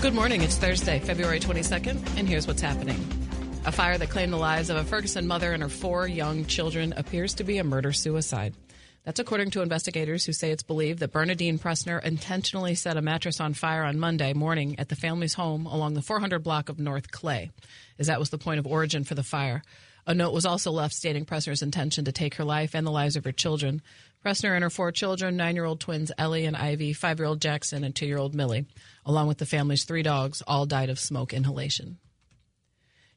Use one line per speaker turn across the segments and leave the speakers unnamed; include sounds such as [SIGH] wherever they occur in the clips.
Good morning. It's Thursday, February 22nd, and here's what's happening. A fire that claimed the lives of a Ferguson mother and her four young children appears to be a murder suicide. That's according to investigators who say it's believed that Bernadine Pressner intentionally set a mattress on fire on Monday morning at the family's home along the 400 block of North Clay, as that was the point of origin for the fire. A note was also left stating Pressner's intention to take her life and the lives of her children. Pressner and her four children, nine year old twins Ellie and Ivy, five year old Jackson, and two year old Millie, along with the family's three dogs, all died of smoke inhalation.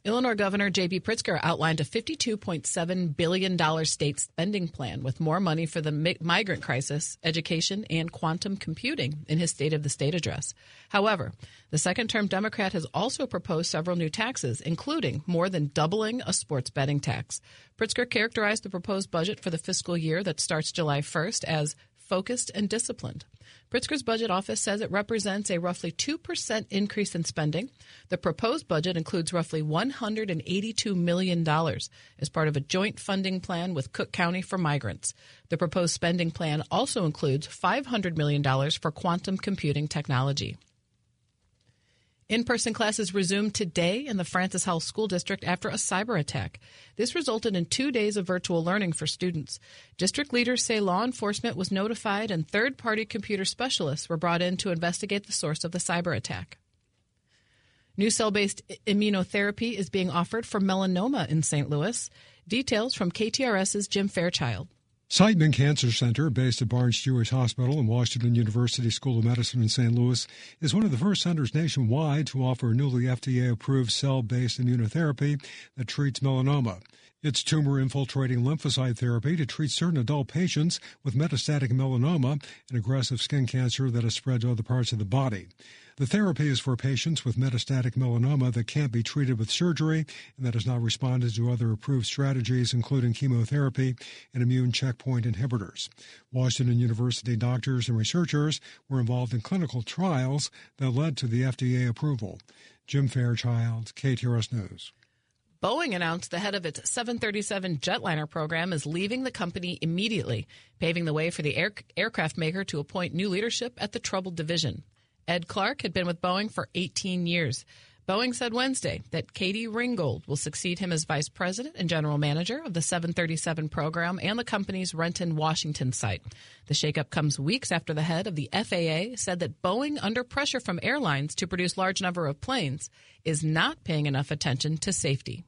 Illinois Governor J.B. Pritzker outlined a $52.7 billion state spending plan with more money for the mi- migrant crisis, education, and quantum computing in his State of the State address. However, the second term Democrat has also proposed several new taxes, including more than doubling a sports betting tax. Pritzker characterized the proposed budget for the fiscal year that starts July 1st as focused and disciplined. Pritzker's budget office says it represents a roughly 2% increase in spending. The proposed budget includes roughly $182 million as part of a joint funding plan with Cook County for migrants. The proposed spending plan also includes $500 million for quantum computing technology. In person classes resumed today in the Francis Howell School District after a cyber attack. This resulted in two days of virtual learning for students. District leaders say law enforcement was notified and third party computer specialists were brought in to investigate the source of the cyber attack. New cell based immunotherapy is being offered for melanoma in St. Louis. Details from KTRS's Jim Fairchild.
Siteman Cancer Center, based at Barnes Jewish Hospital and Washington University School of Medicine in St. Louis, is one of the first centers nationwide to offer a newly FDA approved cell based immunotherapy that treats melanoma. It's tumor infiltrating lymphocyte therapy to treat certain adult patients with metastatic melanoma, an aggressive skin cancer that has spread to other parts of the body. The therapy is for patients with metastatic melanoma that can't be treated with surgery and that has not responded to other approved strategies, including chemotherapy and immune checkpoint inhibitors. Washington University doctors and researchers were involved in clinical trials that led to the FDA approval. Jim Fairchild, KTRS News.
Boeing announced the head of its 737 jetliner program is leaving the company immediately, paving the way for the air- aircraft maker to appoint new leadership at the troubled division. Ed Clark had been with Boeing for 18 years. Boeing said Wednesday that Katie Ringgold will succeed him as vice president and general manager of the 737 program and the company's Renton, Washington site. The shakeup comes weeks after the head of the FAA said that Boeing, under pressure from airlines to produce large number of planes, is not paying enough attention to safety.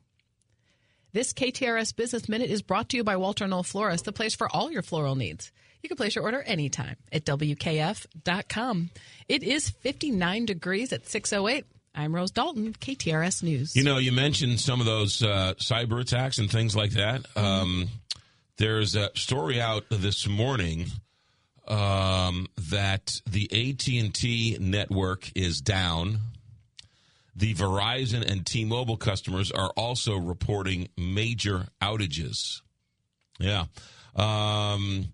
This KTRS Business Minute is brought to you by Walter Knoll Florist, the place for all your floral needs. You can place your order anytime at WKF.com. It is 59 degrees at 608. I'm Rose Dalton, KTRS News.
You know, you mentioned some of those uh, cyber attacks and things like that. Um, there's a story out this morning um, that the AT&T network is down. The Verizon and T-Mobile customers are also reporting major outages. Yeah. Um,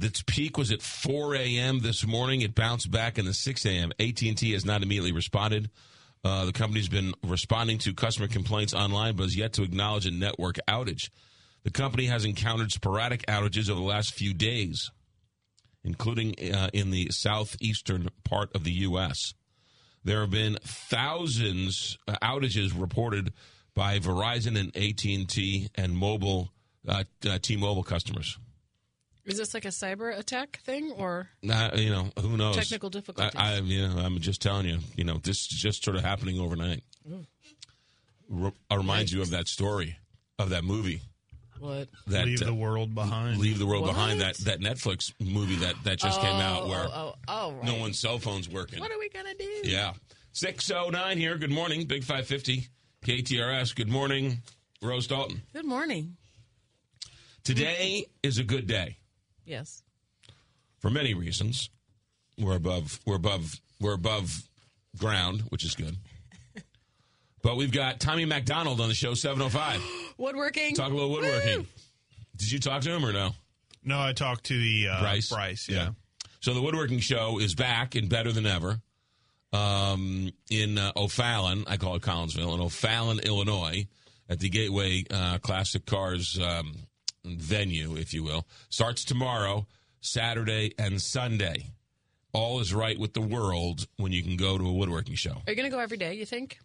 its peak was at 4 a.m. this morning. It bounced back in the 6 a.m. AT&T has not immediately responded. Uh, the company's been responding to customer complaints online, but has yet to acknowledge a network outage. The company has encountered sporadic outages over the last few days, including uh, in the southeastern part of the U.S. There have been thousands uh, outages reported by Verizon and AT&T and mobile uh, uh, T-Mobile customers.
Is this like a cyber attack thing or
Uh, you know, who knows?
technical difficulties?
I, I, you know, I'm just telling you. You know, this is just sort of happening overnight. Re- reminds you of that story, of that movie.
what?
That
Leave
uh,
the world behind.
Leave the world
What?
behind. That that Netflix movie that that just came out
Oh,
where
oh, oh, oh, right.
no one's cell phone's working.
What are we gonna do?
Yeah, six oh nine here. Good morning, Big Five Fifty, KTRS. Good morning, Rose Dalton.
Good morning.
Today is a good day.
Yes.
for many reasons. We're above we're above we're above ground, which is good. [LAUGHS] But we've got Tommy MacDonald on the show 705. [GASPS]
Woodworking.
Talk a little woodworking.
Woo!
Did you talk to him or no?
No, I talked to the uh,
Bryce.
Bryce, yeah.
So the woodworking show is back and better than ever. Um, in uh, O'Fallon, I call it Collinsville, in O'Fallon, Illinois, at the Gateway uh, Classic Cars um, venue, if you will. Starts tomorrow, Saturday, and Sunday. all is right with the world when you can go to a woodworking show.
Are you going to go every day? You think?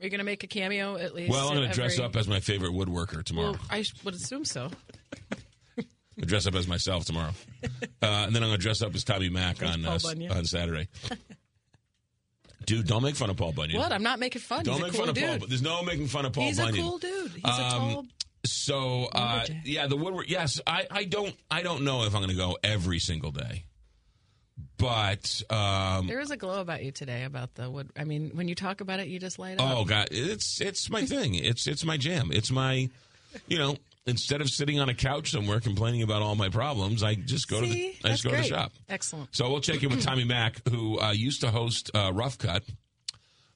Are you going to make a cameo at least?
Well, I'm going to dress
every-
up as my favorite woodworker tomorrow.
Well, I would assume so. [LAUGHS]
I'll dress up as myself tomorrow, [LAUGHS] uh, and then I'm going to dress up as Tommy Mac on uh, on Saturday. [LAUGHS] Dude, don't make fun of Paul Bunyan.
What? I'm not making fun.
Don't
He's
make
a cool
fun of
dude.
Paul. There's no making fun of Paul
He's
Bunyan.
a cool dude. He's a
Um,
tall.
So uh, yeah, the woodwork. Yes, I, I don't I don't know if I'm going to go every single day, but um,
There is a glow about you today about the wood. I mean, when you talk about it, you just light up.
oh god, it's it's my thing. It's it's my jam. It's my, you know, instead of sitting on a couch somewhere complaining about all my problems, I just go to the I
That's
just go to the shop.
Excellent.
So we'll check in with Tommy Mac, who uh, used to host uh, Rough Cut,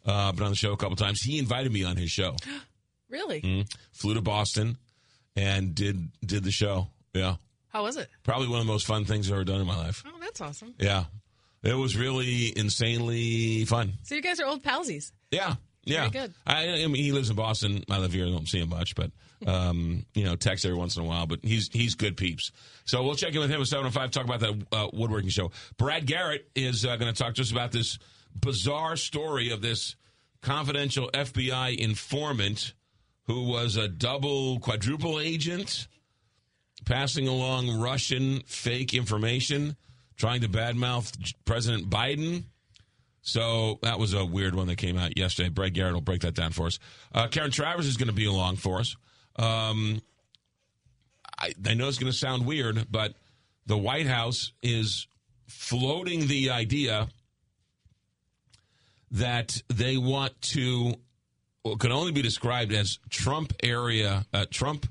uh, been on the show a couple times. He invited me on his show. [GASPS] [GASPS]
Really?
Mm-hmm. Flew to Boston and did did the show. Yeah,
How was it?
probably one of the most fun things I've ever done in my life.
Oh, that's awesome.
Yeah, it was really insanely fun.
So you guys are old palsies.
Yeah, yeah.
Very good.
I, I mean, he lives in Boston. I live here. I don't see him much, but um, you know, text every once in a while. But he's he's good peeps. So we'll check in with him at seven and five. Talk about that uh, woodworking show. Brad Garrett is uh, going to talk to us about this bizarre story of this confidential FBI informant who was a double quadruple agent passing along Russian fake information, trying to badmouth President Biden. So that was a weird one that came out yesterday. Brad Garrett will break that down for us. Uh, Karen Travers is going to be along for us. Um, I, I know it's going to sound weird, but the White House is floating the idea that they want to can only be described as Trump area uh, Trump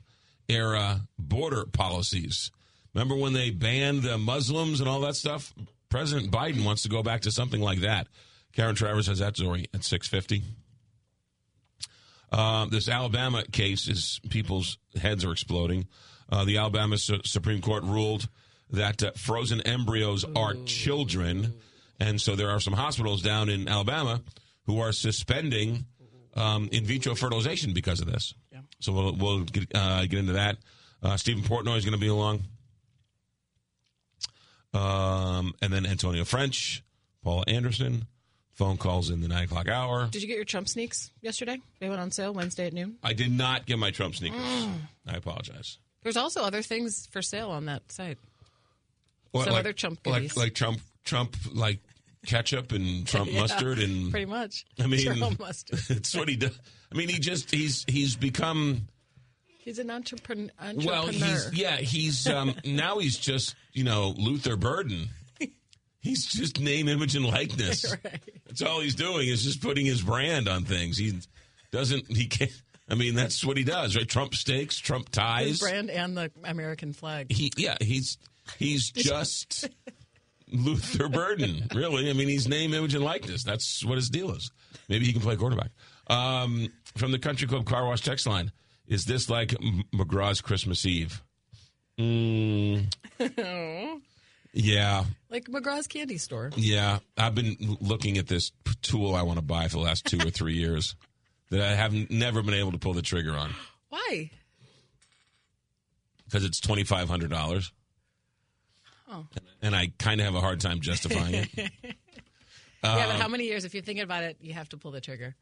era border policies. Remember when they banned the Muslims and all that stuff? President Biden wants to go back to something like that. Karen Travers has that story at six fifty. Uh, this Alabama case is people's heads are exploding. Uh, the Alabama Su- Supreme Court ruled that uh, frozen embryos are children, and so there are some hospitals down in Alabama who are suspending um, in vitro fertilization because of this. So we'll, we'll get, uh, get into that. Uh, Stephen Portnoy is going to be along, um, and then Antonio French, Paula Anderson. Phone calls in the nine o'clock hour.
Did you get your Trump sneaks yesterday? They went on sale Wednesday at noon.
I did not get my Trump sneakers. I apologize.
There's also other things for sale on that site.
What,
Some
like,
other Trump
like
goodies.
like Trump Trump like ketchup and [LAUGHS] Trump
Yeah,
mustard and
pretty much.
I mean
Trump [LAUGHS] mustard.
it's what he does. I mean he just he's he's become
He's an entrepreneur.
well he's yeah he's um [LAUGHS] now he's just you know Luther Burden. He's just name, image, and likeness.
Right.
That's all he's doing is just putting his brand on things. He doesn't. He can't. I mean, that's what he does, right? Trump steaks, Trump
His
ties.
brand and the American flag.
he yeah he's he's just Luther Burden really. I mean he's name image and likeness. That's what his deal is. Maybe he can play quarterback. Um, from the Country Club Car Wash text line is this like M- McGraw's Christmas Eve? Mm, [LAUGHS] yeah.
Like McGraw's candy store.
yeah. I've been looking at this tool I want to buy for the last two or three [LAUGHS] years that I haven't never been able to pull the trigger on.
Why?
because it's twenty five hundred dollars.
Oh.
And I kind of have a hard time justifying it. [LAUGHS]
yeah,
Um,
but how many years? If you're thinking about it, you have to pull the trigger.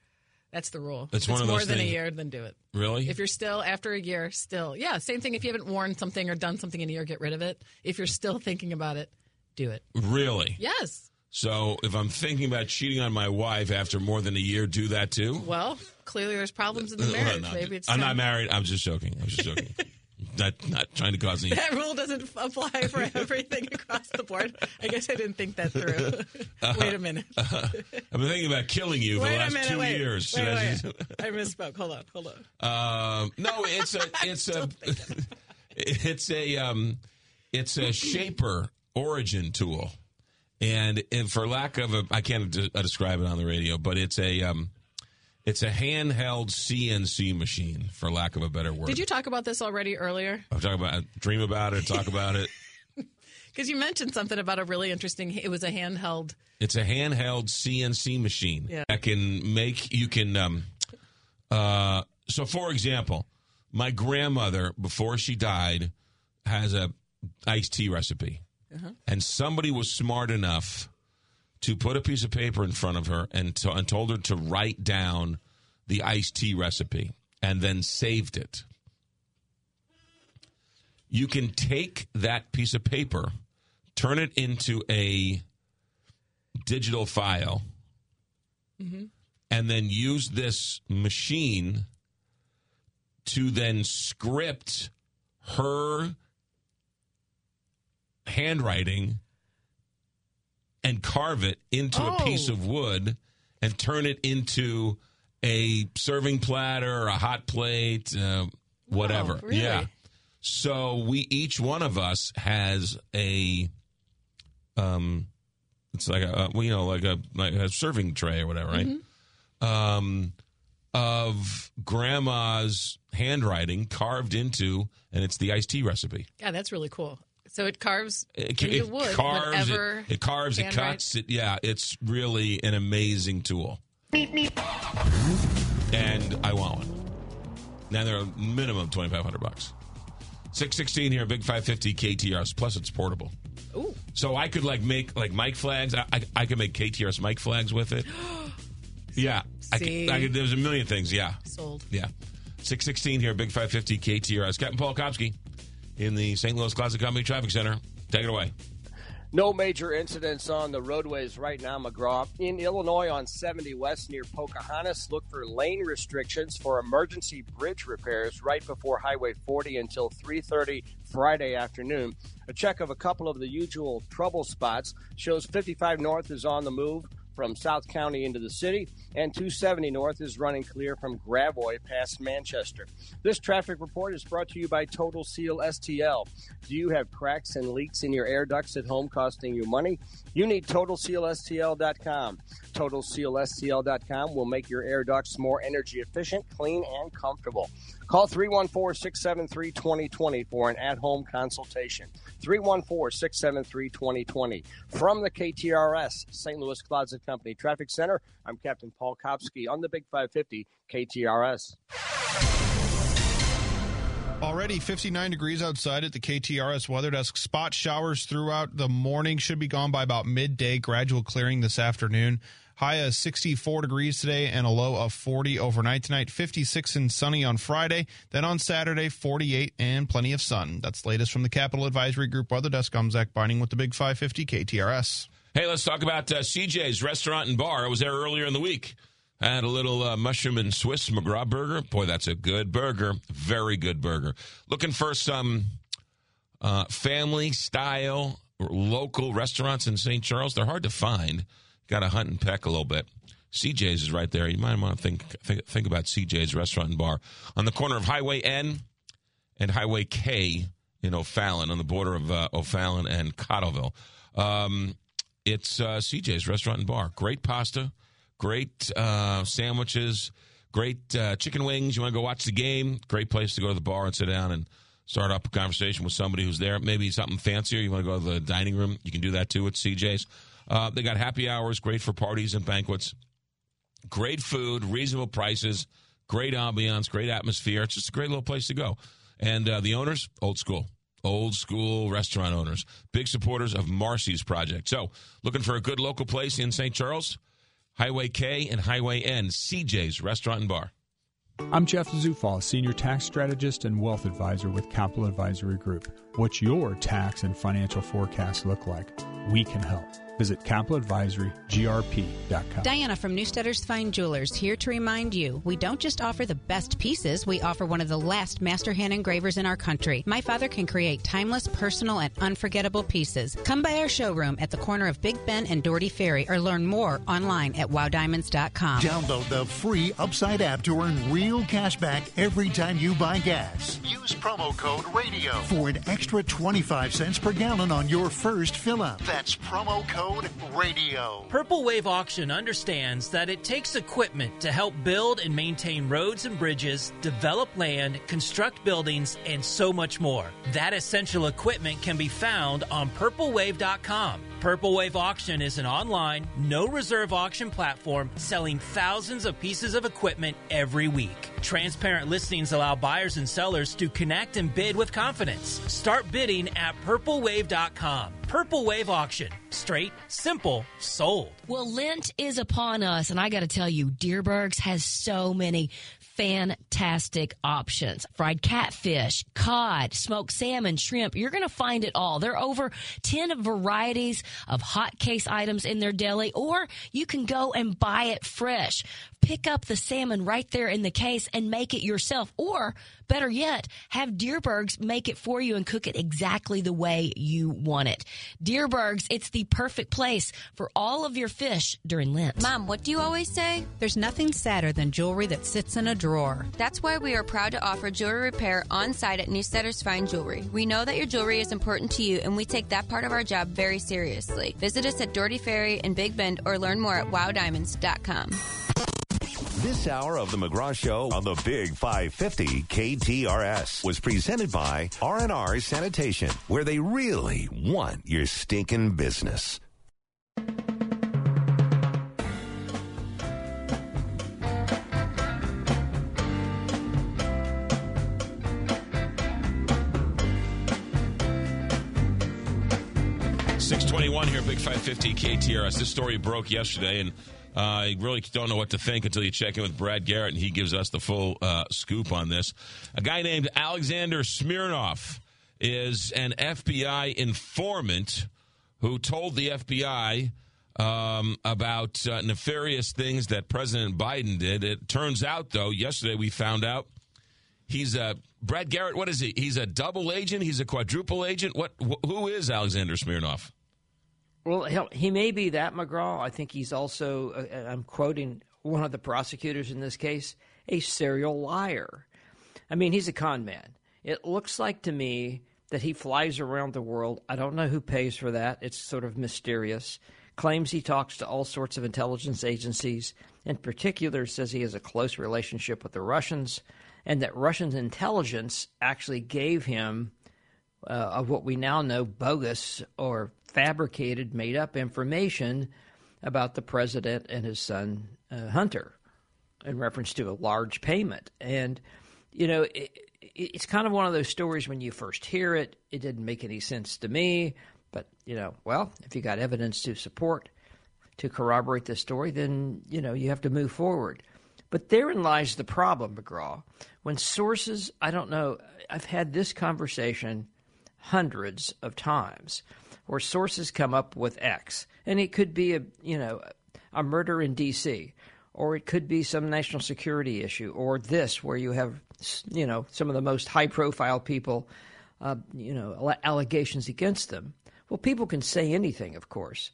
That's the rule.
It's one of
more
those
than a year, then do it.
Really?
If you're still after a year, still yeah, same thing. If you haven't worn something or done something in a year, get rid of it. If you're still thinking about it, do it.
really?
Yes.
So if I'm thinking about cheating on my wife after more than a year, do that too?
Well, clearly there's problems in the [LAUGHS] marriage. Maybe it's
I'm not married. I'm just joking. I'm just joking. [LAUGHS] not not trying to cause any.
That rule doesn't apply for [LAUGHS] everything across the board. I guess I didn't think that through. [LAUGHS] wait a minute.
I've been thinking about killing you for
wait
the last
minute.
two
wait.
years.
Wait,
I
wait.
just-
I misspoke. Hold on. Hold on.
Um, no, [LAUGHS] it's a it's a it's a um, it's a shaper origin tool, and, and for lack of a, I can't de- describe it on the radio, but it's a um, it's a handheld CNC machine, for lack of a better word.
Did you talk about this already earlier?
I'm talking about dream about it, talk about it. [LAUGHS]
Because you mentioned something about a really interesting. It was a handheld.
It's a handheld CNC machine
Yeah.
that can make you can. Um, uh, so, for example, my grandmother before she died has a iced tea recipe, and somebody was smart enough to put a piece of paper in front of her and, to, and told her to write down the iced tea recipe and then saved it. You can take that piece of paper, turn it into a digital file, and then use this machine to then script her handwriting and carve it into a piece
Oh.
of wood and turn it into a serving platter or a hot plate, uh, whatever.
really?
Yeah. So we each one of us has a um it's like a well, you know like a like a serving tray or whatever, right? Um of grandma's handwriting carved into and it's the iced tea recipe.
Yeah, that's really cool. So it carves
It,
into
it
wood
carves, it, it carves, it cuts. It, yeah, it's really an amazing tool. And I want one. Now they're a minimum twenty five hundred bucks. Six sixteen here, big five fifty KTRs. Plus it's portable.
Ooh.
So I could like make like mic flags. I, I, I could make KTRS mic flags with it. [GASPS] yeah, I
See?
could, I could. There's a million things. Yeah,
Sold.
yeah. Six sixteen here, big five fifty KTRS. Captain Paul Kopsky in the St. Louis Closet Company Traffic Center. Take it away.
No major incidents on the roadways right now, McGraw. In Illinois on 70 West near Pocahontas, look for lane restrictions for emergency bridge repairs right before Highway 40 until 3:30 Friday afternoon. A check of a couple of the usual trouble spots shows 55 North is on the move from South County into the city, and 270 North is running clear from Gravois past Manchester. This traffic report is brought to you by Total Seal STL. Do you have cracks and leaks in your air ducts at home costing you money? You need TotalSealSTL.com. TotalSealSTL.com will make your air ducts more energy efficient, clean, and comfortable. Call 314 673 2020 for an at home consultation. 314 673 2020. From the KTRS, St. Louis Closet Company Traffic Center, I'm Captain Paul Kopsky on the Big 550 KTRS.
Already 59 degrees outside at the KTRS weather desk. Spot showers throughout the morning should be gone by about midday. Gradual clearing this afternoon. High of 64 degrees today and a low of 40 overnight tonight. 56 and sunny on Friday. Then on Saturday, 48 and plenty of sun. That's latest from the Capital Advisory Group weather desk. I'm Zach Binding with the Big 550 KTRS.
Hey, let's talk about uh, CJ's Restaurant and Bar. I was there earlier in the week. I had a little uh, mushroom and Swiss McGraw burger. Boy, that's a good burger. Very good burger. Looking for some uh, family style local restaurants in St. Charles. They're hard to find. Got to hunt and peck a little bit. CJ's is right there. You might want to think, think think about CJ's Restaurant and Bar on the corner of Highway N and Highway K in O'Fallon, on the border of uh, O'Fallon and Cottleville. Um, it's uh, CJ's Restaurant and Bar. Great pasta, great uh, sandwiches, great uh, chicken wings. You want to go watch the game? Great place to go to the bar and sit down and start up a conversation with somebody who's there. Maybe something fancier. You want to go to the dining room? You can do that too at CJ's. Uh, they got happy hours, great for parties and banquets. Great food, reasonable prices, great ambiance, great atmosphere. It's just a great little place to go. And uh, the owners, old school, old school restaurant owners, big supporters of Marcy's project. So, looking for a good local place in St. Charles, Highway K and Highway N, CJ's Restaurant and Bar.
I'm Jeff Zufall, Senior Tax Strategist and Wealth Advisor with Capital Advisory Group. What's your tax and financial forecast look like? We can help. Visit capitaladvisorygrp.com.
Diana from Newsteaders Fine Jewelers here to remind you we don't just offer the best pieces, we offer one of the last master hand engravers in our country. My father can create timeless, personal, and unforgettable pieces. Come by our showroom at the corner of Big Bend and Dougherty Ferry or learn more online at wowdiamonds.com.
Download the free Upside app to earn real cash back every time you buy gas. Use promo code RADIO for an extra 25 cents per gallon on your first fill up. That's promo code RADIO.
Purple Wave Auction understands that it takes equipment to help build and maintain roads and bridges, develop land, construct buildings, and so much more. That essential equipment can be found on purplewave.com. Purple Wave Auction is an online, no reserve auction platform selling thousands of pieces of equipment every week. Transparent listings allow buyers and sellers to connect and bid with confidence. Start bidding at purplewave.com. Purple Wave Auction. Straight, simple, sold.
Well, Lent is upon us, and I got to tell you, Dierbergs has so many fantastic options. Fried catfish, cod, smoked salmon, shrimp. You're going to find it all. There are over 10 varieties of hot case items in their deli, or you can go and buy it fresh. Pick up the salmon right there in the case and make it yourself. Or better yet, have Dierbergs make it for you and cook it exactly the way you want it. Dierbergs, it's the perfect place for all of your fish during Lent.
Mom, what do you always say?
There's nothing sadder than jewelry that sits in a drawer.
That's why we are proud to offer jewelry repair on site at Newsteaders Fine Jewelry. We know that your jewelry is important to you, and we take that part of our job very seriously. Visit us at Dougherty Ferry in Big Bend or learn more at wowdiamonds.com.
This hour of the McGraw Show on the Big 550 KTRS was presented by R&R Sanitation, where they really want your stinking business.
Six twenty-one here, Big Five Fifty KTRS. This story broke yesterday, and uh, I really don't know what to think until you check in with Brad Garrett, and he gives us the full uh, scoop on this. A guy named Alexander Smirnov is an FBI informant who told the FBI um, about uh, nefarious things that President Biden did. It turns out, though, yesterday we found out he's a Brad Garrett. What is he? He's a double agent. He's a quadruple agent. What? Wh- who is Alexander Smirnov?
Well, he may be that McGraw. I think he's also, uh, I'm quoting one of the prosecutors in this case, a serial liar. I mean, he's a con man. It looks like to me that he flies around the world. I don't know who pays for that. It's sort of mysterious. Claims he talks to all sorts of intelligence agencies. In particular, says he has a close relationship with the Russians, and that Russian intelligence actually gave him uh, of what we now know bogus or fabricated, made up information about the president and his son uh, Hunter in reference to a large payment. And, you know, it, it's kind of one of those stories when you first hear it, it didn't make any sense to me. But, you know, well, if you got evidence to support, to corroborate this story, then, you know, you have to move forward. But therein lies the problem, McGraw. When sources, I don't know, I've had this conversation hundreds of times where sources come up with X, and it could be a you know a murder in D.C. or it could be some national security issue, or this where you have you know some of the most high profile people, uh, you know allegations against them. Well, people can say anything, of course.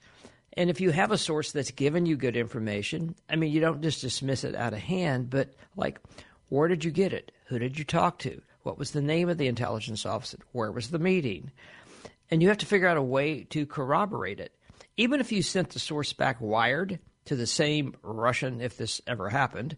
And if you have a source that's given you good information, I mean, you don't just dismiss it out of hand, but like, where did you get it? Who did you talk to? What was the name of the intelligence officer? Where was the meeting? And you have to figure out a way to corroborate it. Even if you sent the source back wired to the same Russian, if this ever happened,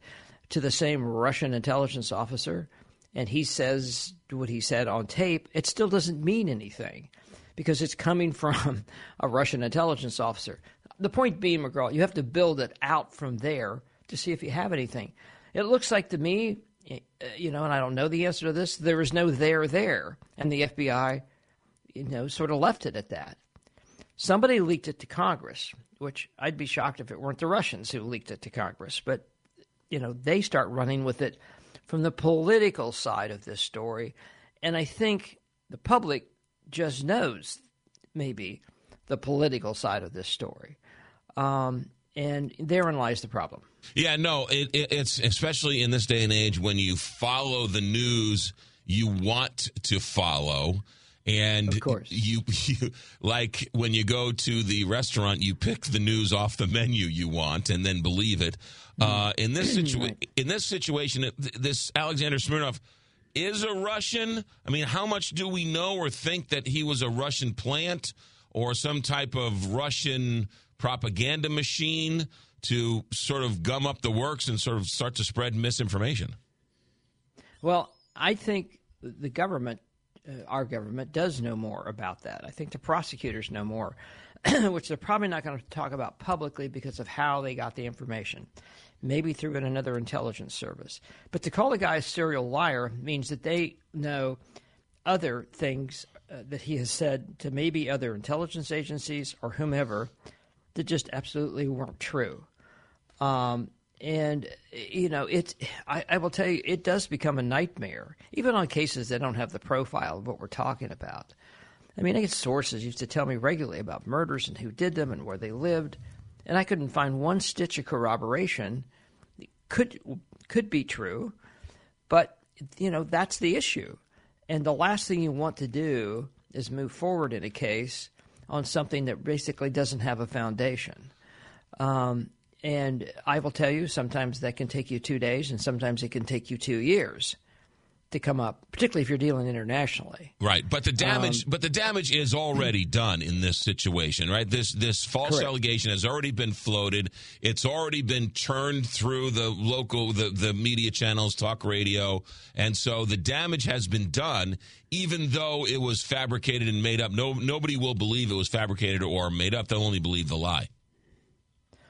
to the same Russian intelligence officer, and he says what he said on tape, it still doesn't mean anything because it's coming [LAUGHS] from a Russian intelligence officer. The point being, McGraw, you have to build it out from there to see if you have anything. It looks like to me, eh, you know, and I don't know the answer to this, there is no there there. And the FBI, you know, sort of left it at that. Somebody leaked it to Congress, which I'd be shocked if it weren't the Russians who leaked it to Congress. But, you know, they start running with it from the political side of this story. And I think the public just knows maybe the political side of this story. Um, and therein lies the problem.
Yeah, no, it, it, it's especially in this day and age when you follow the news you want to follow. And
of course.
You, [LAUGHS] you like when you go to the restaurant, you pick the news off the menu you want and then believe it. Uh, [CLEARS THROAT] in this situation, in this situation, this Alexander Smirnov is a Russian. I mean, how much do we know or think that he was a Russian plant or some type of Russian propaganda machine to sort of gum up the works and sort of start to spread misinformation?
Well, I think the government, uh, our government, does know more about that. I think the prosecutors know more. [CLEARS THROAT] which they're probably not going to talk about publicly because of how they got the information, maybe through another intelligence service. But to call a guy a serial liar means that they know other things uh, that he has said to maybe other intelligence agencies or whomever that just absolutely weren't true. Um, and you know, it's I, I will tell you, it does become a nightmare, even on cases that don't have the profile of what we're talking about. I mean, I get sources used to tell me regularly about murders and who did them and where they lived, and I couldn't find one stitch of corroboration. Could could be true, but you know that's the issue. And the last thing you want to do is move forward in a case on something that basically doesn't have a foundation. Um, and I will tell you, sometimes that can take you two days, and sometimes it can take you two years to come up, particularly if you're dealing internationally.
Right, but the damage, um, but the damage is already done in this situation, right? This this false correct. allegation has already been floated. It's already been churned through the local, the the media channels, talk radio, and so the damage has been done. Even though it was fabricated and made up, no nobody will believe it was fabricated or made up. They'll only believe the lie.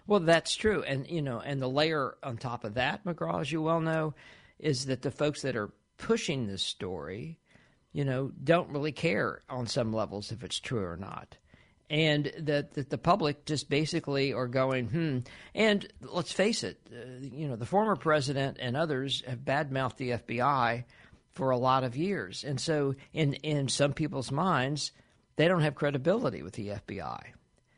Well, that's true, and you know, and the layer on top of that, McGraw, as you well know, is that the folks that are pushing this story, you know, don't really care on some levels if it's true or not. And that, that the public just basically are going, hmm. And let's face it, uh, you know, the former president and others have badmouthed the FBI for a lot of years. And so, in, in some people's minds, they don't have credibility with the FBI.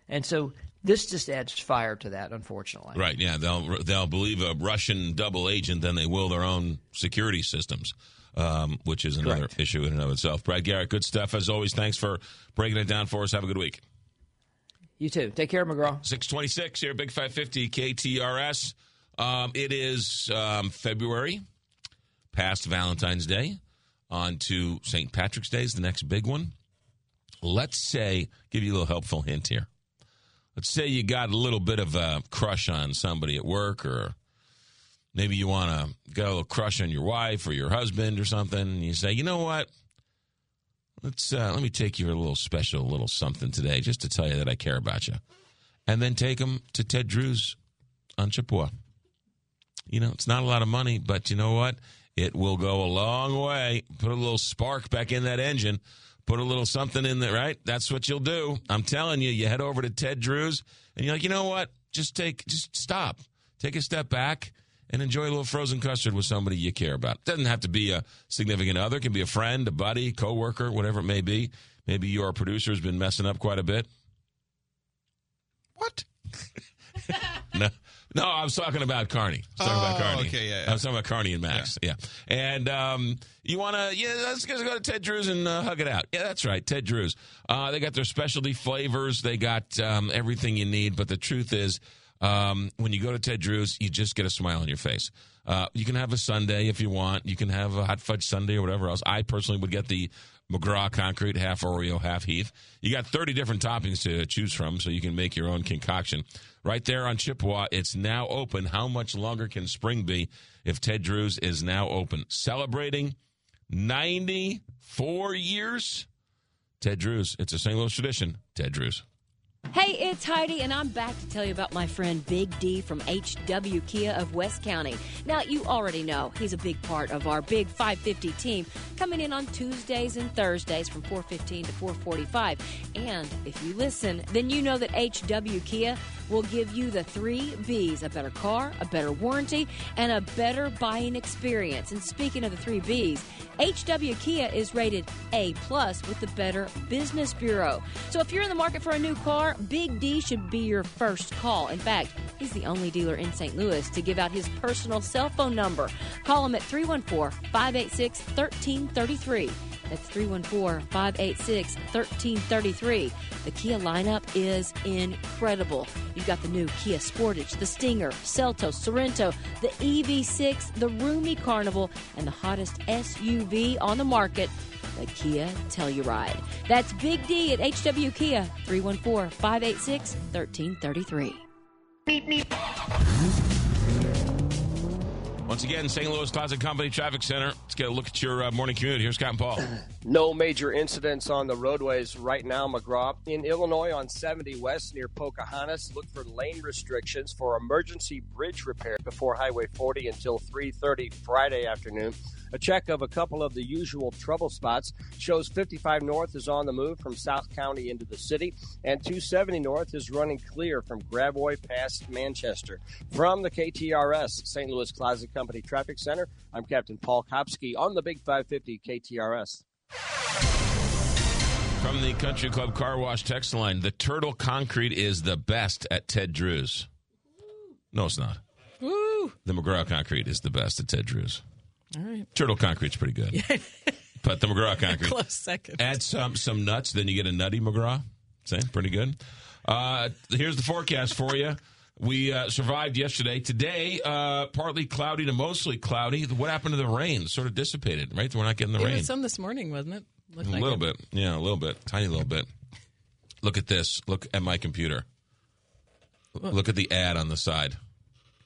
And so this just adds fire to that, unfortunately.
Right? Yeah, they'll they'll believe a Russian double agent than they will their own security systems, um, which is another Correct. issue in and of itself. Brad Garrett, good stuff as always. Thanks for breaking it down for us. Have a good week.
You too. Take care, McGraw.
Six twenty six here, Big Five Fifty KTRS. Um, it is um, February, past Valentine's Day, on to St. Patrick's Day is the next big one. Let's say, give you a little helpful hint here let's say you got a little bit of a crush on somebody at work or maybe you want to get a little crush on your wife or your husband or something and you say you know what? Let's uh, let me take you a little special little something today just to tell you that i care about you. And then take them to Ted Drewes on chippewa. You know it's not a lot of money but you know what? It will go a long way. Put a little spark back in that engine put a little something in there, right? That's what you'll do. I'm telling you, you head over to Ted Drewes and you're like, you know what? Just take, just stop, take a step back and enjoy a little frozen custard with somebody you care about. It doesn't have to be a significant other. It can be a friend, a buddy, coworker, whatever it may be. Maybe your producer has been messing up quite a bit. What? [LAUGHS] no, no, I was talking about Carney. I was talking
oh,
about Carney.
Okay, yeah,
yeah, I was talking about Carney and Max. Yeah, yeah. and um, you want to? Yeah, let's go to Ted Drewes and uh, hug it out. Yeah, that's right, Ted Drewes. Uh, they got their specialty flavors. They got um, everything you need. But the truth is, um, when you go to Ted Drew's, you just get a smile on your face. Uh, you can have a sundae if you want. You can have a hot fudge sundae or whatever else. I personally would get the McGraw concrete, half Oreo, half Heath. You got 30 different toppings to choose from, so you can make your own concoction. Right there on Chippewa, it's now open. How much longer can spring be if Ted Drewes is now open? Celebrating 94 years. Ted Drewes. It's a St. Louis tradition. Ted Drewes.
Hey, it's Heidi, and I'm back to tell you about my friend Big D from HW Kia of West County. Now, you already know he's a big part of our Big 550 team, coming in on Tuesdays and Thursdays from 4:15 to 4:45. And if you listen, then you know that HW Kia will give you the three B's: a better car, a better warranty, and a better buying experience. And speaking of the three B's, HW Kia is rated A plus with the Better Business Bureau. So if you're in the market for a new car, Big D should be your first call. In fact, he's the only dealer in St. Louis to give out his personal cell phone number. Call him at 314 586 1333. That's 314 586 1333. The Kia lineup is incredible. You've got the new Kia Sportage, the Stinger, Seltos, Sorento, the EV6, the roomy Carnival, and the hottest SUV on the market, the Kia Telluride. That's Big D at HW Kia, 314 586 1333.
Once again, St. Louis Closet Company Traffic Center. Let's get a look at your uh, morning commute. Here's Scott and Paul. [CLEARS THROAT]
No major incidents on the roadways right now, McGraw. In Illinois on 70 West near Pocahontas, look for lane restrictions for emergency bridge repair before Highway 40 until 3:30 Friday afternoon. A check of a couple of the usual trouble spots shows 55 North is on the move from South County into the city, and 270 North is running clear from Gravois past Manchester. From the KTRS St. Louis Closet Company Traffic Center, I'm Captain Paul Kopsky on the Big 550 KTRS.
From the Country Club Car Wash text line, the Turtle Concrete is the best at Ted Drewes. No, it's not.
Woo!
The McGraw Concrete is the best at Ted Drewes.
All right.
Turtle Concrete's pretty good. [LAUGHS] but the McGraw Concrete. [LAUGHS]
Close second.
Add some some nuts, then you get a nutty McGraw. See, pretty good. Uh, here's the forecast for you. We uh, survived yesterday. Today, uh, partly cloudy to mostly cloudy. What happened to the rain? Sort of dissipated, right? We're not getting the
There
rain.
some this morning, wasn't it? Looked
a
like
little
it.
bit. Yeah, a little bit. Tiny little bit. Look at this. Look at my computer.
What?
Look at the ad on the side.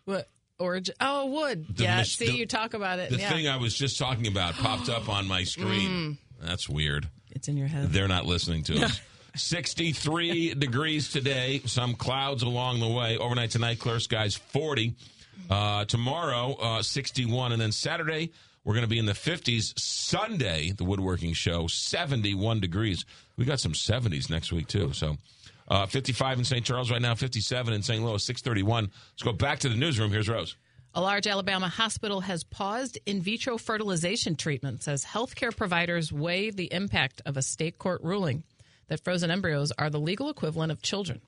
What? Origin? Oh, wood.
The
yeah.
mis-
See,
the-
you talk about it.
The
yeah.
thing I was just talking about popped up on my screen. That's weird.
It's in your head.
They're not listening to us. [LAUGHS] 63 degrees today. Some clouds along the way. Overnight tonight, clear skies 40. Uh, tomorrow, uh, 61. And then Saturday, we're going to be in the 50s. Sunday, the woodworking show, 71 degrees. We got some 70s next week, too. So uh, 55 in St. Charles right now, 57 in St. Louis, 631. Let's go back to the newsroom. Here's Rose.
A large Alabama hospital has paused in vitro fertilization treatments as healthcare providers weigh the impact of a state court ruling that frozen embryos are the legal equivalent of children.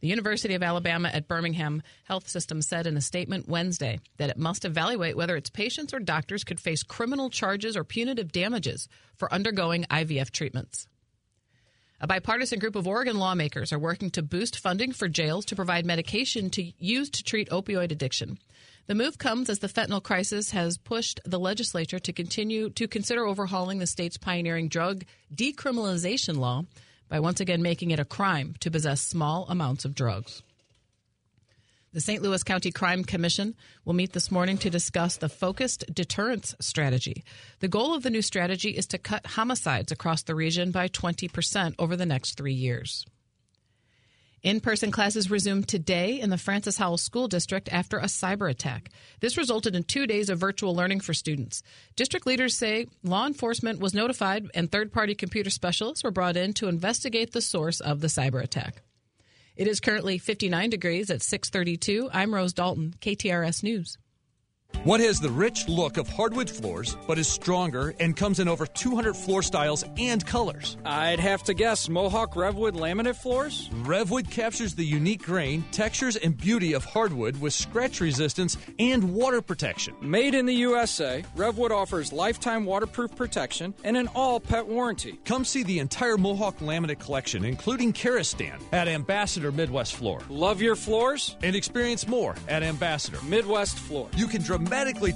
The University of Alabama at Birmingham Health System said in a statement Wednesday that it must evaluate whether its patients or doctors could face criminal charges or punitive damages for undergoing IVF treatments. A bipartisan group of Oregon lawmakers are working to boost funding for jails to provide medication to use to treat opioid addiction. The move comes as the fentanyl crisis has pushed the legislature to continue to consider overhauling the state's pioneering drug decriminalization law by once again making it a crime to possess small amounts of drugs. The St. Louis County Crime Commission will meet this morning to discuss the focused deterrence strategy. The goal of the new strategy is to cut homicides across the region by 20% over the next three years. In person classes resumed today in the Francis Howell School District after a cyber attack. This resulted in two days of virtual learning for students. District leaders say law enforcement was notified and third party computer specialists were brought in to investigate the source of the cyber attack. It is currently 59 degrees at 632. I'm Rose Dalton, KTRS News.
What has the rich look of hardwood floors, but is stronger and comes in over 200 floor styles and colors?
I'd have to guess Mohawk Revwood laminate floors?
Revwood captures the unique grain, textures, and beauty of hardwood with scratch resistance and water protection.
Made in the USA, Revwood offers lifetime waterproof protection and an all pet warranty.
Come see the entire Mohawk laminate collection, including Karastan, at Ambassador Midwest Floor.
Love your floors?
And experience more at Ambassador
Midwest Floor.
You can dramatically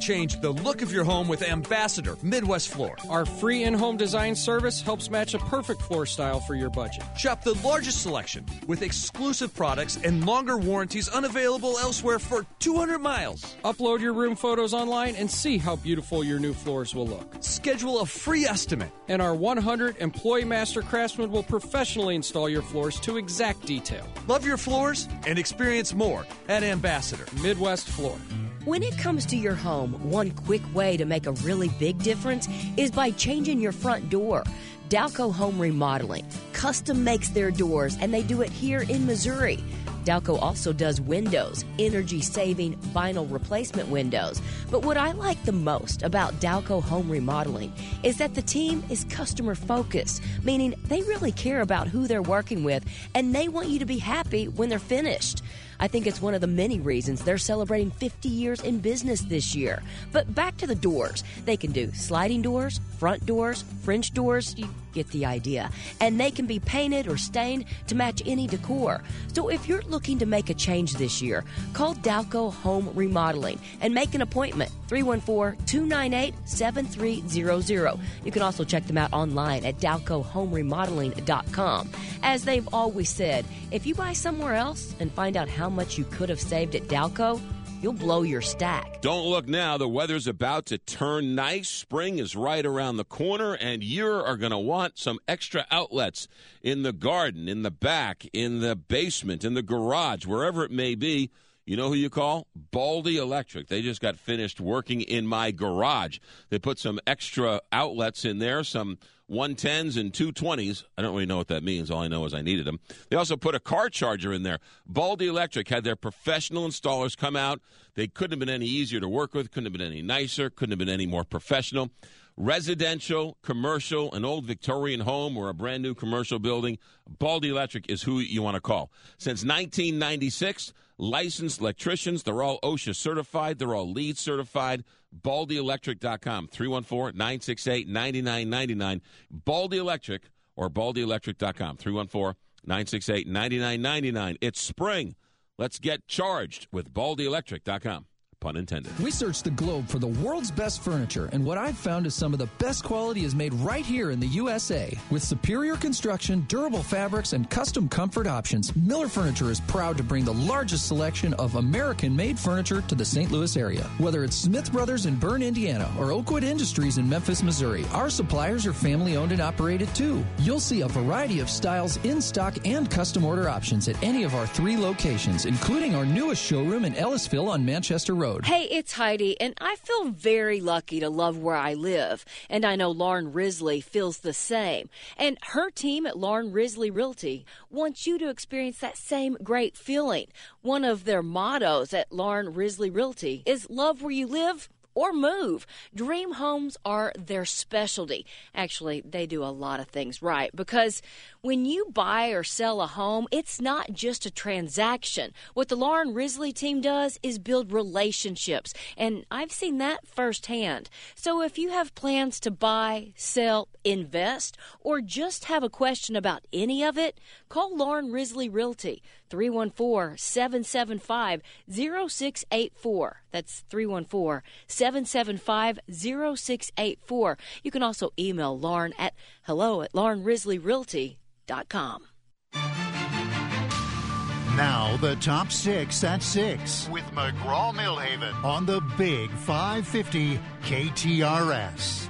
change the look of your home with Ambassador Midwest Floor.
Our free in home design service helps match a perfect floor style for your budget.
Shop the largest selection with exclusive products and longer warranties unavailable elsewhere for 200 miles.
Upload your room photos online and see how beautiful your new floors will look.
Schedule a free estimate.
And our 100 employee master craftsmen will professionally install your floors to exact detail.
Love your floors and experience more at Ambassador
Midwest Floor.
When it comes to your home, one quick way to make a really big difference is by changing your front door. Dalco Home Remodeling custom makes their doors, and they do it here in Missouri. Dalco also does windows, energy saving vinyl replacement windows. But what I like the most about Dalco Home Remodeling is that the team is customer focused, meaning they really care about who they're working with and they want you to be happy when they're finished. I think it's one of the many reasons they're celebrating 50 years in business this year. But back to the doors. They can do sliding doors, front doors, French doors, you get the idea. And they can be painted or stained to match any decor. So if you're looking to make a change this year, call Dalco Home Remodeling and make an appointment 314 298 7300. You can also check them out online at dalcohomeremodeling.com. As they've always said, if you buy somewhere else and find out how much you could have saved at Dalco, you'll blow your stack.
Don't look now. The weather's about to turn nice. Spring is right around the corner, and you are going to want some extra outlets in the garden, in the back, in the basement, in the garage, wherever it may be. You know who you call? Baldy Electric. They just got finished working in my garage. They put some extra outlets in there, some 110s and 220s. I don't really know what that means. All I know is I needed them. They also put a car charger in there. Baldy Electric had their professional installers come out. They couldn't have been any easier to work with, couldn't have been any nicer, couldn't have been any more professional. Residential, commercial, an old Victorian home or a brand new commercial building, Baldy Electric is who you want to call. Since 1996, licensed electricians, they're all OSHA certified, they're all LEED certified. BaldyElectric.com, 314 968 9999. Baldy Electric or BaldyElectric.com, 314 968 9999. It's spring. Let's get charged with BaldyElectric.com. Pun intended.
We searched the globe for the world's best furniture, and what I've found is some of the best quality is made right here in the USA. With superior construction, durable fabrics, and custom comfort options, Miller Furniture is proud to bring the largest selection of American made furniture to the St. Louis area. Whether it's Smith Brothers in Berne, Indiana, or Oakwood Industries in Memphis, Missouri, our suppliers are family owned and operated too. You'll see a variety of styles in stock and custom order options at any of our three locations, including our newest showroom in Ellisville on Manchester Road.
Hey, it's Heidi, and I feel very lucky to love where I live. And I know Lauren Risley feels the same. And her team at Lauren Risley Realty wants you to experience that same great feeling. One of their mottos at Lauren Risley Realty is love where you live or move. Dream homes are their specialty. Actually, they do a lot of things right because when you buy or sell a home, it's not just a transaction. What the Lauren Risley team does is build relationships, and I've seen that firsthand. So if you have plans to buy, sell, invest, or just have a question about any of it, call Lauren Risley Realty 314 775 0684. That's 314 775 0684. You can also email Lauren at hello at laurenrisleyrealty.com.
Now, the top six at six with McGraw Milhaven on the Big 550 KTRS.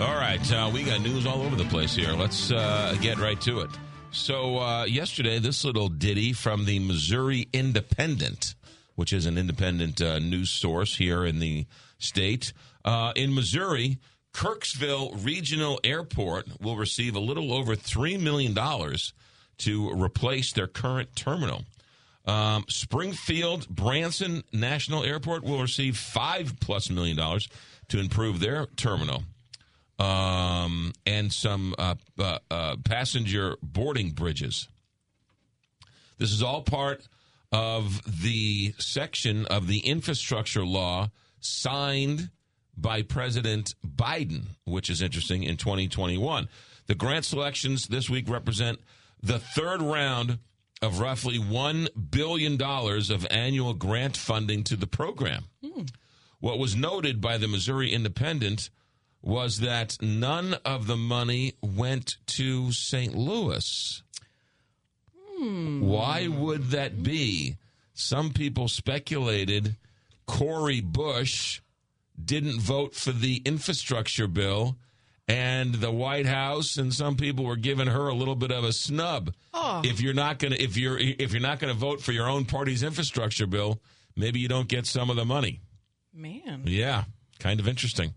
All right, uh, we got news all over the place here. Let's uh, get right to it. So, uh, yesterday, this little ditty from the Missouri Independent, which is an independent uh, news source here in the state. Uh, in Missouri, Kirksville Regional Airport will receive a little over $3 million to replace their current terminal. Um, Springfield Branson National Airport will receive five plus million dollars to improve their terminal um, and some uh, uh, uh, passenger boarding bridges. This is all part of the section of the infrastructure law signed by President Biden, which is interesting in 2021. The grant selections this week represent the third round of roughly $1 billion of annual grant funding to the program. What was noted by the Missouri Independent was that none of the money went to St. Louis. Hmm. Why would that be? Some people speculated Cori Bush didn't vote for the infrastructure bill and the White House and some people were giving her a little bit of a snub.
Oh.
If you're not going to if you're if you're not going to vote for your own party's infrastructure bill, maybe you don't get some of the money.
Man.
Yeah, kind of interesting.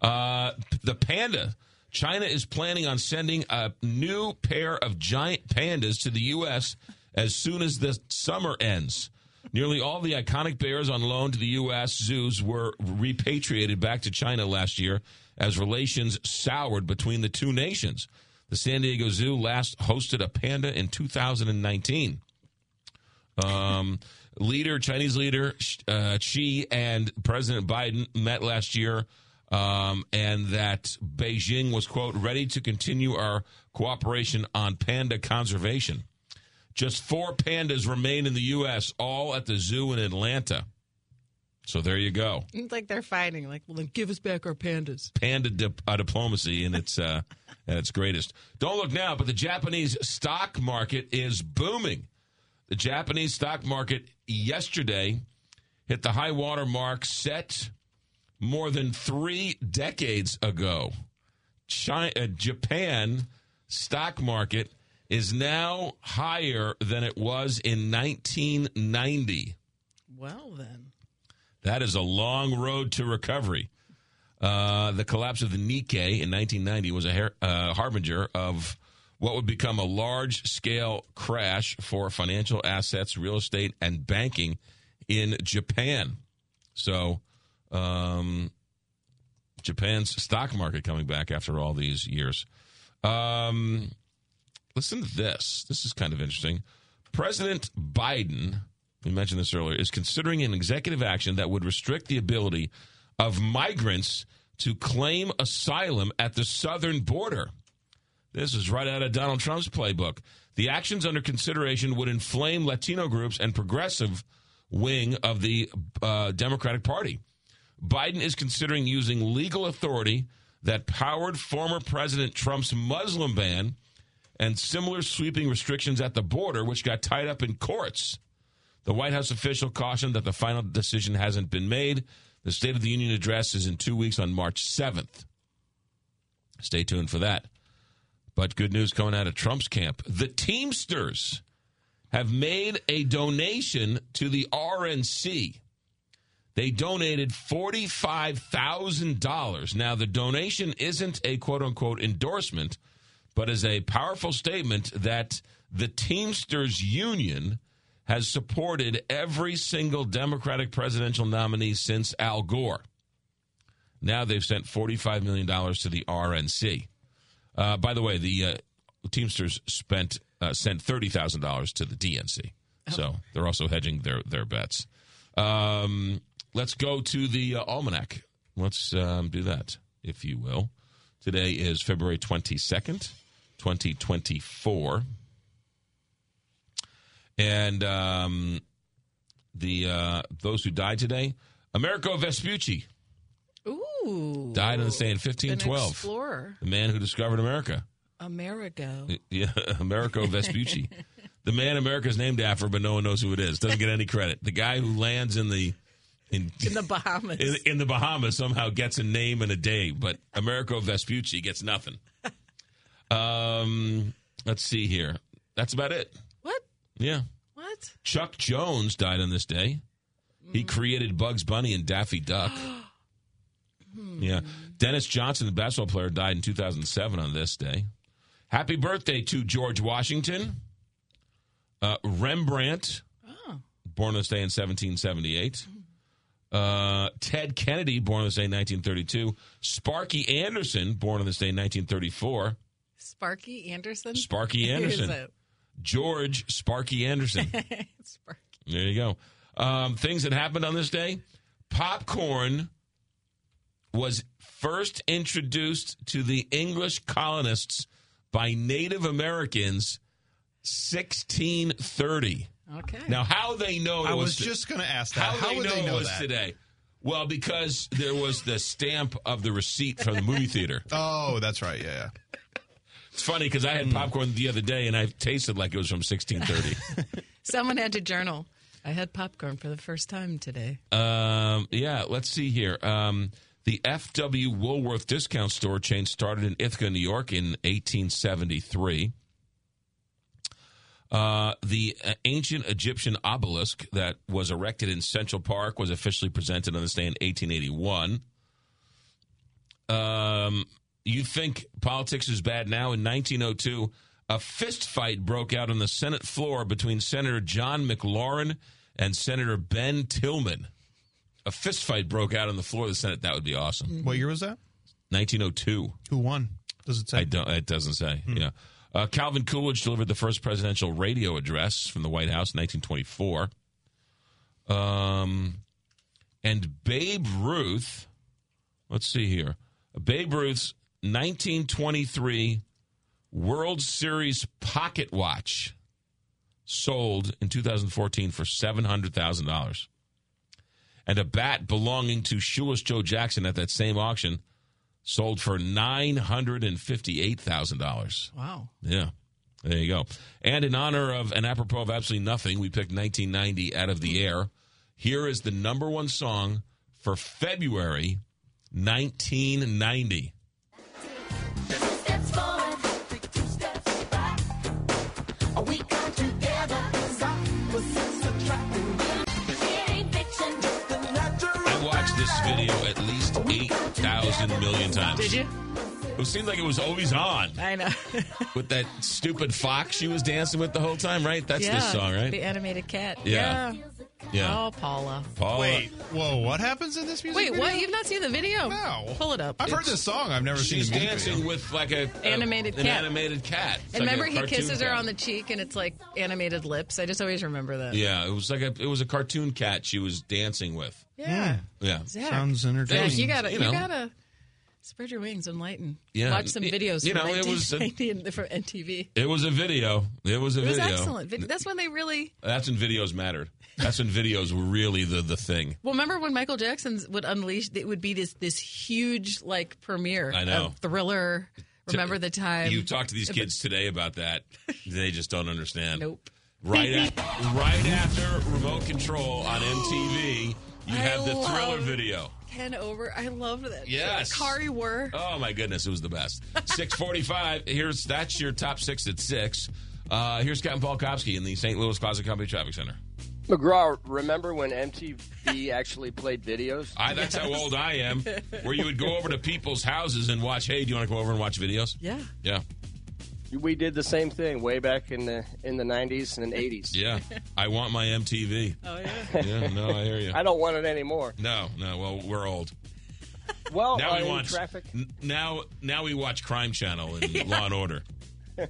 Uh, the panda. China is planning on sending a new pair of giant pandas to the U.S. as soon as the summer ends. Nearly all the iconic bears on loan to the U.S. zoos were repatriated back to China last year as relations soured between the two nations. The San Diego Zoo last hosted a panda in 2019. Um, leader, Chinese leader uh, Xi and President Biden met last year, um, and that Beijing was, quote, ready to continue our cooperation on panda conservation. Just four pandas remain in the U.S., all at the zoo in Atlanta. So there you go.
It's like they're fighting. Like, well, then give us back our pandas.
Panda dip, uh, diplomacy in its uh, at its greatest. Don't look now, but the Japanese stock market is booming. The Japanese stock market yesterday hit the high water mark set more than three decades ago. China, uh, Japan stock market is now higher than it was in 1990.
Well, then.
That is a long road to recovery. Uh, the collapse of the Nikkei in 1990 was a uh, harbinger of what would become a large scale crash for financial assets, real estate, and banking in Japan. So, um, Japan's stock market coming back after all these years. Um, listen to this. This is kind of interesting. President Biden, we mentioned this earlier, is considering an executive action that would restrict the ability of migrants to claim asylum at the southern border. This is right out of Donald Trump's playbook. The actions under consideration would inflame Latino groups and progressive wing of the uh, Democratic Party. Biden is considering using legal authority that powered former President Trump's Muslim ban and similar sweeping restrictions at the border, which got tied up in courts. The White House official cautioned that the final decision hasn't been made. The State of the Union address is in two weeks on March 7th. Stay tuned for that. But good news coming out of Trump's camp. The Teamsters have made a donation to the RNC. They donated $45,000. Now, the donation isn't a quote unquote endorsement, but is a powerful statement that the Teamsters Union has supported every single Democratic presidential nominee since Al Gore. Now they've sent $45 million to the RNC. Uh, by the way, the uh, Teamsters spent uh, sent $30,000 to the DNC. So they're also hedging their, their bets. Um, let's go to the uh, almanac. Let's um, do that, if you will. Today is February 22nd, 2024. And um, the uh, those who died today, Americo Vespucci
Ooh.
died on this day in
An
1512.
explorer.
The man who discovered America.
Amerigo.
Yeah, [LAUGHS] Americo Vespucci. [LAUGHS] the man America's named after, but no one knows who it is. Doesn't get any credit. The guy who lands in the in, [LAUGHS]
In the Bahamas.
in, in the Bahamas somehow gets a name and a day, but Americo Vespucci gets nothing. [LAUGHS] Um, let's see here. That's about it.
What?
Yeah.
What?
Chuck Jones died on this day. He created Bugs Bunny and Daffy Duck. [GASPS] yeah. Dennis Johnson, the basketball player, died in 2007 on this day. Happy birthday to George Washington. Uh, Rembrandt, born on this day in 1778. Uh, Ted Kennedy, born on this day in 1932. Sparky Anderson, born on this day in 1934.
Sparky Anderson?
Sparky Anderson. George Sparky Anderson. [LAUGHS] Sparky. There you go. Um, things that happened on this day. Popcorn was first introduced to the English colonists by Native Americans 1630.
Okay.
Now, how they know it
I
was,
was just gonna ask that.
How,
How
they
would
know,
they
it
know
was
that?
today? Well, because there was the stamp of the receipt from the movie theater. [LAUGHS]
Oh, that's right. Yeah, yeah.
It's funny because I had popcorn the other day and I tasted like it was from 1630. [LAUGHS]
Someone had to journal. I had popcorn for the first time today.
Um, yeah, let's see here. Um, the F.W. Woolworth discount store chain started in Ithaca, New York in 1873. Uh, the uh, ancient Egyptian obelisk that was erected in Central Park was officially presented on this day in 1881. Um, you think politics is bad now? In 1902, a fist fight broke out on the Senate floor between Senator John McLaurin and Senator Ben Tillman. A fist fight broke out on the floor of the Senate. That would be awesome.
What year was that?
1902.
Who won? Does it say?
I don't. It doesn't say. Yeah. Uh, Calvin Coolidge delivered the first presidential radio address from the White House in 1924. Um, and Babe Ruth. Let's see here. Babe Ruth's 1923 World Series pocket watch sold in 2014 for $700,000. And a bat belonging to Shoeless Joe Jackson at that same auction sold for $958,000.
Wow.
Yeah. There you go. And in honor of and apropos of absolutely nothing, we picked 1990 out of the hmm. air. Here is the number one song for February 1990. 8,000 million times.
Did you?
It seemed like it was always on
I know. [LAUGHS]
with that stupid fox she was dancing with the whole time, right? That's
yeah,
this song, right?
The animated cat.
Yeah.
Yeah.
Yeah.
Oh, Paula.
Paula.
Wait, whoa, what happens in this music
Wait,
video?
what? You've not seen the video?
No.
Pull it up.
I've heard this song. I've never seen
She's dancing
video.
with like a a-
Animated
an
cat.
animated cat. It's
And
like
remember, he
cartoon
kisses her on the cheek, and it's like animated lips. I just always remember that.
Yeah, it was like a it was a cartoon cat she was dancing with.
Yeah.
Yeah.
Zach.
Sounds
Yeah,
entertaining.
you gotta,
You
you,
know.
gotta spread your wings and lighten.
Yeah.
Watch some videos.
you
from
know, it was a-
from MTV.
It was a video. It was a
It was
video.
excellent. Vid- That's when they really.
That's when videos mattered. That's when videos were really the the thing.
Well, remember when Michael Jackson's would unleash? It would be this this huge like premiere.
I know.
Of Thriller. Remember the time?
You talk to these kids today about that, [LAUGHS] they just don't understand.
Nope.
Right, at, right after remote control on MTV, you
I
have the Thriller video.
Ken over. I love that.
Yes.
Kari were.
Oh my goodness, it was the best. [LAUGHS] Six forty-five. Here's that's your top six at six. Uh, here's Captain Paul Kopsky in the St. Louis Closet Company Traffic Center.
McGraw, remember when MTV actually played videos?
I, that's how old I am. [LAUGHS] Where you would go over to people's houses and watch. Hey, do you want to come over and watch videos?
Yeah.
Yeah,
We did the same thing way back in the in the 90s and 80s. [LAUGHS]
yeah. I want my MTV.
Oh yeah.
Yeah, no, I hear you.
I don't want it anymore.
No, no. Well, we're old.
Well,
Now
uh,
we
in
watch.
traffic.
n- Now, now we watch Crime Channel and [LAUGHS] Law and Order. [LAUGHS]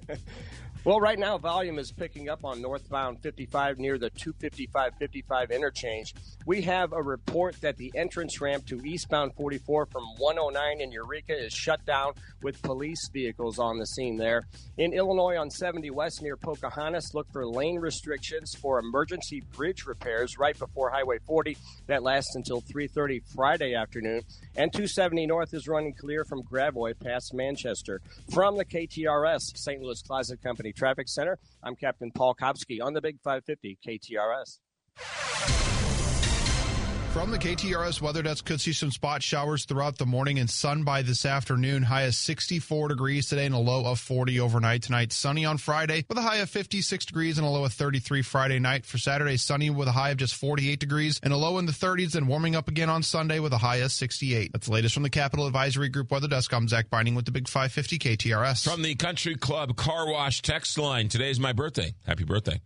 Well, right now, volume is picking up on northbound 55 near the 255-55 interchange. We have a report that the entrance ramp to eastbound 44 from 109 in Eureka is shut down with police vehicles on the scene there. In Illinois on 70 West near Pocahontas, look for lane restrictions for emergency bridge repairs right before Highway 40. That lasts until 3:30 Friday afternoon. And 270 North is running clear from Gravois past Manchester. From the KTRS St. Louis Closet Company Traffic Center, I'm Captain Paul Kopsky on the Big 550 KTRS.
From the KTRS weather desk, could see some spot showers throughout the morning and sun by this afternoon. High of 64 degrees today and a low of 40 overnight tonight. Sunny on Friday with a high of 56 degrees and a low of 33 Friday night. For Saturday, sunny with a high of just 48 degrees and a low in the 30s and warming up again on Sunday with a high of 68. That's the latest from the Capital Advisory Group weather desk. I'm Zach Binding with the Big 550 KTRS.
From the Country Club Car Wash text line. Today's my birthday. Happy birthday.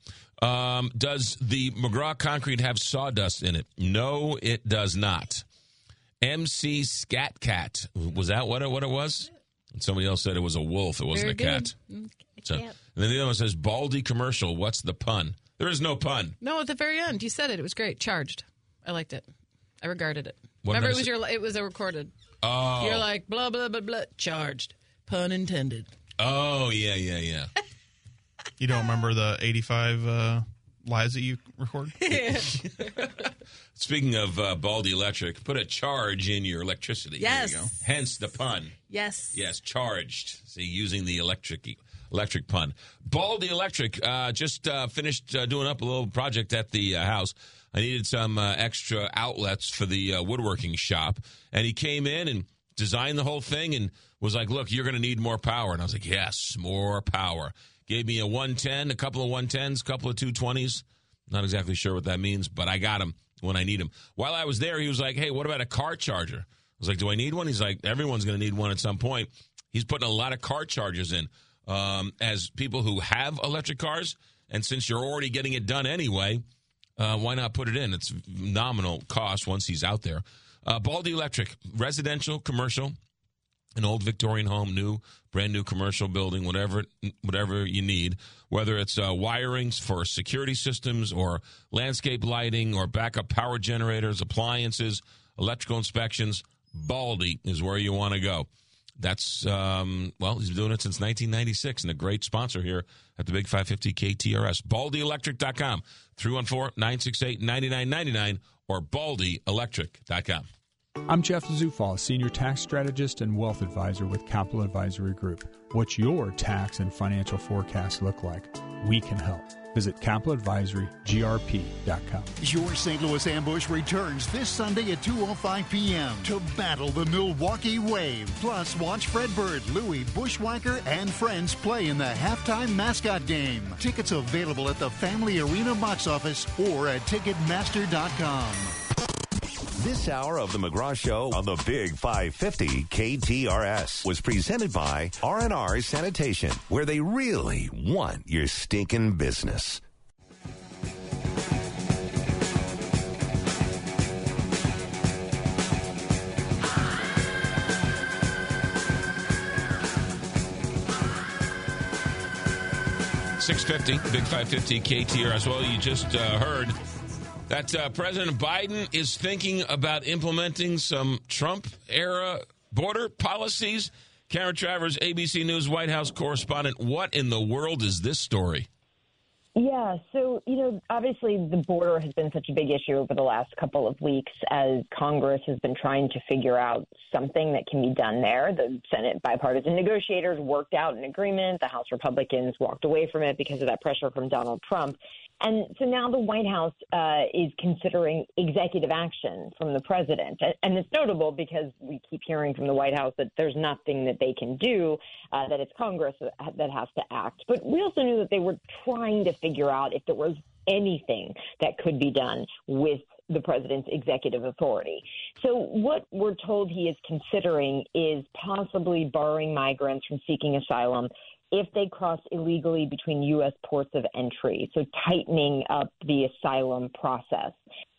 Um, does the McGraw concrete have sawdust in it? No, it does not. MC Scat Cat. Was that what it, what it was? And somebody else said it was a wolf. It wasn't
Very
a
good.
cat.
Mm,
So, and then the other one says Baldy commercial. What's the pun? There is no pun.
No, at the very end, you said it. It was great. Charged. I liked it. I regarded it.
What
Remember, it was your. It was a recorded.
Oh,
You're like blah blah blah blah. Charged. Pun intended.
oh yeah, yeah, yeah. [LAUGHS]
You don't remember the 85 uh, lives that you recorded? [LAUGHS]
Speaking of uh, Baldy Electric, put a charge in your electricity.
Yes.
There you go. Hence the pun.
Yes.
Yes, charged. See, using the electric electric pun. Baldy Electric uh, just uh, finished uh, doing up a little project at the uh, house. I needed some uh, extra outlets for the uh, woodworking shop, and he came in and designed the whole thing and was like, "Look, you're going to need more power." And I was like, "Yes, more power." Gave me a 110, a couple of 110s, a couple of 220s. Not exactly sure what that means, but I got them when I need them. While I was there, he was like, "Hey, what about a car charger?" I was like, "Do I need one?" He's like, "Everyone's going to need one at some point." He's putting a lot of car chargers in um, as people who have electric cars, and since you're already getting it done anyway, uh, why not put it in? It's nominal cost once he's out there. Uh, Baldy Electric, residential, commercial, an old Victorian home, new, brand new commercial building, whatever whatever you need, whether it's uh, wirings for security systems or landscape lighting or backup power generators, appliances, electrical inspections. Baldy is where you want to go. That's um, well, he's been doing it since 1996, and a great sponsor here at the Big 550 KTRS. BaldyElectric.com, 314-968-9999, or BaldyElectric.com.
I'm Jeff Zufall, Senior Tax Strategist and Wealth Advisor with Capital Advisory Group. What's your tax and financial forecast look like? We can help. Visit capitaladvisorygrp.com.
Your St. Louis Ambush returns this Sunday at 2.05 p.m. to battle the Milwaukee Wave. Plus, watch Fred Bird, Louie, Bushwhacker, and friends play in the halftime mascot game. Tickets available at the Family Arena box office or at Ticketmaster.com.
This hour of the McGraw Show on the Big 550 KTRS was presented by R&R Sanitation, where they really want your stinking business.
Six fifty, Big Five Fifty KTRS. Well, you just uh, heard that uh, President Biden is thinking about implementing some Trump era border policies. Karen Travers, ABC News White House correspondent. What in the world is this story?
Yeah, so, you know, obviously the border has been such a big issue over the last couple of weeks as Congress has been trying to figure out something that can be done there. The Senate bipartisan negotiators worked out an agreement. The House Republicans walked away from it because of that pressure from Donald Trump. And so now the White House uh, is considering executive action from the president. And it's notable because we keep hearing from the White House that there's nothing that they can do, uh, that it's Congress that has to act. But we also knew that they were trying to figure out if there was anything that could be done with the president's executive authority. So, what we're told he is considering is possibly barring migrants from seeking asylum if they cross illegally between U.S. ports of entry, so tightening up the asylum process.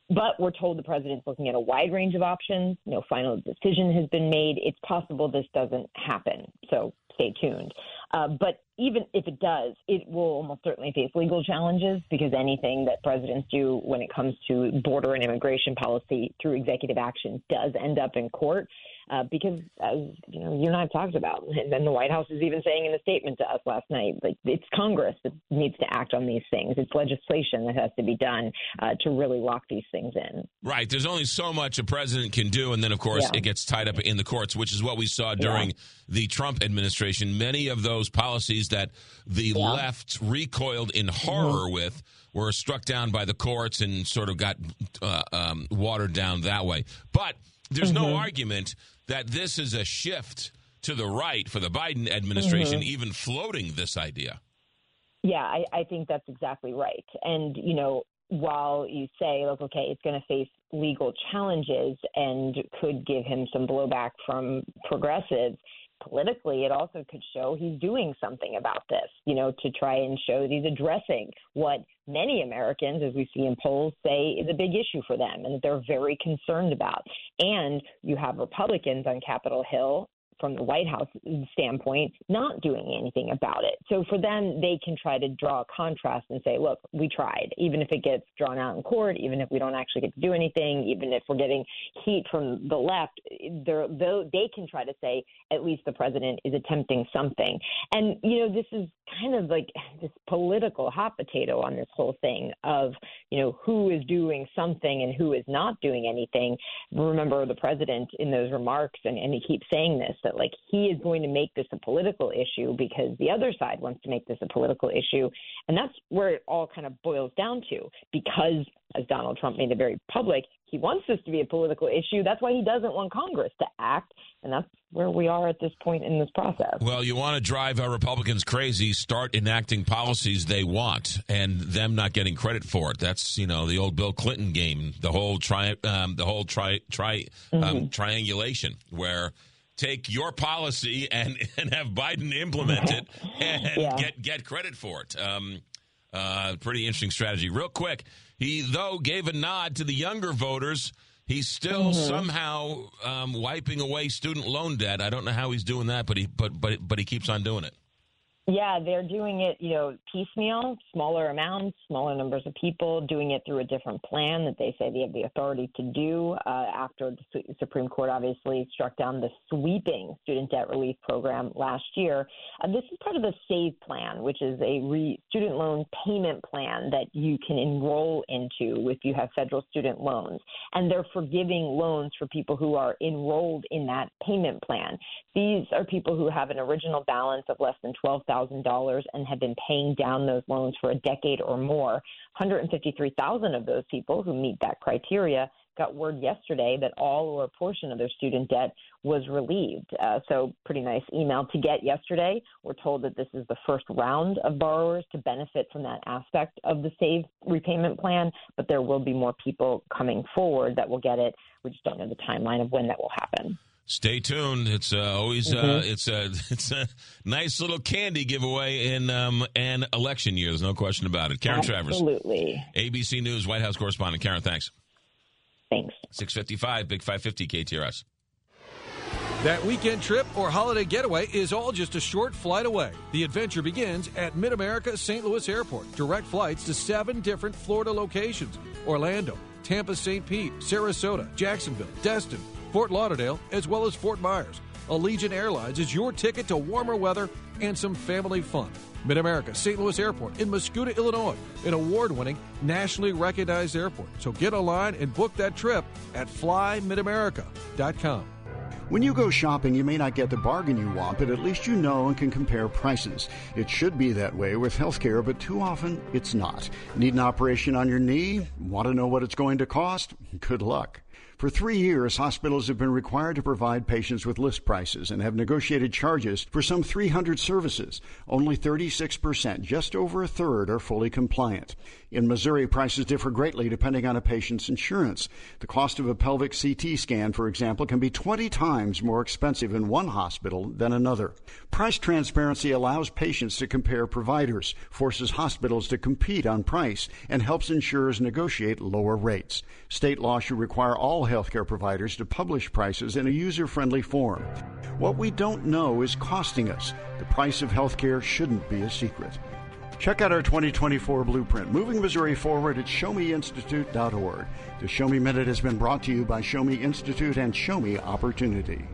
But we're told the president's looking at a wide range of options. No final decision has been made. It's possible this doesn't happen. So stay tuned. Uh, but even if it does, it will almost certainly face legal challenges because anything that presidents do when it comes to border and immigration policy through executive action does end up in court. Uh, because as you know, you and I have talked about, and then the White House is even saying in a statement to us last night, like it's Congress that needs to act on these things. It's legislation that has to be done uh, to really lock these things in.
Right. There's only so much a president can do, and then of course yeah. it gets tied up in the courts, which is what we saw during yeah. the Trump administration. Many of those policies that the yeah. left recoiled in horror mm-hmm. with were struck down by the courts and sort of got uh, um, watered down that way. But there's mm-hmm. no argument that this is a shift to the right for the Biden administration, mm-hmm. even floating this idea.
Yeah, I, I think that's exactly right. And, you know, while you say, look, okay, it's going to face legal challenges and could give him some blowback from progressives, politically, it also could show he's doing something about this, you know, to try and show that he's addressing what many Americans, as we see in polls, say is a big issue for them and that they're very concerned about. And you have Republicans on Capitol Hill from the White House standpoint, not doing anything about it. So for them, they can try to draw a contrast and say, look, we tried, even if it gets drawn out in court, even if we don't actually get to do anything, even if we're getting heat from the left, they're, they can try to say, at least the president is attempting something. And, you know, this is kind of like this political hot potato on this whole thing of, you know, who is doing something and who is not doing anything. Remember the president in those remarks, and, and he keeps saying this that like he is going to make this a political issue because the other side wants to make this a political issue. And that's where it all kind of boils down to because as Donald Trump made it very public, he wants this to be a political issue. That's why he doesn't want Congress to act. And that's where we are at this point in this process.
Well, you want to drive our Republicans crazy, start enacting policies they want and them not getting credit for it. That's, you know, the old Bill Clinton game, the whole tri um, the whole tri tri um, mm-hmm. triangulation where take your policy and, [LAUGHS] and have Biden implement it and yeah. get get credit for it. Um, uh, pretty interesting strategy. Real quick, he though gave a nod to the younger voters. He's still mm-hmm. somehow um, wiping away student loan debt. I don't know how he's doing that, but he but but but he keeps on doing it.
Yeah, they're doing it, you know, piecemeal, smaller amounts, smaller numbers of people, doing it through a different plan that they say they have the authority to do uh, after the Supreme Court obviously struck down the sweeping student debt relief program last year. Uh, this is part of the SAVE plan, which is a re- student loan payment plan that you can enroll into if you have federal student loans. And they're forgiving loans for people who are enrolled in that payment plan. These are people who have an original balance of less than 12000 $100,000 and have been paying down those loans for a decade or more. 153,000 of those people who meet that criteria got word yesterday that all or a portion of their student debt was relieved. Uh, so, pretty nice email to get yesterday. We're told that this is the first round of borrowers to benefit from that aspect of the SAVE repayment plan, but there will be more people coming forward that will get it. We just don't know the timeline of when that will happen.
Stay tuned. It's uh, always uh, mm-hmm. it's a [LAUGHS] it's a nice little candy giveaway in um, an election year. There's no question about it. Karen
Absolutely.
Travers, ABC News White House correspondent. Karen, thanks.
Thanks.
Six fifty five, big five fifty KTRS.
That weekend trip or holiday getaway is all just a short flight away. The adventure begins at Mid America St. Louis Airport. Direct flights to seven different Florida locations Orlando, Tampa, St. Pete, Sarasota, Jacksonville, Destin. Fort Lauderdale, as well as Fort Myers. Allegiant Airlines is your ticket to warmer weather and some family fun. Mid America St. Louis Airport in Mascoutah, Illinois, an award winning, nationally recognized airport. So get online and book that trip at flymidamerica.com.
When you go shopping, you may not get the bargain you want, but at least you know and can compare prices. It should be that way with healthcare, but too often it's not. Need an operation on your knee? Want to know what it's going to cost? Good luck. For three years, hospitals have been required to provide patients with list prices and have negotiated charges for some 300 services. Only 36%, just over a third, are fully compliant. In Missouri, prices differ greatly depending on a patient's insurance. The cost of a pelvic CT scan, for example, can be 20 times more expensive in one hospital than another. Price transparency allows patients to compare providers, forces hospitals to compete on price, and helps insurers negotiate lower rates. State law should require all healthcare providers to publish prices in a user friendly form. What we don't know is costing us. The price of healthcare shouldn't be a secret. Check out our 2024 blueprint, Moving Missouri Forward at ShowMeInstitute.org. The Show Me Minute has been brought to you by Show Me Institute and Show Me Opportunity.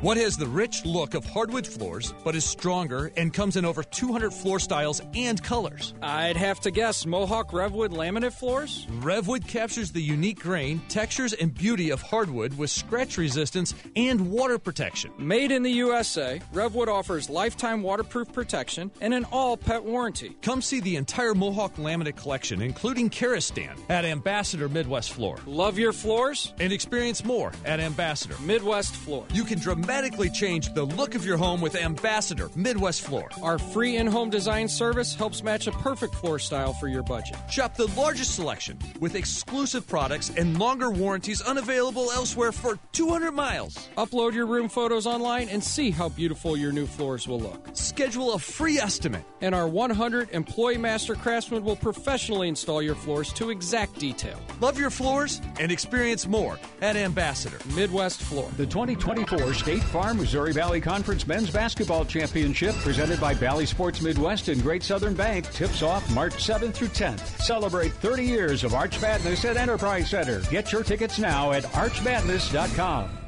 What has the rich look of hardwood floors, but is stronger and comes in over 200 floor styles and colors?
I'd have to guess Mohawk Revwood laminate floors?
Revwood captures the unique grain, textures, and beauty of hardwood with scratch resistance and water protection.
Made in the USA, Revwood offers lifetime waterproof protection and an all pet warranty.
Come see the entire Mohawk laminate collection, including Karastan, at Ambassador Midwest Floor.
Love your floors?
And experience more at Ambassador
Midwest Floor.
You can dramatically dramatically change the look of your home with Ambassador Midwest Floor.
Our free in home design service helps match a perfect floor style for your budget.
Shop the largest selection with exclusive products and longer warranties unavailable elsewhere for 200 miles.
Upload your room photos online and see how beautiful your new floors will look.
Schedule a free estimate.
And our 100 employee master craftsmen will professionally install your floors to exact detail.
Love your floors and experience more at Ambassador
Midwest Floor.
The 2024 State State Farm Missouri Valley Conference Men's Basketball Championship presented by Bally Sports Midwest and Great Southern Bank tips off March 7th through 10th. Celebrate 30 years of Arch Madness at Enterprise Center. Get your tickets now at archmadness.com.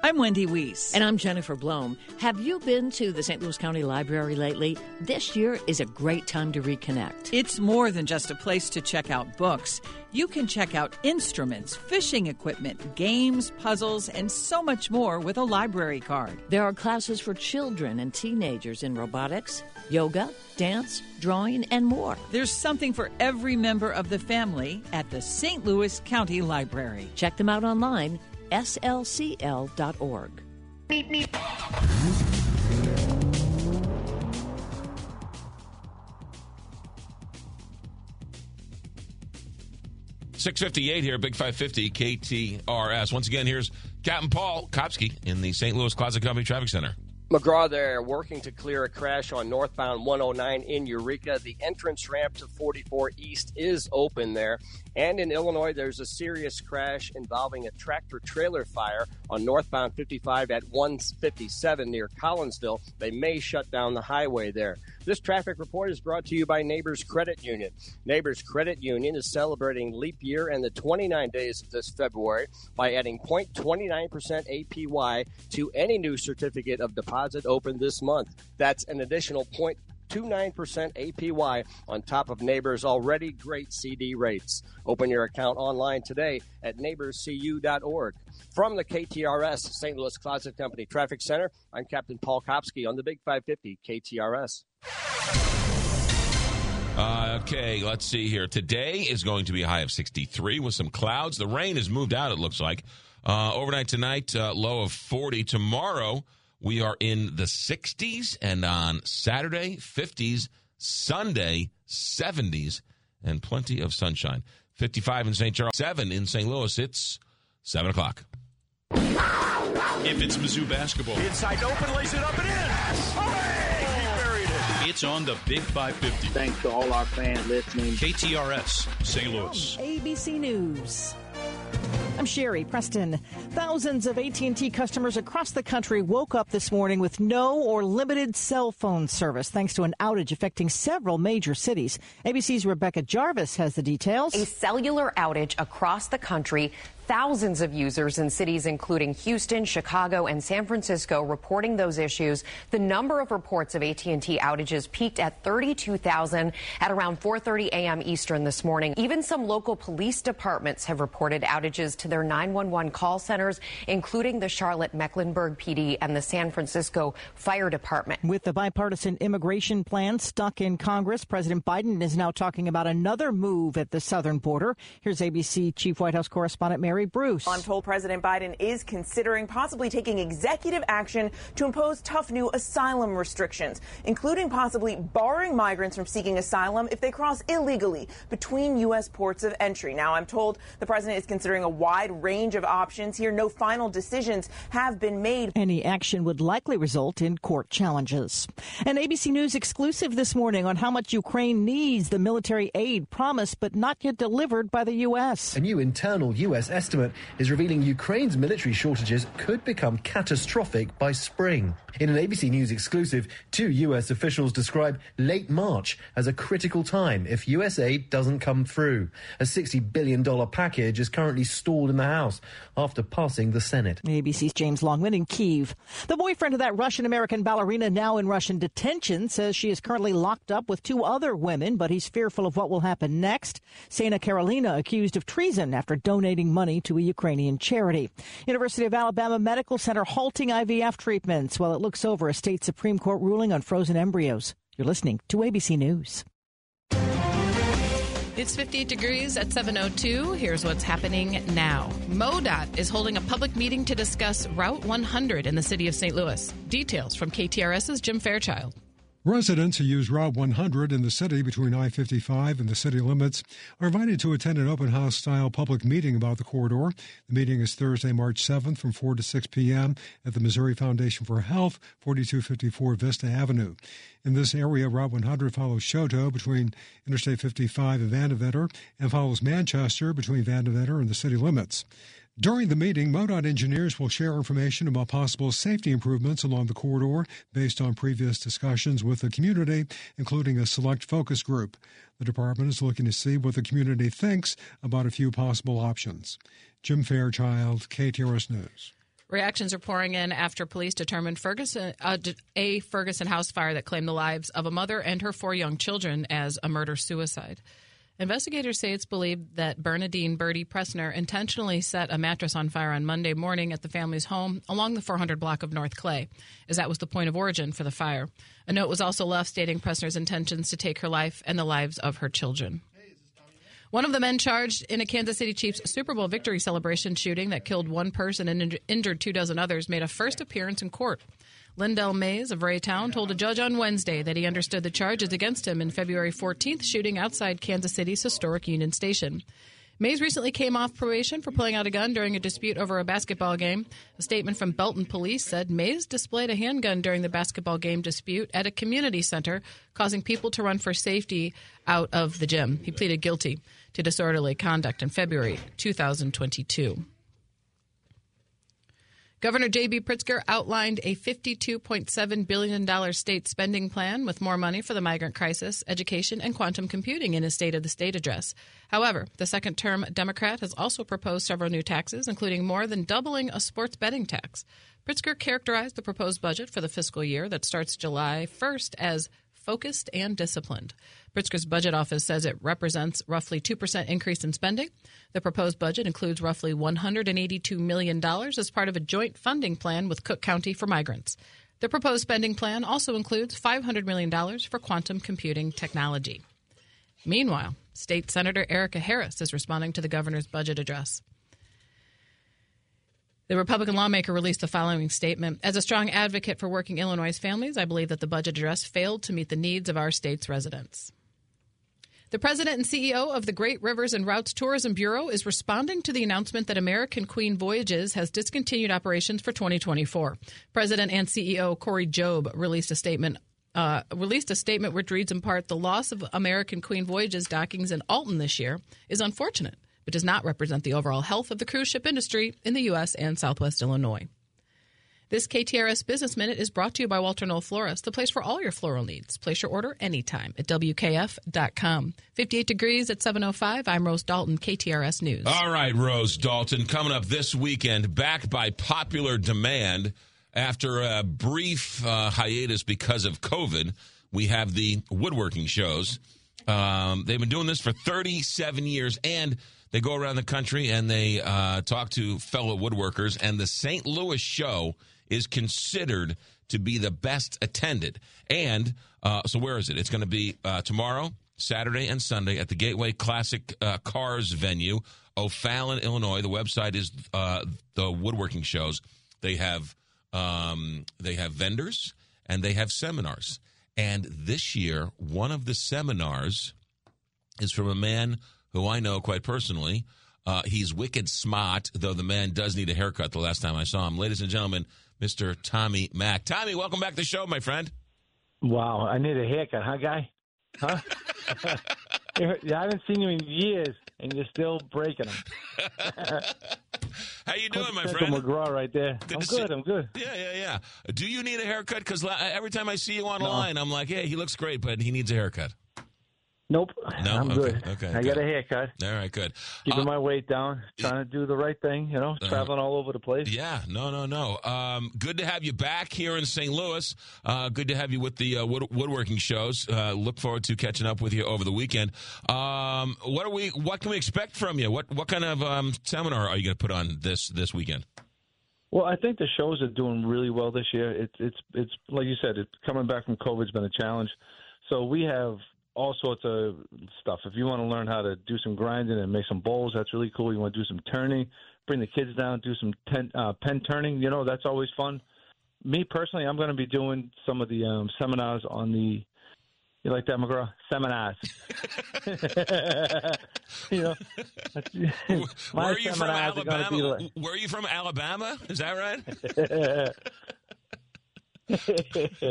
I'm Wendy Weiss. And I'm Jennifer Blome. Have you been to the St. Louis County Library lately? This year is a great time to reconnect.
It's more than just a place to check out books. You can check out instruments, fishing equipment, games, puzzles, and so much more with a library card.
There are classes for children and teenagers in robotics, yoga, dance, drawing, and more.
There's something for every member of the family at the St. Louis County Library.
Check them out online, slcl.org.
658 here, Big 550 KTRS. Once again, here's Captain Paul Kopsky in the St. Louis Closet Company Traffic Center.
McGraw there working to clear a crash on northbound 109 in Eureka. The entrance ramp to 44 East is open there. And in Illinois, there's a serious crash involving a tractor trailer fire on northbound 55 at 157 near Collinsville. They may shut down the highway there. This traffic report is brought to you by Neighbors Credit Union. Neighbors Credit Union is celebrating leap year and the 29 days of this February by adding 0.29% APY to any new certificate of deposit opened this month. That's an additional 0.29% APY on top of Neighbors' already great CD rates. Open your account online today at neighborscu.org. From the KTRS St. Louis Closet Company Traffic Center, I'm Captain Paul Kopsky on the Big 550 KTRS.
Uh, okay, let's see here. Today is going to be a high of 63 with some clouds. The rain has moved out, it looks like. Uh, overnight tonight, uh, low of 40. Tomorrow, we are in the 60s, and on Saturday, 50s, Sunday, 70s, and plenty of sunshine. 55 in St. Charles, 7 in St. Louis. It's 7 o'clock.
If it's Mizzou basketball,
inside open, lays it up and in. Hooray! He buried it.
it's on the Big 550.
Thanks to all our fans listening.
KTRS, St. Louis.
ABC News. I'm Sherry Preston. Thousands of AT&T customers across the country woke up this morning with no or limited cell phone service thanks to an outage affecting several major cities. ABC's Rebecca Jarvis has the details.
A cellular outage across the country thousands of users in cities including Houston, Chicago, and San Francisco reporting those issues. The number of reports of AT&T outages peaked at 32,000 at around 4:30 a.m. Eastern this morning. Even some local police departments have reported outages to their 911 call centers, including the Charlotte Mecklenburg PD and the San Francisco Fire Department.
With the bipartisan immigration plan stuck in Congress, President Biden is now talking about another move at the southern border. Here's ABC Chief White House correspondent Mary Bruce.
I'm told President Biden is considering possibly taking executive action to impose tough new asylum restrictions, including possibly barring migrants from seeking asylum if they cross illegally between U.S. ports of entry. Now, I'm told the president is considering a wide range of options here. No final decisions have been made.
Any action would likely result in court challenges. An ABC News exclusive this morning on how much Ukraine needs the military aid promised but not yet delivered by the U.S.
A new internal U.S. estimate is revealing Ukraine's military shortages could become catastrophic by spring. In an ABC News exclusive, two U.S. officials describe late March as a critical time if U.S. aid doesn't come through. A $60 billion package is currently stalled in the House after passing the Senate.
ABC's James Longman in Kiev. The boyfriend of that Russian American ballerina now in Russian detention says she is currently locked up with two other women, but he's fearful of what will happen next. Ksenia Karelina accused of treason after donating money to a Ukrainian charity. University of Alabama Medical Center halting IVF treatments while it looks over a state Supreme Court ruling on frozen embryos. You're listening to ABC News.
It's 58 degrees at 702. Here's what's happening now. MoDOT is holding a public meeting to discuss Route 100 in the city of St. Louis. Details from KTRS's Jim Fairchild.
Residents who use Route 100 in the city between I 55 and the city limits are invited to attend an open house style public meeting about the corridor. The meeting is Thursday, March 7th from 4 to 6 p.m. at the Missouri Foundation for Health, 4254 Vista Avenue. In this area, Route 100 follows Chouteau between Interstate 55 and Vandeventer and follows Manchester between Vandeventer and the city limits. During the meeting, MoDOT engineers will share information about possible safety improvements along the corridor based on previous discussions with the community, including a select focus group. The department is looking to see what the community thinks about a few possible options. Jim Fairchild, KTRS News.
Reactions are pouring in after police determined Ferguson, uh, a Ferguson house fire that claimed the lives of a mother and her four young children as a murder suicide. Investigators say it's believed that Bernadine Birdie Pressner intentionally set a mattress on fire on Monday morning at the family's home along the 400 block of North Clay, as that was the point of origin for the fire. A note was also left stating Pressner's intentions to take her life and the lives of her children. One of the men charged in a Kansas City Chiefs Super Bowl victory celebration shooting that killed one person and injured two dozen others made a first appearance in court. Lyndell Mays of Raytown told a judge on Wednesday that he understood the charges against him in February 14th shooting outside Kansas City's historic Union Station. Mays recently came off probation for pulling out a gun during a dispute over a basketball game. A statement from Belton police said Mays displayed a handgun during the basketball game dispute at a community center, causing people to run for safety out of the gym. He pleaded guilty to disorderly conduct in February 2022. Governor J.B. Pritzker outlined a $52.7 billion state spending plan with more money for the migrant crisis, education, and quantum computing in his State of the State address. However, the second term Democrat has also proposed several new taxes, including more than doubling a sports betting tax. Pritzker characterized the proposed budget for the fiscal year that starts July 1st as focused and disciplined. Pritzker's budget office says it represents roughly 2% increase in spending. The proposed budget includes roughly $182 million as part of a joint funding plan with Cook County for migrants. The proposed spending plan also includes $500 million for quantum computing technology. Meanwhile, State Senator Erica Harriss is responding to the governor's budget address. The Republican lawmaker released the following statement As a strong advocate for working Illinois families, I believe that the budget address failed to meet the needs of our state's residents. The president and CEO of the Great Rivers and Routes Tourism Bureau is responding to the announcement that American Queen Voyages has discontinued operations for 2024. President and CEO Cory Jobe released a statement. Uh, released a statement which reads in part: "The loss of American Queen Voyages dockings in Alton this year is unfortunate, but does not represent the overall health of the cruise ship industry in the U.S. and Southwest Illinois." This KTRS Business Minute is brought to you by Walter Knoll Florist, the place for all your floral needs. Place your order anytime at WKF.com. 58 degrees at 7.05. I'm Rose Dalton, KTRS News.
All right, Rose Dalton, coming up this weekend, back by popular demand after a brief uh, hiatus because of COVID. We have the woodworking shows. Um, they've been doing this for 37 years, and they go around the country and they uh, talk to fellow woodworkers. And the St. Louis show is considered to be the best attended. And uh, so, where is it? It's going to be uh, tomorrow, Saturday, and Sunday at the Gateway Classic uh, Cars venue, O'Fallon, Illinois. The website is uh, the woodworking shows. They have um, they have vendors and they have seminars. And this year, one of the seminars is from a man who I know quite personally. Uh, he's wicked smart, though the man does need a haircut the last time I saw him. Ladies and gentlemen, Mr. Tommy Mac. Tommy, welcome back to the show, my friend.
Wow, I need a haircut, huh, guy? Huh? [LAUGHS] [LAUGHS] I haven't seen you in years, and you're still breaking them. [LAUGHS]
How you doing, my
Central
friend?
McGraw right there.
Good
I'm
see-
good. I'm good.
Yeah, yeah, yeah. Do you need a haircut? Because every time I see you online, I'm like, yeah, he looks great, but he needs a haircut.
Nope.
No,
I'm
okay,
good.
okay,
I
good.
got a haircut.
All right, good.
Keeping
Uh,
my weight down, trying to do the right thing. You know,
Uh-huh.
traveling all over the place.
Yeah, no, no, no. Um, good to have you back here in St. Louis. Uh, good to have you with the uh, wood- woodworking shows. Uh, look forward to catching up with you over the weekend. Um, what are we? What can we expect from you? What what kind of um, seminar are you going to put on this this weekend?
Well, I think the shows are doing really well this year. It's it's it's like you said, it's coming back from COVID's been a challenge. So we have all sorts of stuff. If you want to learn how to do some grinding and make some bowls, that's really cool. You want to do some turning, bring the kids down, do some pen, uh, pen turning. You know, that's always fun. Me personally, I'm going to be doing some of the um, seminars on the. You like that, McGraw? Seminars. [LAUGHS] you know,
Where are you from,
are going to be
Alabama? Where are you from, Alabama? Is that right? [LAUGHS] [LAUGHS]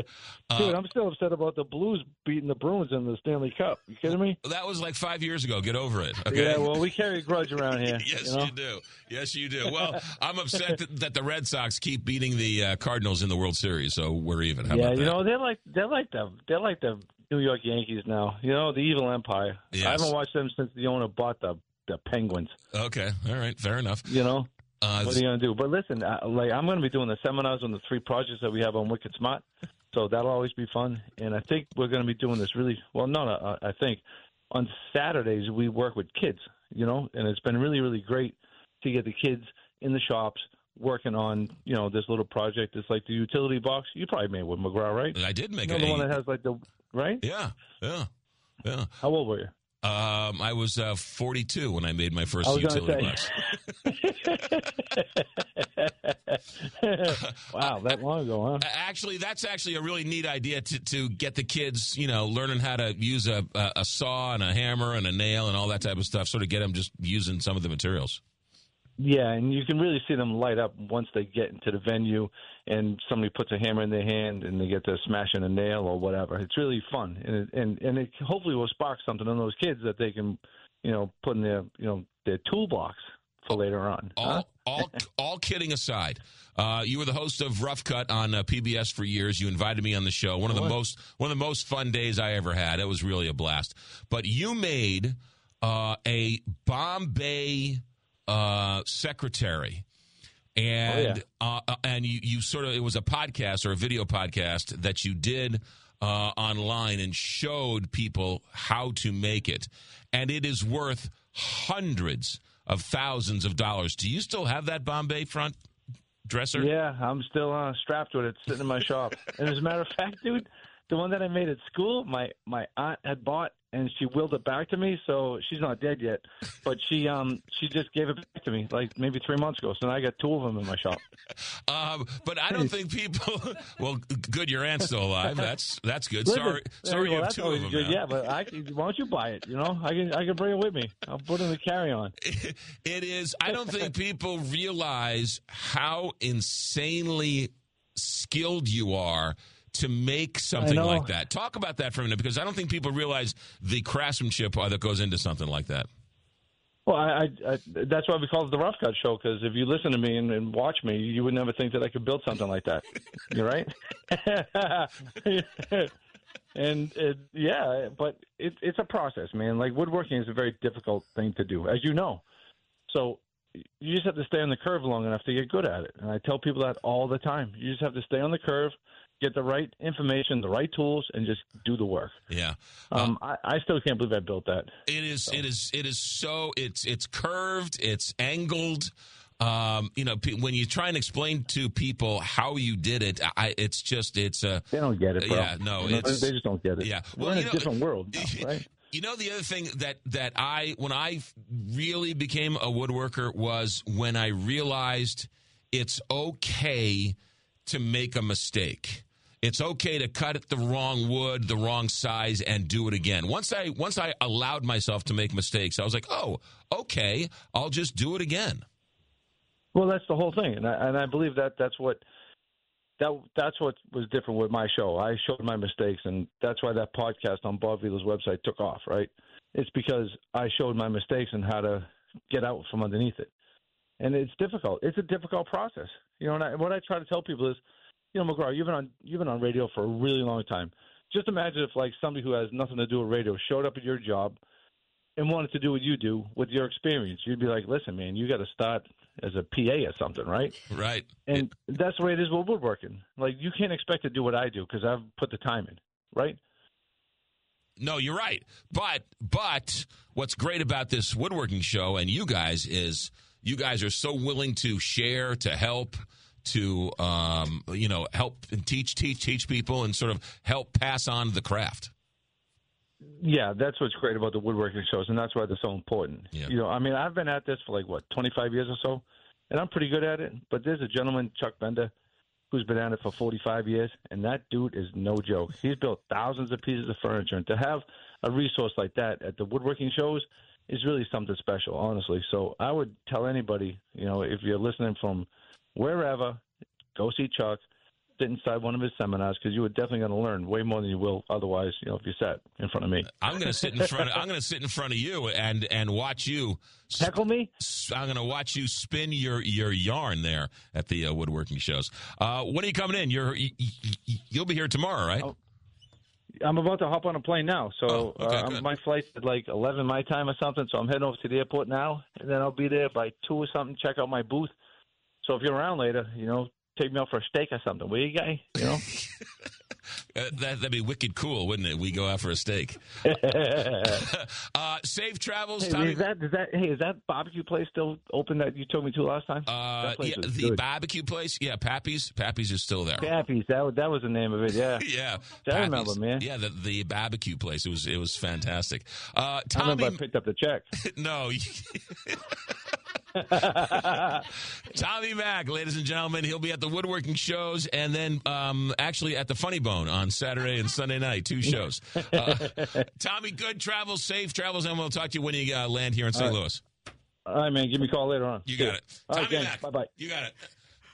Dude, I'm still upset about the Blues beating the Bruins in the Stanley Cup. You kidding me?
That was like five years ago. Get over it. Okay.
Yeah, well, we carry a grudge around here. [LAUGHS]
yes,
you, know?
you do. Yes, you do. Well, [LAUGHS] I'm upset that, that the Red Sox keep beating the uh, Cardinals in the World Series, so we're even. How
yeah,
about
you know they're like they're like the they're like the New York Yankees now. You know the evil empire.
Yes.
I haven't watched them since the owner bought the the Penguins.
Okay, all right, fair enough.
You know.
Uh,
what are you gonna do? But listen, uh, like I'm gonna be doing the seminars on the three projects that we have on Wicked Smart, so that'll always be fun. And I think we're gonna be doing this really well. No, no, uh, I think on Saturdays we work with kids, you know, and it's been really, really great to get the kids in the shops working on, you know, this little project. It's like the utility box. You probably made with McGraw, right?
I did make
you know,
a-
the one that has like the right.
Yeah, yeah, yeah.
How old were you?
Um, I was uh, 42 when I made my first utility box. [LAUGHS]
wow, [LAUGHS] that long ago, huh?
Actually, that's actually a really neat idea to, to get the kids, you know, learning how to use a, a, a saw and a hammer and a nail and all that type of stuff, sort of get them just using some of the materials.
Yeah, and you can really see them light up once they get into the venue and somebody puts a hammer in their hand and they get to smashing a nail or whatever. It's really fun, and it, and and it hopefully will spark something in those kids that they can, you know, put in their you know their toolbox for later on.
All, all, all kidding aside, uh, you were the host of Rough Cut on uh, PBS for years. You invited me on the show. One of the
What?
most one of the most fun days I ever had. It was really a blast. But you made uh, a Bombay uh, secretary. And uh, uh, and you, you sort of it was a podcast or a video podcast that you did uh, online and showed people how to make it, and it is worth hundreds of thousands of dollars. Do you still have that Bombay front dresser?
Yeah, I'm still uh, strapped with it, sitting in my shop. And as a matter of fact, dude, the one that I made at school, my my aunt had bought, and she willed it back to me. So she's not dead yet, but she um she just gave it back to me like maybe three months ago. So now I got two of them in my shop. [LAUGHS]
Um, but I don't think people. [LAUGHS] Well, good, your aunt's still alive. That's that's good.
Listen,
sorry, sorry,
well,
you have two of them
good. Yeah, but I can, why don't you buy it? You know, I can I can bring it with me. I'll put it in the carry on. [LAUGHS]
It is. I don't think people realize how insanely skilled you are to make something like that. Talk about that for a minute because I don't think people realize the craftsmanship uh, that goes into something like that.
Well, I, I, I that's why we call it the Rough Cut Show because if you listen to me and, and watch me, you would never think that I could build something like that. [LAUGHS] You're right. [LAUGHS] and it, yeah, but it, it's a process, man. Like woodworking is a very difficult thing to do, as you know. So you just have to stay on the curve long enough to get good at it. And I tell people that all the time. You just have to stay on the curve, get the right information, the right tools, and just do the work.
Yeah.
Um, I, I still can't believe I built that.
It is. It is. It is so. It's. It's curved. It's angled. Um, you know, when you try and explain to people how you did it, I, it's just. It's a.
They don't get it, bro.
Yeah. No. It's.
they just don't get it.
Yeah.
We're in a
know-
different world, [LAUGHS] now, right?
You know, the other thing that that I when I really became a woodworker was when I realized it's okay to make a mistake. It's okay to cut it the wrong wood, the wrong size, and do it again. Once I once I allowed myself to make mistakes, I was like, oh, okay, I'll just do it again.
Well, that's the whole thing, and I, and I believe that that's what that that's what was different with my show. I showed my mistakes, and that's why that podcast on Bob Vila's website took off. Right? It's because I showed my mistakes and how to get out from underneath it. And it's difficult. It's a difficult process. You know, and I, what I try to tell people is, you know, McGraw, you've been on you've been on radio for a really long time. Just imagine if like somebody who has nothing to do with radio showed up at your job and wanted to do what you do with your experience. You'd be like, listen, man, you got to start as a PA or something, right?
Right.
And that's the way it is with woodworking. Like you can't expect to do what I do because I've put the time in, right?
No, you're right. But but what's great about this woodworking show and you guys is you guys are so willing to share, to help, to um, you know, help and teach, teach, teach people, and sort of help pass on the craft.
Yeah, that's what's great about the woodworking shows, and that's why they're so important.
Yeah.
You know, I mean, I've been at this for like what 25 years or so, and I'm pretty good at it. But there's a gentleman, Chuck Bender, who's been at it for 45 years, and that dude is no joke. He's built thousands of pieces of furniture, and to have a resource like that at the woodworking shows is really something special, honestly. So I would tell anybody, you know, if you're listening from wherever, go see Chuck. Sit inside one of his seminars because you are definitely going to learn way more than you will otherwise. You know, if you sat in front of me.
I'm going to sit in front. Of, I'm going to sit in front of you and and watch you
heckle me.
I'm going to watch you spin your your yarn there at the uh, woodworking shows. Uh, when are you coming in? You're you, will be here tomorrow, right?
I'm about to hop on a plane now, so
Oh, okay,
uh, my flight's at like 11 my time or something. So I'm heading over to the airport now, and then I'll be there by two or something. Check out my booth. So if you're around later, you know, take me out for a steak or something, will you, guy? You know. [LAUGHS]
Uh, that, that'd be wicked cool, wouldn't it? We go out for a steak. [LAUGHS] uh, safe travels,
Hey,
Tommy.
is that is that hey is that barbecue place still open that you told me to last time?
Uh, yeah, the
good.
barbecue place. Yeah, Pappy's. Pappy's is still there.
Pappy's. That was- that was the name of it. Yeah. [LAUGHS]
yeah,
I remember, man.
Yeah, the, the barbecue place. It was it was fantastic. Uh,
I
Tommy,
remember I picked up the check.
no, [LAUGHS] Tommy Mac, ladies and gentlemen, he'll be at the woodworking shows and then um, actually at the Funny Bone on Saturday and Sunday night, two shows. Uh, [LAUGHS] Tommy, good travels, safe travels, and we'll talk to you when you uh, land here in St.
Right.
Louis.
All right, man. Give me a call later on.
You got it.
All right,
Tommy
thanks.
Mac.
Bye bye.
You got it.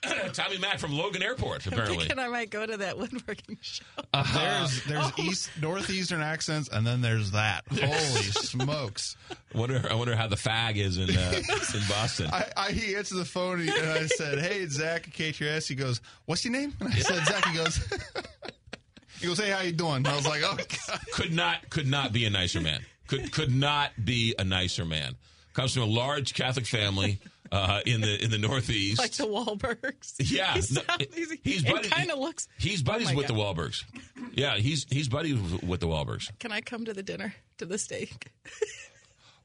[COUGHS] Tommy Mac from Logan Airport,
I'm
apparently.
thinking I might go to that [LAUGHS] woodworking show.
There's there's
Oh.
east northeastern accents, and then there's that. Holy [LAUGHS] smokes!
Wonder, I wonder how the fag is in uh, [LAUGHS] in Boston.
I, I he answered the phone and I said, "Hey, it's Zach at KTRS." He goes, "What's your name?" And I said, "Zach." He goes, "He goes, hey, how you doing?" I was like, "Oh, God.
could not could not be a nicer man. Could could not be a nicer man. Comes from a large Catholic family uh, in the in the Northeast.
Like the Wahlbergs. [LAUGHS]
Yeah,
He's,
no,
he's,
he's buddy-
kind of looks.
He's
Oh
buddies
my
with the
God.
Wahlbergs. Yeah, he's he's buddies with the Wahlbergs.
Can I come to the dinner to the steak? [LAUGHS]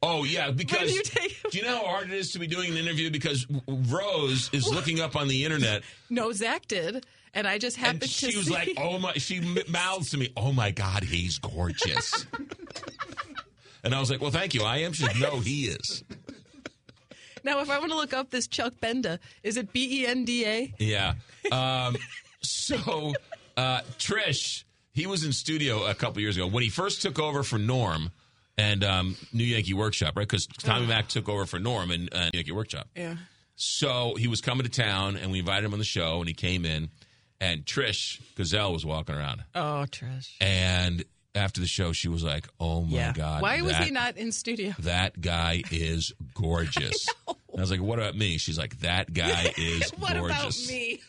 Oh yeah, because
you
do you know how hard it is to be doing an interview because Rose is looking up on the internet [LAUGHS]
No, Zach did, and I just happened
and
to
she was
see.
like, "Oh my!" She mouths to me, "Oh my God, he's gorgeous." and I was like, "Well, thank you. I am." She said, "No, he is."
Now, if I want to look up this Chuck Benda, is it B E N D A?
Yeah. Um, so uh, Trish, he was in studio a couple years ago when he first took over for Norm and um, New Yankee Workshop, right? Because Tommy Mac took over for Norm and uh, New Yankee Workshop.
Yeah.
So he was coming to town, and we invited him on the show, and he came in, and Trish Gazelle was walking around,
Oh, Trish.
and after the show, she was like, "Oh my
yeah.
god,
Why was he not in studio?
That guy is [LAUGHS] gorgeous." And I was like, "What about me?" She's like, "That guy [LAUGHS] is
what about
gorgeous."
me?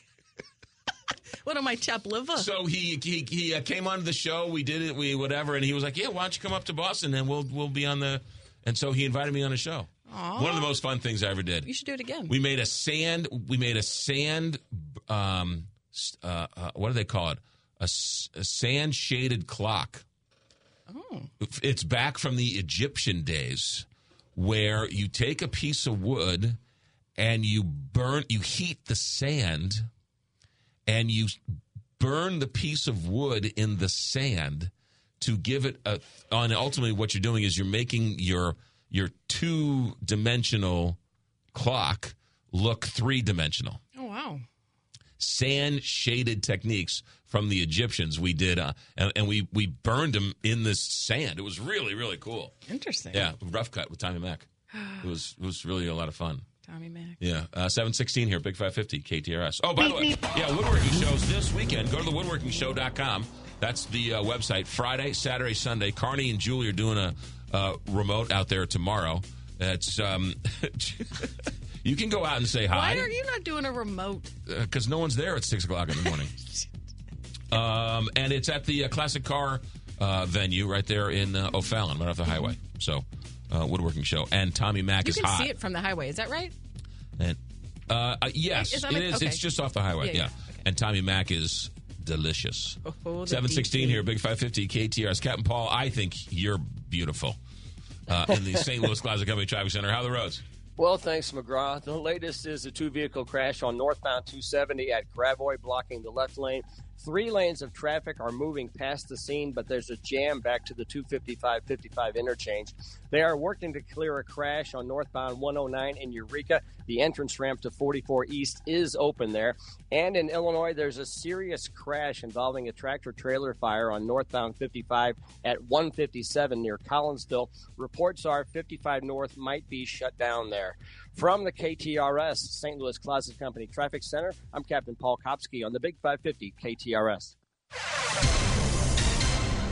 [LAUGHS] what am I, chap liver?
So he he, he uh, came on the show. We did it. We whatever, and he was like, "Yeah, why don't you come up to Boston and we'll we'll be on the." And so he invited me on a show.
Aw.
One of the most fun things I ever did.
You should do it again.
We made a sand. We made a sand. Um, uh, uh, what do they call it? A sand shaded clock.
Oh.
It's back from the Egyptian days, where you take a piece of wood and you burn, you heat the sand, and you burn the piece of wood in the sand to give it a. On ultimately, what you're doing is you're making your your two dimensional clock look three dimensional
Oh, wow.
sand shaded techniques from the Egyptians. We did, uh, and, and we we burned them in this sand. It was really really cool.
Interesting.
Yeah, rough cut with Tommy Mac. It was it was really a lot of fun.
Tommy Mac.
Yeah, uh, seven sixteen here, Big Five Fifty KTRS. Oh, by the way, yeah, woodworking shows this weekend. Go to thewoodworkingshow.com. That's the uh, website. Friday, Saturday, Sunday. Carney and Julie are doing a uh, remote out there tomorrow. It's um, [LAUGHS] you can go out and say hi
Why are you not doing a remote?
because no one's there at six o'clock in the morning. [LAUGHS] um, and it's at the uh, classic car uh, venue right there in uh, O'Fallon, right off the highway. So, uh, woodworking show, and Tommy Mac
You
is hot.
You can see it from the highway. Is that right?
And uh, uh, yes,
Is that
it
my-
is.
okay.
It's just off the highway.
Yeah,
Yeah,
yeah.
and Tommy Mac is delicious.
Oh,
Seven sixteen
DT.
here, Big Five Fifty KTRS. Captain Paul, I think you're beautiful uh, in the [LAUGHS] St. Louis Closet Company Traffic Center. How are the roads?
Well, thanks, McGraw. The latest is a two vehicle crash on northbound 270 at Gravois, blocking the left lane. Three lanes of traffic are moving past the scene, but there's a jam back to the 255 55 interchange. They are working to clear a crash on northbound 109 in Eureka. The entrance ramp to 44 East is open there. And in Illinois, there's a serious crash involving a tractor trailer fire on northbound 55 at 157 near Collinsville. Reports are 55 North might be shut down there. From the KTRS St. Louis Closet Company Traffic Center, I'm Captain Paul Kopsky on the Big 550 KTRS.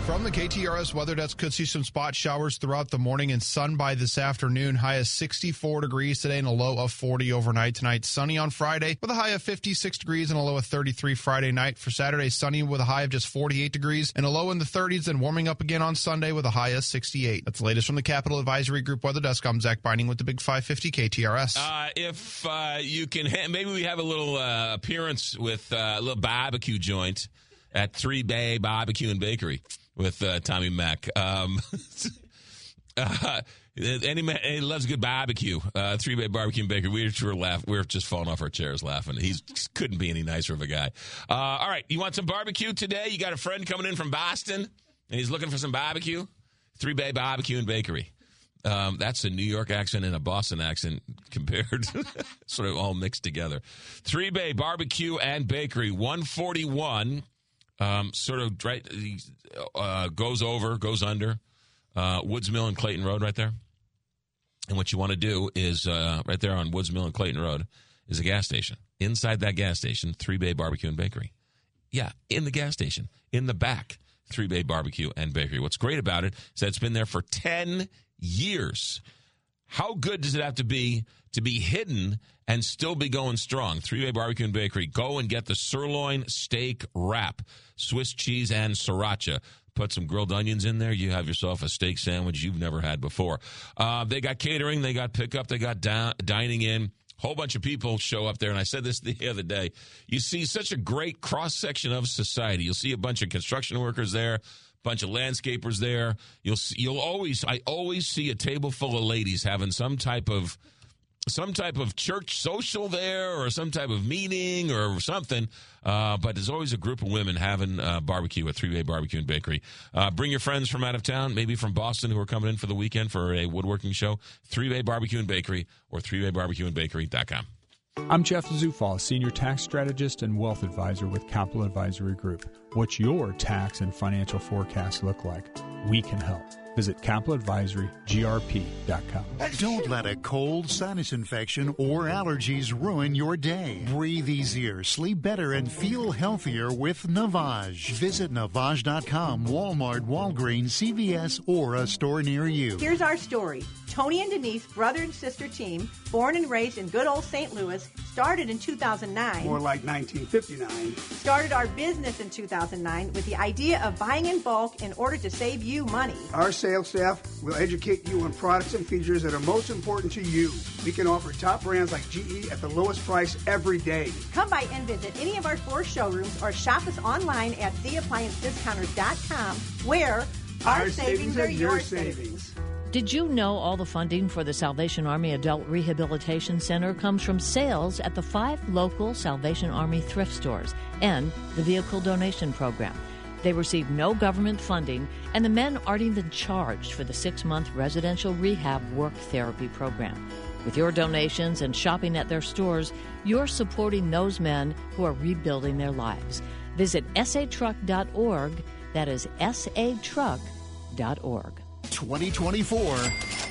From the KTRS weather desk, could see some spot showers throughout the morning and sun by this afternoon. High of 64 degrees today and a low of 40 overnight tonight. Sunny on Friday with a high of 56 degrees and a low of 33 Friday night. For Saturday, sunny with a high of just 48 degrees and a low in the 30s and warming up again on Sunday with a high of 68. That's the latest from the Capital Advisory Group weather desk. I'm Zach Binding with the Big 550 KTRS.
Uh, if uh, you can, ha- [LAUGHS] maybe we have a little uh, appearance with uh, a little barbecue joint at Three Bay Barbecue and Bakery with uh, Tommy Mac. Um, [LAUGHS] uh, any man he loves good barbecue. Uh, Three Bay Barbecue and Bakery. We were, we were laugh. We were just falling off our chairs laughing. He couldn't be any nicer of a guy. Uh, all right, you want some barbecue today? You got a friend coming in from Boston, and he's looking for some barbecue. Three Bay Barbecue and Bakery. Um, that's a New York accent and a Boston accent compared, [LAUGHS] sort of all mixed together. Three Bay Barbecue and Bakery, 141, um, sort of right, uh, goes over, goes under uh, Woods Mill and Clayton Road right there. And what you want to do is uh, right there on Woods Mill and Clayton Road is a gas station. Inside that gas station, Three Bay Barbecue and Bakery. Yeah, in the gas station, in the back, Three Bay Barbecue and Bakery. What's great about it is that it's been there for 10 years. How good does it have to be to be hidden and still be going strong? Three Bay Barbecue and Bakery. Go and get the sirloin steak wrap, Swiss cheese and sriracha. Put some grilled onions in there. You have yourself a steak sandwich you've never had before. Uh, they got catering, they got pickup, they got da- dining in whole bunch of people show up there and i said this [LAUGHS] the other day you see such a great cross section of society you'll see a bunch of construction workers there bunch of landscapers there. You'll see, you'll always I always see a table full of ladies having some type of some type of church social there or some type of meeting or something. Uh, but there's always a group of women having uh, a barbecue at Three Bay Barbecue and Bakery. Uh, bring your friends from out of town, maybe from Boston, who are coming in for the weekend for a woodworking show. Three Bay Barbecue and Bakery or 3baybarbecueandbakery.com.
I'm Jeff Zufall, Senior Tax Strategist and Wealth Advisor with Capital Advisory Group. What's your tax and financial forecast look like? We can help. Visit capitaladvisorygrp.com.
Don't let a cold, sinus infection, or allergies ruin your day. Breathe easier, sleep better, and feel healthier with Navage. Visit Navage.com, Walmart, Walgreens, CVS, or a store near you.
Here's our story. Tony and Denise, brother and sister team, born and raised in good old St. Louis, started in 2009.
More like 1959.
Started our business in 2009 with the idea of buying in bulk in order to save you money.
Our sales staff will educate you on products and features that are most important to you. We can offer top brands like GE at the lowest price every day.
Come by and visit any of our four showrooms or shop us online at theappliancediscounters.com where our, our savings, savings, are your savings. savings.
Did you know all the funding for the Salvation Army Adult Rehabilitation Center comes from sales at the five local Salvation Army thrift stores and the Vehicle Donation Program? They receive no government funding, and the men aren't even charged for the six month residential rehab work therapy program. With your donations and shopping at their stores, you're supporting those men who are rebuilding their lives. Visit satruck.org. That is satruck.org.
2024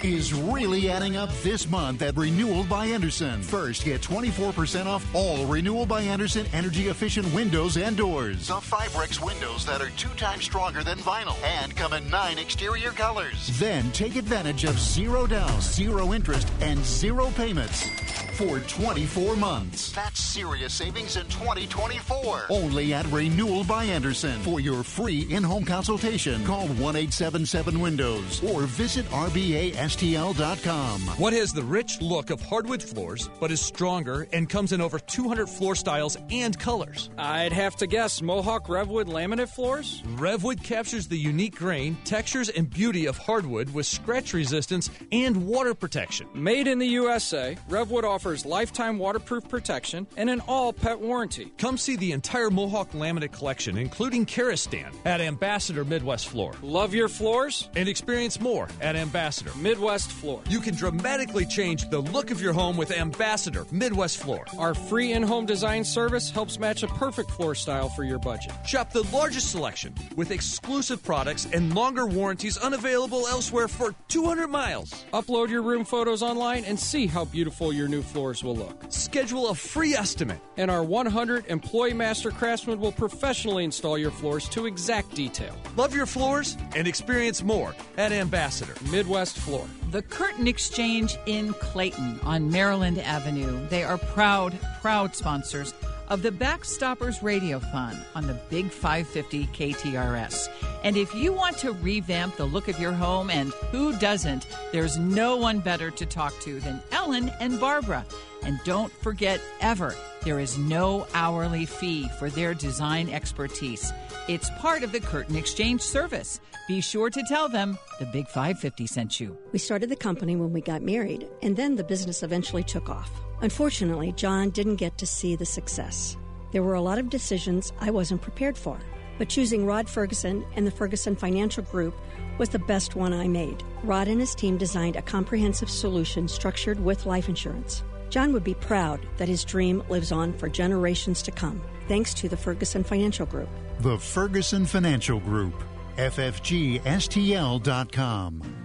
is really adding up this month at Renewal by Andersen. First, get 24% off all Renewal by Andersen energy efficient windows and doors. The Fibrex windows that are two times stronger than vinyl and come in nine exterior colors. Then take advantage of zero down, zero interest, and zero payments for 24 months. That's serious savings in 2024. Only at Renewal by Andersen. For your free in home consultation, call 1 877 Windows or visit RBASTL.com.
What has the rich look of hardwood floors but is stronger and comes in over 200 floor styles and colors?
I'd have to guess Mohawk Revwood laminate floors?
Revwood captures the unique grain, textures, and beauty of hardwood with scratch resistance and water protection.
Made in the USA, Revwood offers lifetime waterproof protection and an all pet warranty.
Come see the entire Mohawk laminate collection, including Karastan, at Ambassador Midwest Floor.
Love your floors?
And experience more at Ambassador
Midwest Floor.
You can dramatically change the look of your home with Ambassador Midwest Floor.
Our free in home design service helps match a perfect floor style for your budget.
Shop the largest selection with exclusive products and longer warranties unavailable elsewhere for 200 miles.
Upload your room photos online and see how beautiful your new floors will look.
Schedule a free estimate.
And our 100 employee master craftsmen will professionally install your floors to exact detail.
Love your floors and experience more at Ambassador
Midwest Floor.
The Curtain Exchange in Clayton on Maryland Avenue. They are proud, proud sponsors of the Backstoppers Radio Fund on the Big 550 KTRS. And if you want to revamp the look of your home, and who doesn't, there's no one better to talk to than Ellen and Barbara. And don't forget ever, there is no hourly fee for their design expertise. It's part of the Curtain Exchange service. Be sure to tell them the Big 550 sent you.
We started the company when we got married, and then the business eventually took off. Unfortunately, John didn't get to see the success. There were a lot of decisions I wasn't prepared for. but choosing Rod Ferguson and the Ferguson Financial Group was the best one I made. Rod and his team designed a comprehensive solution structured with life insurance. John would be proud that his dream lives on for generations to come, thanks to the Ferguson Financial Group.
The Ferguson Financial Group. FFGSTL.com.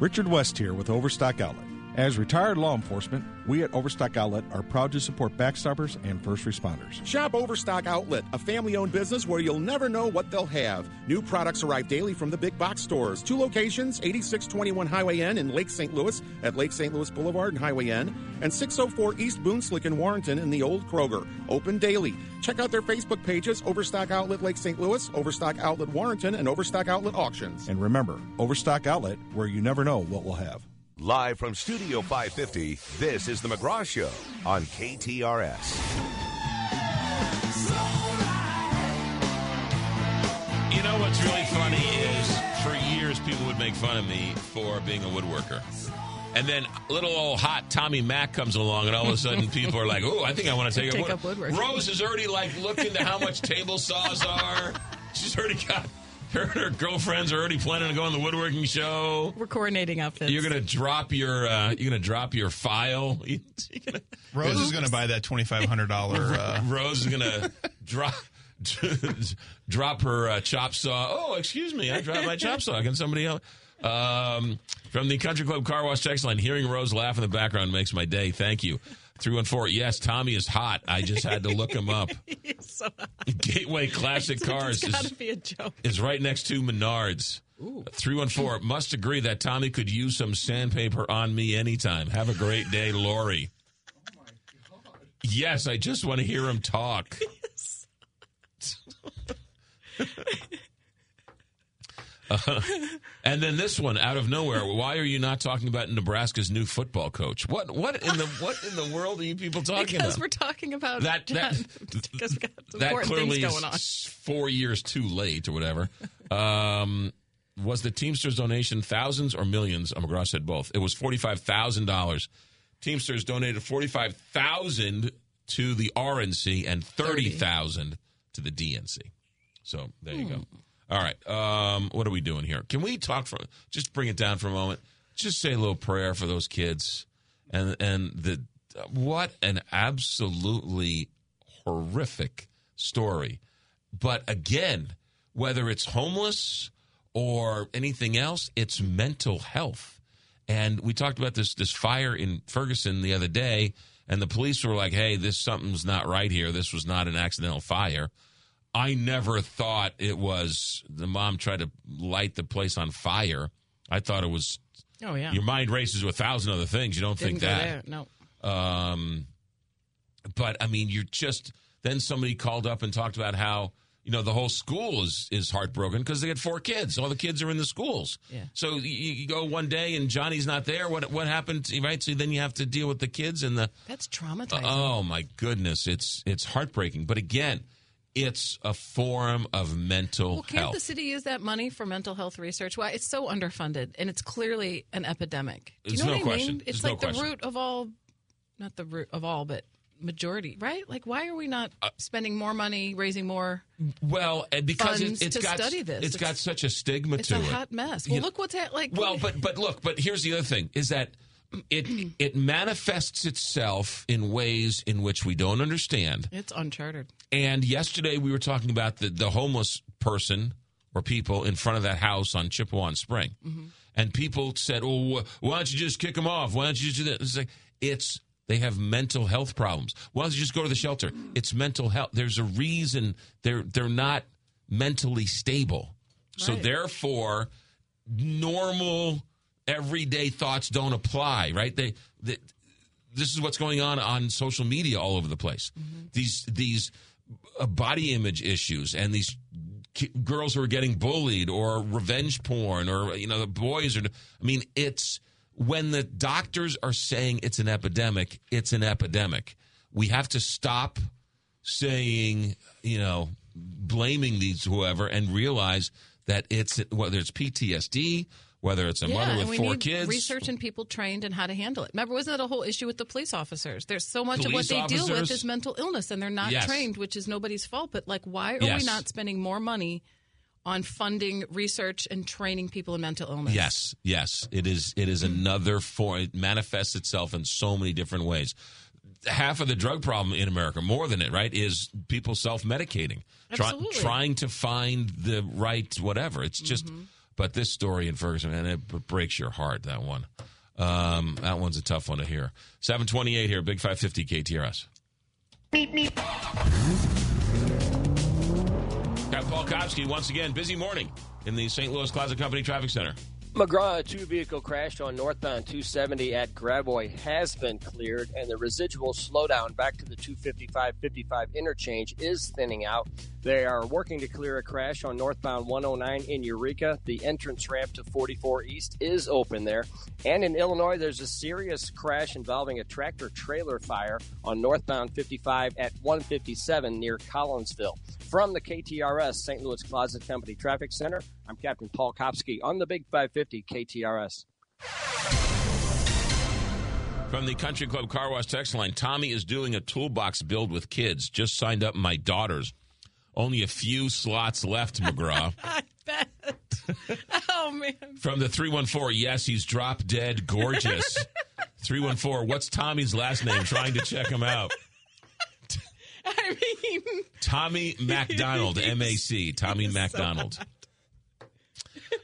Richard West here with Overstock Outlet. As retired law enforcement, we at Overstock Outlet are proud to support backstoppers and first responders.
Shop Overstock Outlet, a family owned business where you'll never know what they'll have. New products arrive daily from the big box stores. Two locations 8621 Highway N in Lake St. Louis at Lake St. Louis Boulevard and Highway N, and 604 East Boonslick in Warrenton in the Old Kroger. Open daily. Check out their Facebook pages Overstock Outlet Lake St. Louis, Overstock Outlet Warrenton, and Overstock Outlet Auctions.
And remember, Overstock Outlet, where you never know what we'll have.
Live from Studio 550, this is The McGraw Show on KTRS.
You know what's really funny is for years people would make fun of me for being a woodworker. And then little old hot Tommy Mac comes along, and all of a sudden [LAUGHS] people are like, "Oh, I think I want to take,
Take
up,
up woodworking."
Rose is already like looking to how much table saws are. She's already got her and her girlfriends are already planning to go on the woodworking show.
We're coordinating outfits.
You're gonna drop your uh, you're gonna drop your file. [LAUGHS]
Rose is going to buy that twenty five hundred dollar. Uh, [LAUGHS]
Rose is gonna drop [LAUGHS] drop her uh, chop saw. Oh, excuse me, I dropped my chop saw. Can somebody else? Um, from the Country Club Car Wash text line, hearing Rose laugh in the background makes my day. Thank you. Three one four. Yes, Tommy is hot. I just had to look him up. [LAUGHS]
so
Gateway Classic Cars is,
be a joke.
is right next to Menards. Three one four. Must agree that Tommy could use some sandpaper on me anytime. Have a great day, Lori. Yes, I just want to hear him talk. [LAUGHS] [LAUGHS] Uh, [LAUGHS] and then this one out of nowhere. Why are you not talking about Nebraska's new football coach? What what in the what in the world are you people talking
because
about?
Because we're talking about
That- that- [LAUGHS]
because we got
that clearly
things going on.
is four years too late or whatever. Um, was the Teamsters donation thousands or millions? Oh, McGraw said both. It was forty five thousand dollars. Teamsters donated forty five thousand to the RNC and thirty thousand to the DNC. So there you go. All right. Um, what are we doing here? Can we talk for just bring it down for a moment? Just say a little prayer for those kids and and the what an absolutely horrific story. But again, whether it's homeless or anything else, it's mental health. And we talked about this this fire in Ferguson the other day, and the police were like, "Hey, this something's not right here. This was not an accidental fire." I never thought it was the mom tried to light the place on fire. I thought it was.
Oh yeah.
Your mind races to a thousand other things. You don't
Didn't
think that.
there. No.
Um, but I mean, you're just then somebody called up and talked about how you know the whole school is is heartbroken because they had four kids. All the kids are in the schools.
Yeah.
So you, you go one day and Johnny's not there. What what happened? Right. So then you have to deal with the kids and the.
That's traumatizing.
Oh my goodness, it's it's heartbreaking. But again, it's a form of mental
Well, can't
health.
the city use that money for mental health research? Why it's so underfunded and it's clearly an epidemic. Do you
There's
know
no
what I
question.
mean? It's
There's no
like the
question.
root of all, not the root of all, but majority, right? Like, why are we not uh, spending more money, raising more?
well, and because it, it's
to
got
study this?
it's got such a stigma
It's
to
a
it.
hot mess. Well,
know-
look what's ha- like.
Well, but but look, but here's the other thing: is that it it manifests itself in ways in which we don't understand.
it's uncharted.
And yesterday we were talking about the the homeless person or people in front of that house on Chippewa and Spring, mm-hmm. and people said, "Oh, wh- why don't you just kick them off? Why don't you just do that?" It's like it's they have mental health problems. Why don't you just go to the shelter? It's mental health. There's a reason they're they're not mentally stable. So therefore, normal everyday thoughts don't apply. Right? They, they this is what's going on on social media all over the place. These these uh, body image issues and these ki- girls who are getting bullied or revenge porn or you know the boys are. I mean, it's when the doctors are saying it's an epidemic. It's an epidemic. We have to stop saying you know blaming these whoever and realize that it's whether it's PTSD. Whether it's a
yeah,
mother with
we
four
need
kids,
research and people trained in how to handle it. Remember, wasn't that a whole issue with the police officers? There's so much of what
Police
they deal with is mental illness, and they're not
Yes.
trained, which is nobody's fault. But like, why are
Yes.
we not spending more money on funding research and training people in mental illness.
Yes, yes, it is. It is another form. It manifests itself in so many different ways. Half of the drug problem in America, more than it, right, is people self-medicating, try, trying to find the right whatever. It's just. Mm-hmm. But this story in Ferguson, and it breaks your heart. That one. Um, that one's a tough one to hear. Seven twenty-eight here, Big Five Fifty KTRS. Got Paul Kopsky once again. Busy morning in the St. Louis Closet Company Traffic Center.
McGraw, a two vehicle crash on northbound 270 at Gravois has been cleared, and the residual slowdown back to the 255 55 interchange is thinning out. They are working to clear a crash on northbound 109 in Eureka. The entrance ramp to 44 East is open there. And in Illinois, there's a serious crash involving a tractor trailer fire on northbound 55 at 157 near Collinsville. From the KTRS St. Louis Closet Company Traffic Center, I'm Captain Paul Kopsky on the Big 550 KTRS.
From the Country Club Car Wash text line, Tommy is doing a toolbox build with kids. Just signed up my daughters. Only a few slots left, McGraw. [LAUGHS]
I bet. oh man.
From the 314, yes, he's drop dead gorgeous. [LAUGHS] 314, what's Tommy's last name? Trying to check him out.
I mean,
Tommy [LAUGHS] MacDonald, M A C. Tommy MacDonald.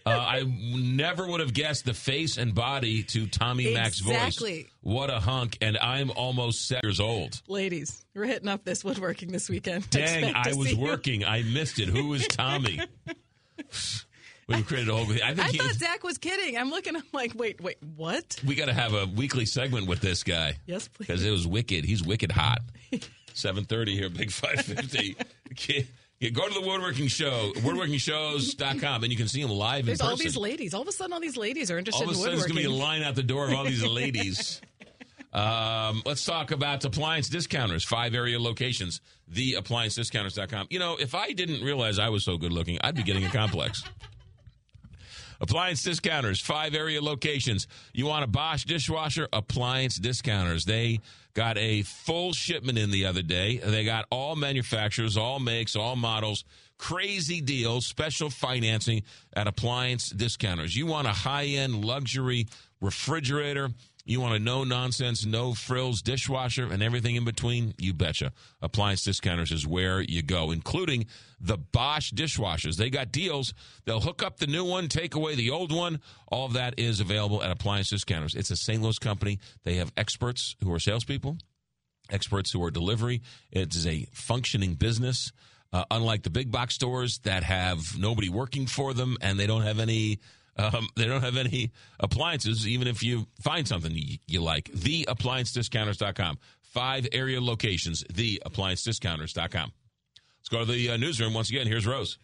Uh, I never would have guessed the face and body to Tommy Mac's voice.
Exactly.
What a hunk. And I'm almost seven years old.
ladies, we're hitting up this woodworking this weekend. [LAUGHS]
Dang, I was
see you.
working. I missed it. Who is Tommy? [LAUGHS] we created a whole. I
I
think he,
thought Zach was kidding. I'm looking. I'm like, wait, wait, what?
we got to have a weekly segment with this guy.
Yes, please.
Because it was wicked. He's wicked hot. [LAUGHS] Seven thirty here, Big Five Fifty. Yeah, go to the woodworking show, woodworkingshows.com, [LAUGHS] and you can see them live in
There's
person.
all these ladies. All of a sudden, all these ladies are interested
All of a
in
sudden, there's going to be a line out the door of all these [LAUGHS] ladies. Um, let's talk about appliance discounters, five area locations, theappliancediscounters.com. You know, if I didn't realize I was so good looking, I'd be getting a complex. [LAUGHS] Appliance discounters, five area locations. You want a Bosch dishwasher? Appliance discounters. They got a full shipment in the other day. They got all manufacturers, all makes, all models, crazy deals, special financing at appliance discounters. You want a high end luxury refrigerator? You want a no nonsense, no frills dishwasher and everything in between? You betcha. Appliance Discounters is where you go, including the Bosch dishwashers. They got deals. They'll hook up the new one, take away the old one. All of that is available at Appliance Discounters. It's a St. Louis company. They have experts who are salespeople, experts who are delivery. It is a functioning business. Uh, unlike the big box stores that have nobody working for them and they don't have any um, they don't have any appliances, even if you find something you, like. TheApplianceDiscounters.com. Five area locations. TheApplianceDiscounters.com. Let's go to the uh, newsroom once again. Here's Rose.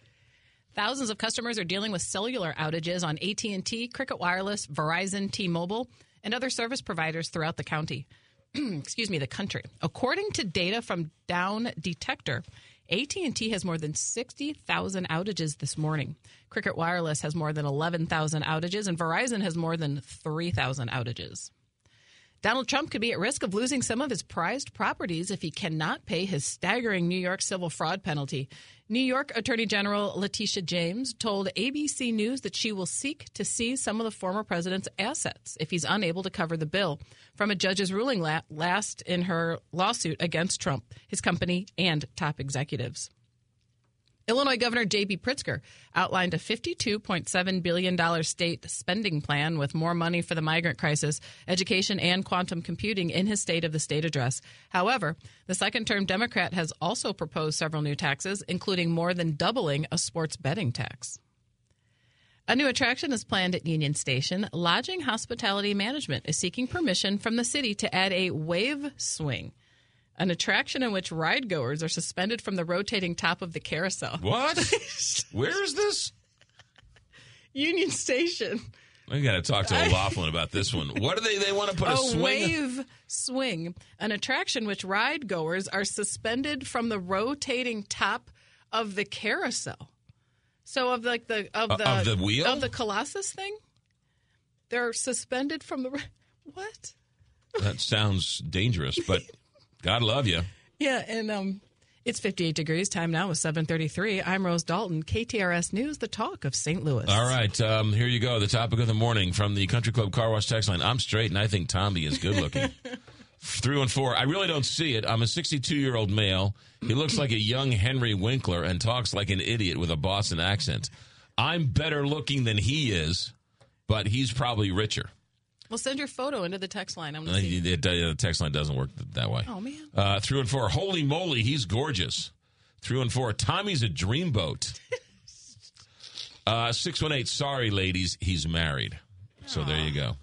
Thousands of customers are dealing with cellular outages on AT&T, Cricket Wireless, Verizon, T-Mobile, and other service providers throughout the county. [CLEARS THROAT] Excuse me, the country. According to data from Down Detector, AT&T has more than 60,000 outages this morning. Cricket Wireless has more than 11,000 outages and Verizon has more than 3,000 outages. Donald Trump could be at risk of losing some of his prized properties if he cannot pay his staggering New York civil fraud penalty. New York Attorney General Letitia James told ABC News that she will seek to seize some of the former president's assets if he's unable to cover the bill from a judge's ruling last in her lawsuit against Trump, his company, and top executives. Illinois Governor J.B. Pritzker outlined a $52.7 billion state spending plan with more money for the migrant crisis, education, and quantum computing in his State of the State address. However, the second term Democrat has also proposed several new taxes, including more than doubling a sports betting tax. A new attraction is planned at Union Station. Lodging Hospitality Management is seeking permission from the city to add a wave swing an attraction in which ride goers are suspended from the rotating top of the carousel.
What? [LAUGHS] Where is this?
Union Station.
We got to talk to [LAUGHS] O'Loughlin about this one. What do they? They want to put a,
a
swing?
wave swing, an attraction which ride goers are suspended from the rotating top of the carousel. So of like the of
Uh,
the
of the wheel?
of the Colossus thing, they're suspended from the [LAUGHS] what?
That sounds dangerous, but God love you.
Yeah, and um, It's 58 degrees. Time now is 7:33. I'm Rose Dalton, KTRS News, the talk of St. Louis.
All right, um, here you go. The topic of the morning from the Country Club Car Wash text line. I'm straight, and I think Tommy is good looking. [LAUGHS] Three and four. I really don't see it. I'm a 62 year old male. He looks like a young Henry Winkler and talks like an idiot with a Boston accent. I'm better looking than he is, but he's probably richer.
Well, send your photo into the text line. I'm
Uh,
going to see.
The the text line doesn't work that way.
Oh, man.
Uh, three and four. Holy moly, he's gorgeous. Three and four. Tommy's a dreamboat. [LAUGHS] uh, six one eight. Sorry, ladies, he's married. So there you go.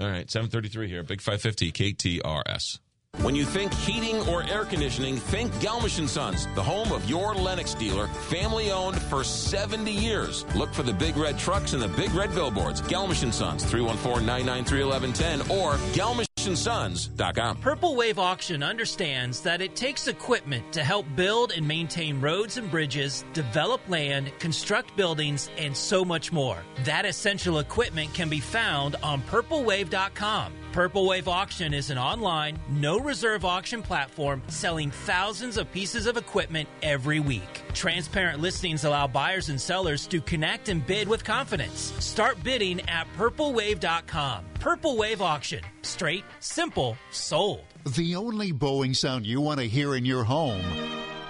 All right, seven thirty three here. Big five fifty KTRS.
When you think heating or air conditioning, think Gelmish Sons, the home of your Lennox dealer, family owned for 70 years. Look for the big red trucks and the big red billboards. Gelmish Sons, 314-993-1110 or gelmishandsons.com.
Purple Wave Auction understands that it takes equipment to help build and maintain roads and bridges, develop land, construct buildings, and so much more. That essential equipment can be found on purplewave.com. Purple Wave Auction is an online, no reserve auction platform selling thousands of pieces of equipment every week. Transparent listings allow buyers and sellers to connect and bid with confidence. Start bidding at purplewave.com. Purple Wave Auction. Straight, simple, sold.
The only Boeing sound you want to hear in your home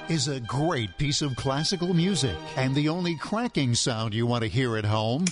is a great piece of classical music. And the only cracking sound you want to hear at home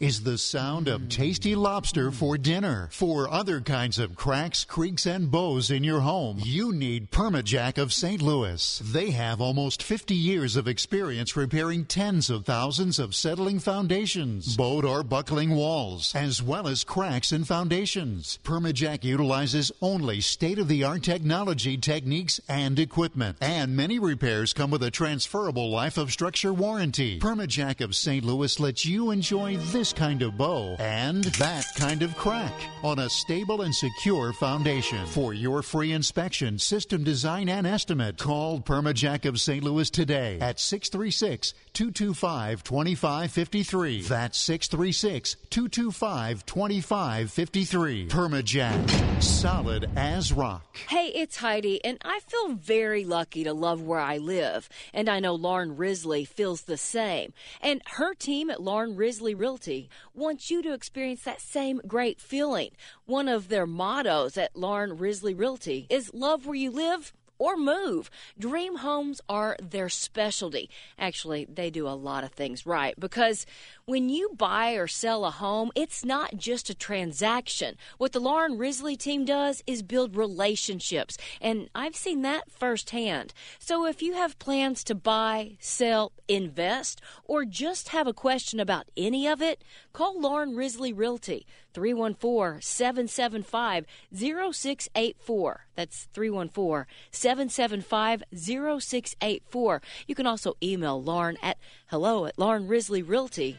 is the sound of tasty lobster for dinner. For other kinds of cracks, creaks, and bows in your home, you need Permajack of St. Louis. They have almost 50 years of experience repairing tens of thousands of settling foundations, bowed or buckling walls, as well as cracks in foundations. Permajack utilizes only state-of-the-art technology, techniques, and equipment. And many repairs come with a transferable life of structure warranty. Permajack of St. Louis lets you enjoy this kind of bow and that kind of crack on a stable and secure foundation. For your free inspection, system design, and estimate, call Permajack of St. Louis today at 636 225 2553. That's 636 225 2553. Permajack, solid as rock.
Hey, it's Heidi, and I feel very lucky to love where I live. And I know Lauren Risley feels the same. And her team at Lauren Risley Realty wants you to experience that same great feeling. One of their mottos at Lauren Risley Realty is love where you live or move. Dream homes are their specialty. Actually, they do a lot of things right because when you buy or sell a home, it's not just a transaction. What the Lauren Risley team does is build relationships, and I've seen that firsthand. So if you have plans to buy, sell, invest, or just have a question about any of it, call Lauren Risley Realty. 314 775 0684. That's 314 775 0684. You can also email Lauren at hello at laurenrisleyrealty.com.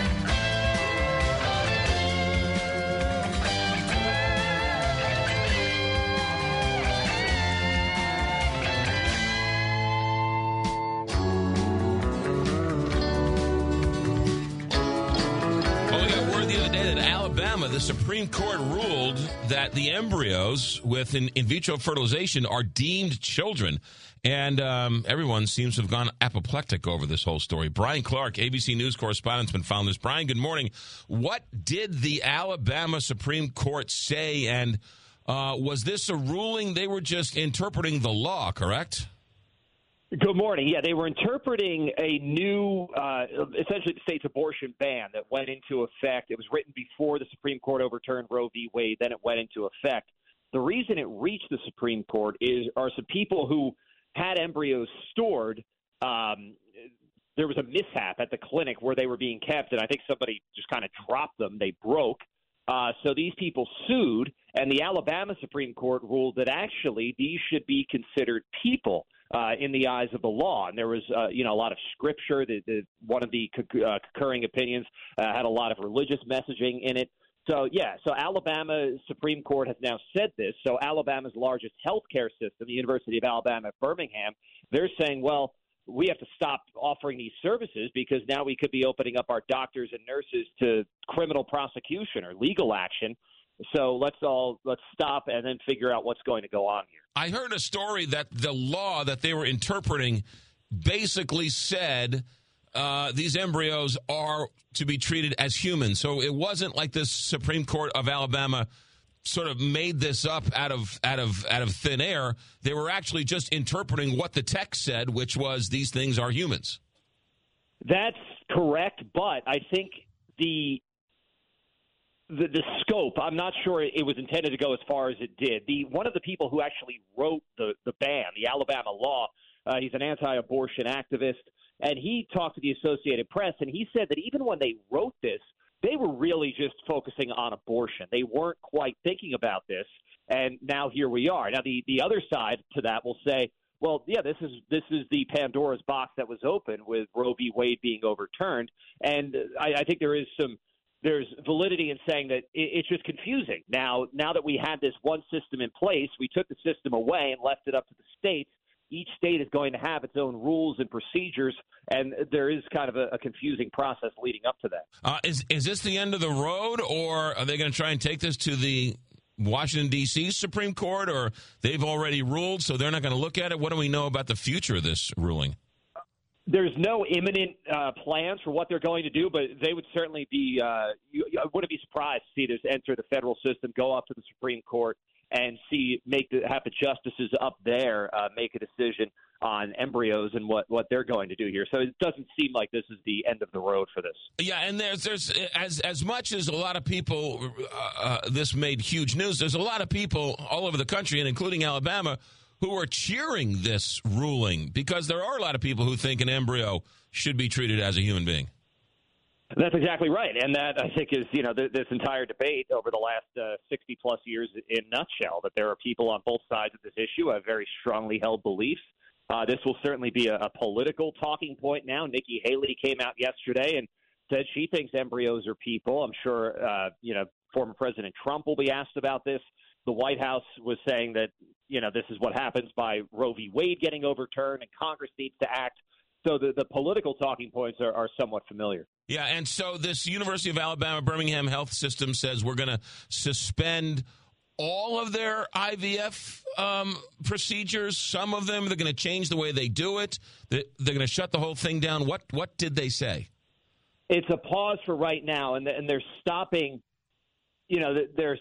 Alabama, the Supreme Court ruled that the embryos with in, in vitro fertilization are deemed children. And um, everyone seems to have gone apoplectic over this whole story. Brian Clark, ABC News correspondent, has been found this. Brian, good morning. What did the Alabama Supreme Court say? And uh, was this a ruling they were just interpreting the law, correct?
Good morning. Yeah, they were interpreting a new, uh, essentially the state's abortion ban that went into effect. It was written before the Supreme Court overturned Roe v. Wade. Then it went into effect. The reason it reached the Supreme Court is are some people who had embryos stored. Um, there was a mishap at the clinic where they were being kept, and I think somebody just kind of dropped them. They broke. Uh, so these people sued, and the Alabama Supreme Court ruled that actually these should be considered people uh, in the eyes of the law. And there was, uh, you know, a lot of scripture. The, the, one of the uh, concurring opinions uh, had a lot of religious messaging in it. So yeah, so Alabama Supreme Court has now said this. So Alabama's largest healthcare system, the University of Alabama at Birmingham, they're saying, well, we have to stop offering these services because now we could be opening up our doctors and nurses to criminal prosecution or legal action So let's all let's stop and then figure out what's going to go on here.
I heard a story that the law that they were interpreting basically said uh, these embryos are to be treated as humans. So it wasn't like the Supreme Court of Alabama sort of made this up out of out of out of thin air. They were actually just interpreting what the text said, which was these things are humans.
That's correct, but I think the the, the scope. I'm not sure it was intended to go as far as it did. The one of the people who actually wrote the the ban, the Alabama law, uh, he's an anti-abortion activist, and he talked to the Associated Press, and he said that even when they wrote this, they were really just focusing on abortion. They weren't quite thinking about this, and now here we are. Now the the other side to that will say, well, yeah, this is this is the Pandora's box that was open with Roe v. Wade being overturned, and I, I think there is some there's validity in saying that it's just confusing. Now, now that we had this one system in place, we took the system away and left it up to the states each state is going to have its own rules and procedures, and there is kind of a, a confusing process leading up to that.
Uh, is is this the end of the road, or are they going to try and take this to the Washington D.C. Supreme Court, or they've already ruled, so they're not going to look at it? What do we know about the future of this ruling?
There's no imminent uh, plans for what they're going to do, but they would certainly be. Uh, you, I wouldn't be surprised to see this enter the federal system, go up to the Supreme Court, and see make the, have the justices up there uh, make a decision on embryos and what what they're going to do here. So it doesn't seem like this is the end of the road for this.
Yeah, and there's there's as as much as a lot of people uh, uh, this made huge news. There's a lot of people all over the country and including Alabama who are cheering this ruling because there are a lot of people who think an embryo should be treated as a human being.
That's exactly right, and that I think is you know th- this entire debate over the last uh, sixty plus years in nutshell. That there are people on both sides of this issue have very strongly held beliefs. Uh, this will certainly be a, a political talking point now. Nikki Haley came out yesterday and said she thinks embryos are people. I'm sure uh, you know former President Trump will be asked about this. The White House was saying that you know this is what happens by Roe v. Wade getting overturned, and Congress needs to act. So the, the political talking points are, are somewhat familiar.
Yeah, and so this University of Alabama Birmingham Health System says we're going to suspend all of their IVF um, procedures. Some of them they're going to change the way they do it. They're going to shut the whole thing down. What what did they say?
It's a pause for right now, and and they're stopping. You know, they're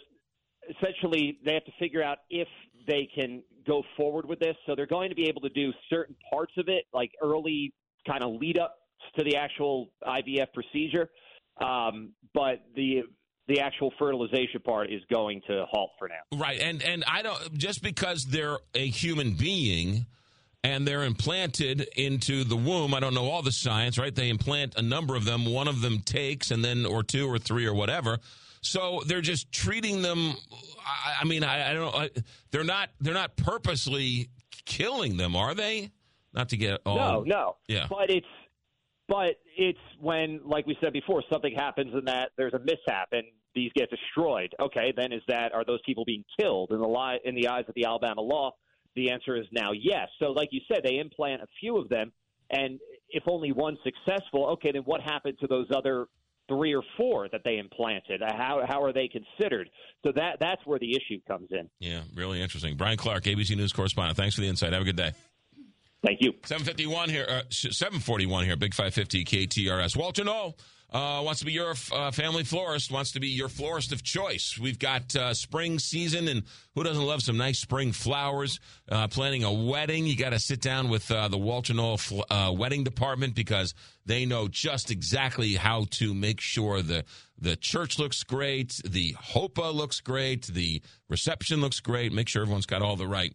essentially they have to figure out if they can go forward with this. So they're going to be able to do certain parts of it, like early kind of lead up to the actual IVF procedure. Um, but the the actual fertilization part is going to halt for now.
Right, and and I don't just because they're a human being and they're implanted into the womb. I don't know all the science, right? They implant a number of them. One of them takes, and then or two or three or whatever. So they're just treating them. I, I mean, I, I don't. I, they're not. They're not purposely killing them, are they? Not to get all.
No, no.
Yeah.
But it's but it's when, like we said before, something happens and that there's a mishap and these get destroyed. Okay, then is that are those people being killed in the li- in the eyes of the Alabama law? The answer is now yes. So, like you said, they implant a few of them, and if only one successful, okay, then what happened to those other three or four that they implanted? How how are they considered? So that that's where the issue comes in.
Yeah, really interesting. Brian Clark, ABC News correspondent. Thanks for the insight. Have a good day.
Thank you.
751 here, uh, 741 here, Big 550 KTRS. Walter Knoll uh, wants to be your uh, family florist, wants to be your florist of choice. We've got uh, spring season, and who doesn't love some nice spring flowers? Uh, planning a wedding, you got to sit down with uh, the Walter Knoll fl- wedding department because they know just exactly how to make sure the the church looks great, the chuppah looks great, the reception looks great. Make sure everyone's got all the right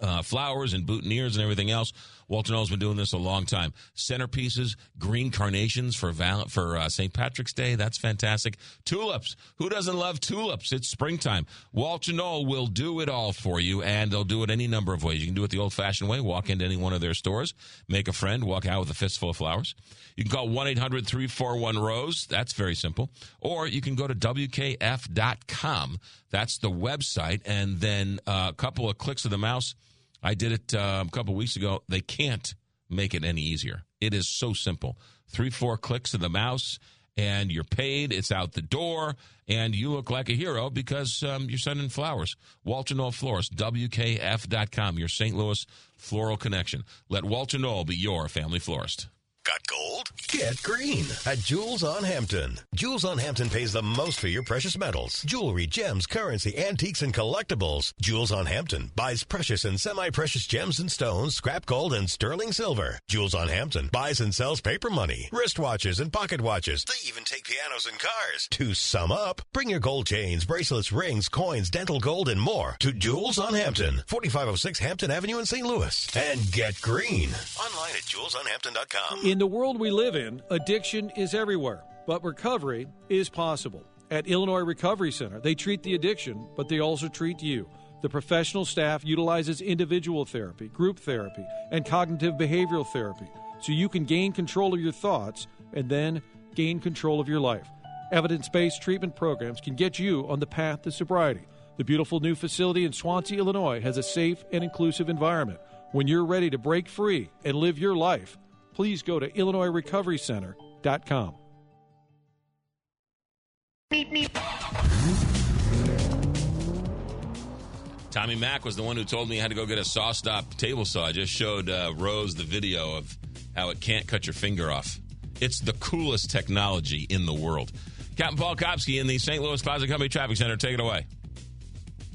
uh, flowers and boutonnieres and everything else. Walter Knoll's been doing this a long time. Centerpieces, green carnations for val- for uh, St. Patrick's Day. That's fantastic. Tulips. Who doesn't love tulips? It's springtime. Walter Knoll will do it all for you, and they'll do it any number of ways. You can do it the old-fashioned way. Walk into any one of their stores, make a friend, walk out with a fistful of flowers. You can call 1-800-341-ROSE. That's very simple. Or you can go to WKF.com. That's the website, and then uh, a couple of clicks of the mouse – I did it uh, a couple weeks ago. They can't make it any easier. It is so simple. Three, four clicks of the mouse, and you're paid. It's out the door, and you look like a hero because um, you're sending flowers. Walter Knoll Florist, WKF.com, your St. Louis floral connection. Let Walter Knoll be your family florist.
Got gold? Get green at Jewels on Hampton. Jewels on Hampton pays the most for your precious metals, jewelry, gems, currency, antiques, and collectibles. Jewels on Hampton buys precious and semi-precious gems and stones, scrap gold, and sterling silver. Jewels on Hampton buys and sells paper money, wristwatches, and pocket watches. They even take pianos and cars. To sum up, bring your gold chains, bracelets, rings, coins, dental gold, and more to Jewels on Hampton, 4506 Hampton Avenue in St. Louis. And get green. Online at jewelsonhampton.com.
In the world we live in, addiction is everywhere, but recovery is possible. At Illinois Recovery Center, they treat the addiction, but they also treat you. The professional staff utilizes individual therapy, group therapy, and cognitive behavioral therapy so you can gain control of your thoughts and then gain control of your life. Evidence based treatment programs can get you on the path to sobriety. The beautiful new facility in Swansea, Illinois has a safe and inclusive environment. When you're ready to break free and live your life, please go to IllinoisRecoveryCenter.com.
Tommy Mac was the one who told me I had to go get a SawStop table saw. I just showed uh, Rose the video of how it can't cut your finger off. It's the coolest technology in the world. Captain Paul Kopsky in the St. Louis Closet Company Traffic Center. Take it away.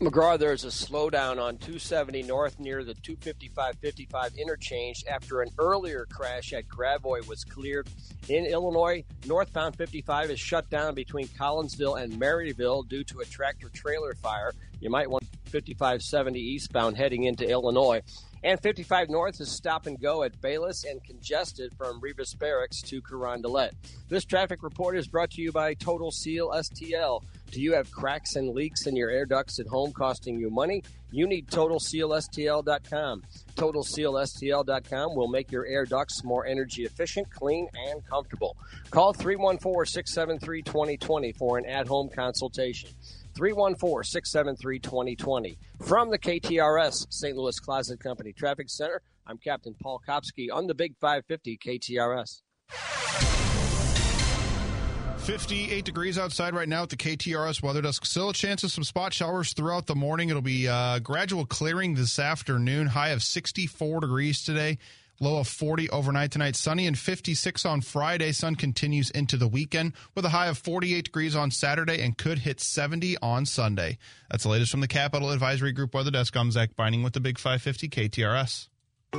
McGraw, there's a slowdown on 270 North near the 255-55 interchange after an earlier crash at Gravois was cleared. In Illinois, northbound 55 is shut down between Collinsville and Maryville due to a tractor-trailer fire. You might want 5570 eastbound heading into Illinois. And 55 North is stop and go at Bayless and congested from Reavis Barracks to Carondelet. This traffic report is brought to you by Total Seal STL. Do you have cracks and leaks in your air ducts at home costing you money? You need TotalSealSTL.com. TotalSealSTL.com will make your air ducts more energy efficient, clean, and comfortable. Call 314 673 2020 for an at home consultation. 314 673 2020. From the KTRS St. Louis Closet Company Traffic Center, I'm Captain Paul Kopsky on the Big 550 KTRS.
58 degrees outside right now at the KTRS weather desk. Still a chance of some spot showers throughout the morning. It'll be uh, gradual clearing this afternoon. High of 64 degrees today. Low of 40 overnight tonight. Sunny and 56 on Friday. Sun continues into the weekend with a high of 48 degrees on Saturday and could hit 70 on Sunday. That's the latest from the Capital Advisory Group Weather Desk. I'm Zach Binding with the Big 550 KTRS.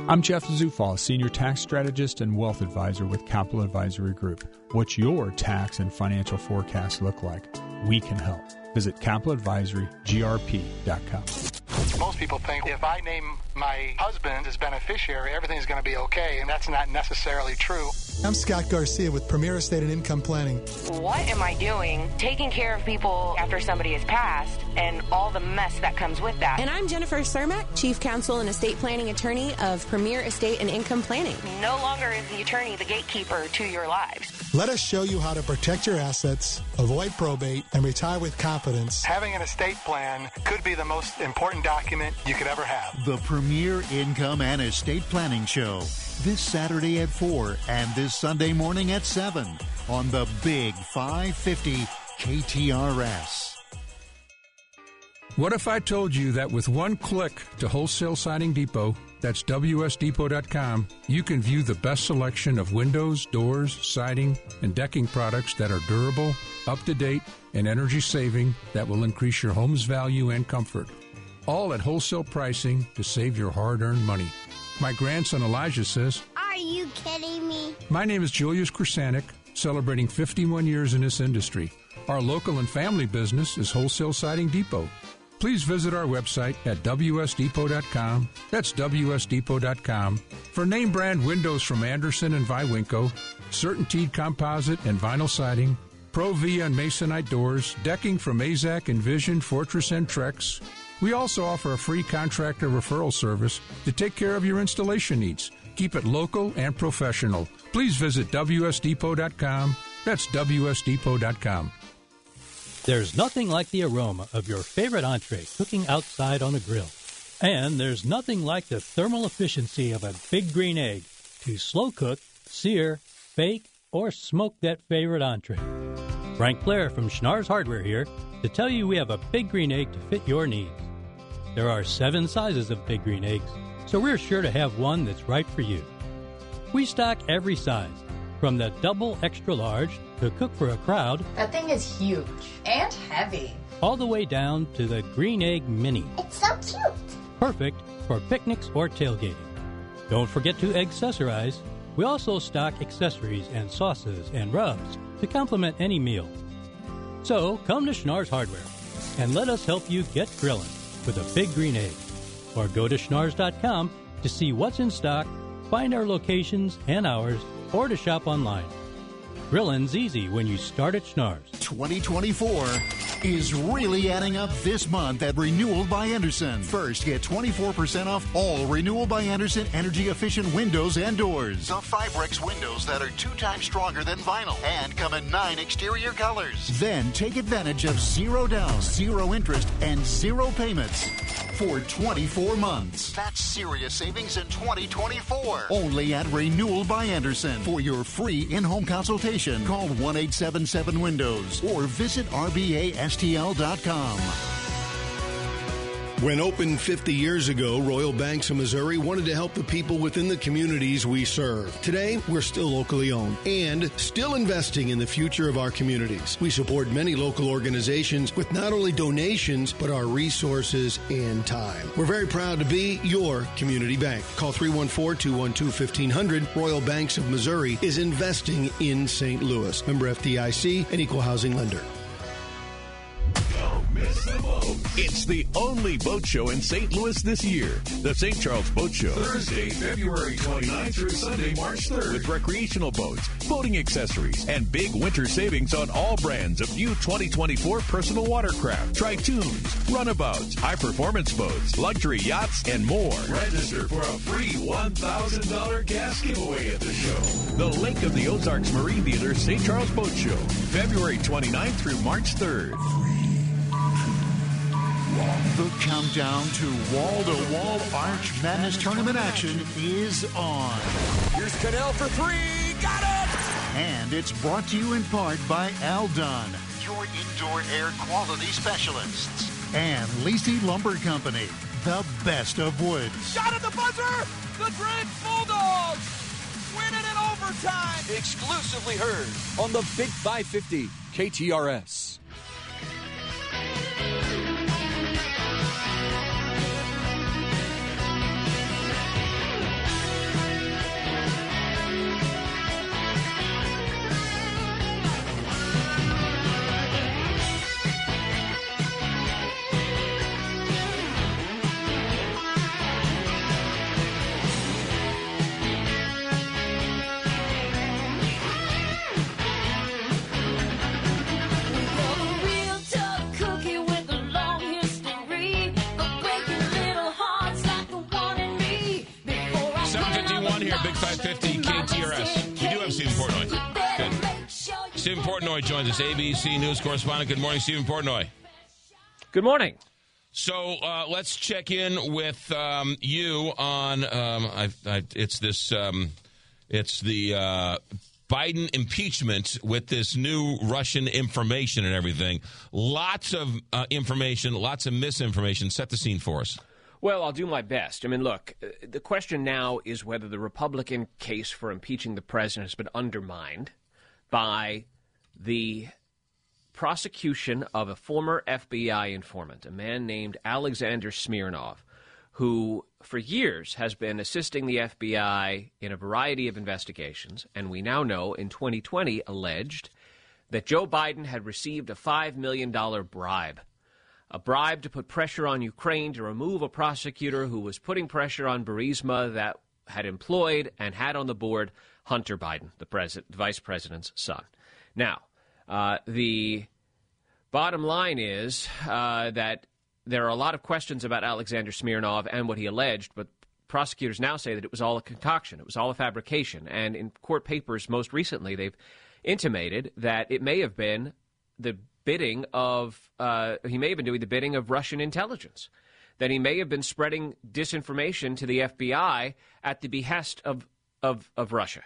I'm Jeff Zufall, Senior Tax Strategist and Wealth Advisor with Capital Advisory Group. What's your tax and financial forecast look like? We can help. Visit capitaladvisorygrp.com.
Most people think if I name my husband as beneficiary, everything's going to be okay, and that's not necessarily true.
I'm Scott Garcia with Premier Estate and Income Planning.
What am I doing taking care of people after somebody has passed and all the mess that comes with that?
And I'm Jennifer Cermak, Chief Counsel and Estate Planning Attorney of Premier Estate and Income Planning.
No longer is the attorney the gatekeeper to your lives.
Let us show you how to protect your assets, avoid probate, and retire with confidence.
Having an estate plan could be the most important document you could ever have.
The Premier Income and Estate Planning Show this Saturday at 4 and this Sunday morning at 7 on the Big 550 KTRS.
What if I told you that with one click to Wholesale Siding Depot, that's WSDepot.com, you can view the best selection of windows, doors, siding, and decking products that are durable, up to date, and energy saving that will increase your home's value and comfort. All at wholesale pricing to save your hard earned money. My grandson Elijah says,
Are you kidding me?
My name is Julius Krasanik, celebrating 51 years in this industry. Our local and family business is Wholesale Siding Depot. Please visit our website at WSDepot.com. That's WSDepot.com for name brand windows from Andersen and Viwinco, CertainTeed composite and vinyl siding, ProVia and Masonite doors, decking from AZEK, Envision, Fortress, and Trex. We also offer a free contractor referral service to take care of your installation needs. Keep it local and professional. Please visit WSDepot.com. That's WSDepot.com.
There's nothing like the aroma of your favorite entree cooking outside on a grill. And there's nothing like the thermal efficiency of a big green egg to slow cook, sear, bake, or smoke that favorite entree. Frank Blair from Schnarr's Hardware here to tell you we have a big green egg to fit your needs. There are seven sizes of big green eggs, so we're sure to have one that's right for you. We stock every size, from the double extra large to cook for a crowd,
That thing is huge and heavy.
all the way down to the green egg mini,
It's so cute.
perfect for picnics or tailgating. Don't forget to accessorize. We also stock accessories and sauces and rubs to complement any meal. So come to Schnarr's Hardware and let us help you get grilling with a big green egg. Or go to schnarrs.com to see what's in stock, find our locations and hours, or to shop online. Grilling's easy when you start at Schnarr's.
2024 is really adding up this month at Renewal by Andersen. First, get 24% off all Renewal by Andersen energy efficient windows and doors. The Fibrex windows that are two times stronger than vinyl and come in nine exterior colors. Then take advantage of zero down, zero interest, and zero payments for 24 months. That's serious savings in 2024. Only at Renewal by Andersen. For your free in home consultation, call 1 877 Windows or visit
When opened 50 years ago, Royal Banks of Missouri wanted to help the people within the communities we serve. Today, we're still locally owned and still investing in the future of our communities. We support many local organizations with not only donations, but our resources and time. We're very proud to be your community bank. Call 314 212 1500. Royal Banks of Missouri is investing in St. Louis. Member FDIC and equal housing lender.
It's the only boat show in St. Louis this year. The St. Charles Boat Show.
Thursday, February 29th through Sunday, March 3rd.
With recreational boats, boating accessories, and big winter savings on all brands of new 2024 personal watercraft, tritoons, runabouts, high performance boats, luxury yachts, and more.
Register for a free $1,000 gas giveaway at the show.
The Lake of the Ozarks Marine Theater St. Charles Boat Show, February 29th through March 3rd.
The countdown to wall to wall Arch Madness tournament action is on.
Here's Cadell for three. Got it!
And it's brought to you in part by Aldon, your indoor air quality specialists, and Lacey Lumber Company, the best of woods.
Shot at the buzzer! The Drake Bulldogs win it in overtime! Exclusively heard on the Big 550 KTRS.
Thank you. Stephen Portnoy joins us, ABC News correspondent. Good morning, Stephen Portnoy.
Good morning.
So uh, let's check in with um, you on. Um, I, I, it's this. Um, it's the uh, Biden impeachment with this new Russian information and everything. Lots of uh, information, lots of misinformation. Set the scene for us.
Well, I'll do my best. I mean, look, uh, the question now is whether the Republican case for impeaching the president has been undermined by the prosecution of a former FBI informant, a man named Alexander Smirnov, who for years has been assisting the FBI in a variety of investigations, and we now know in 2020 alleged that Joe Biden had received a $5 million bribe. A bribe to put pressure on Ukraine to remove a prosecutor who was putting pressure on Burisma that had employed and had on the board Hunter Biden, the, president, the vice president's son. Now, uh, the bottom line is uh, that there are a lot of questions about Alexander Smirnov and what he alleged, but prosecutors now say that it was all a concoction, it was all a fabrication. And in court papers most recently, they've intimated that it may have been the bidding of, uh, he may have been doing the bidding of Russian intelligence. That he may have been spreading disinformation to the FBI at the behest of, of, of Russia.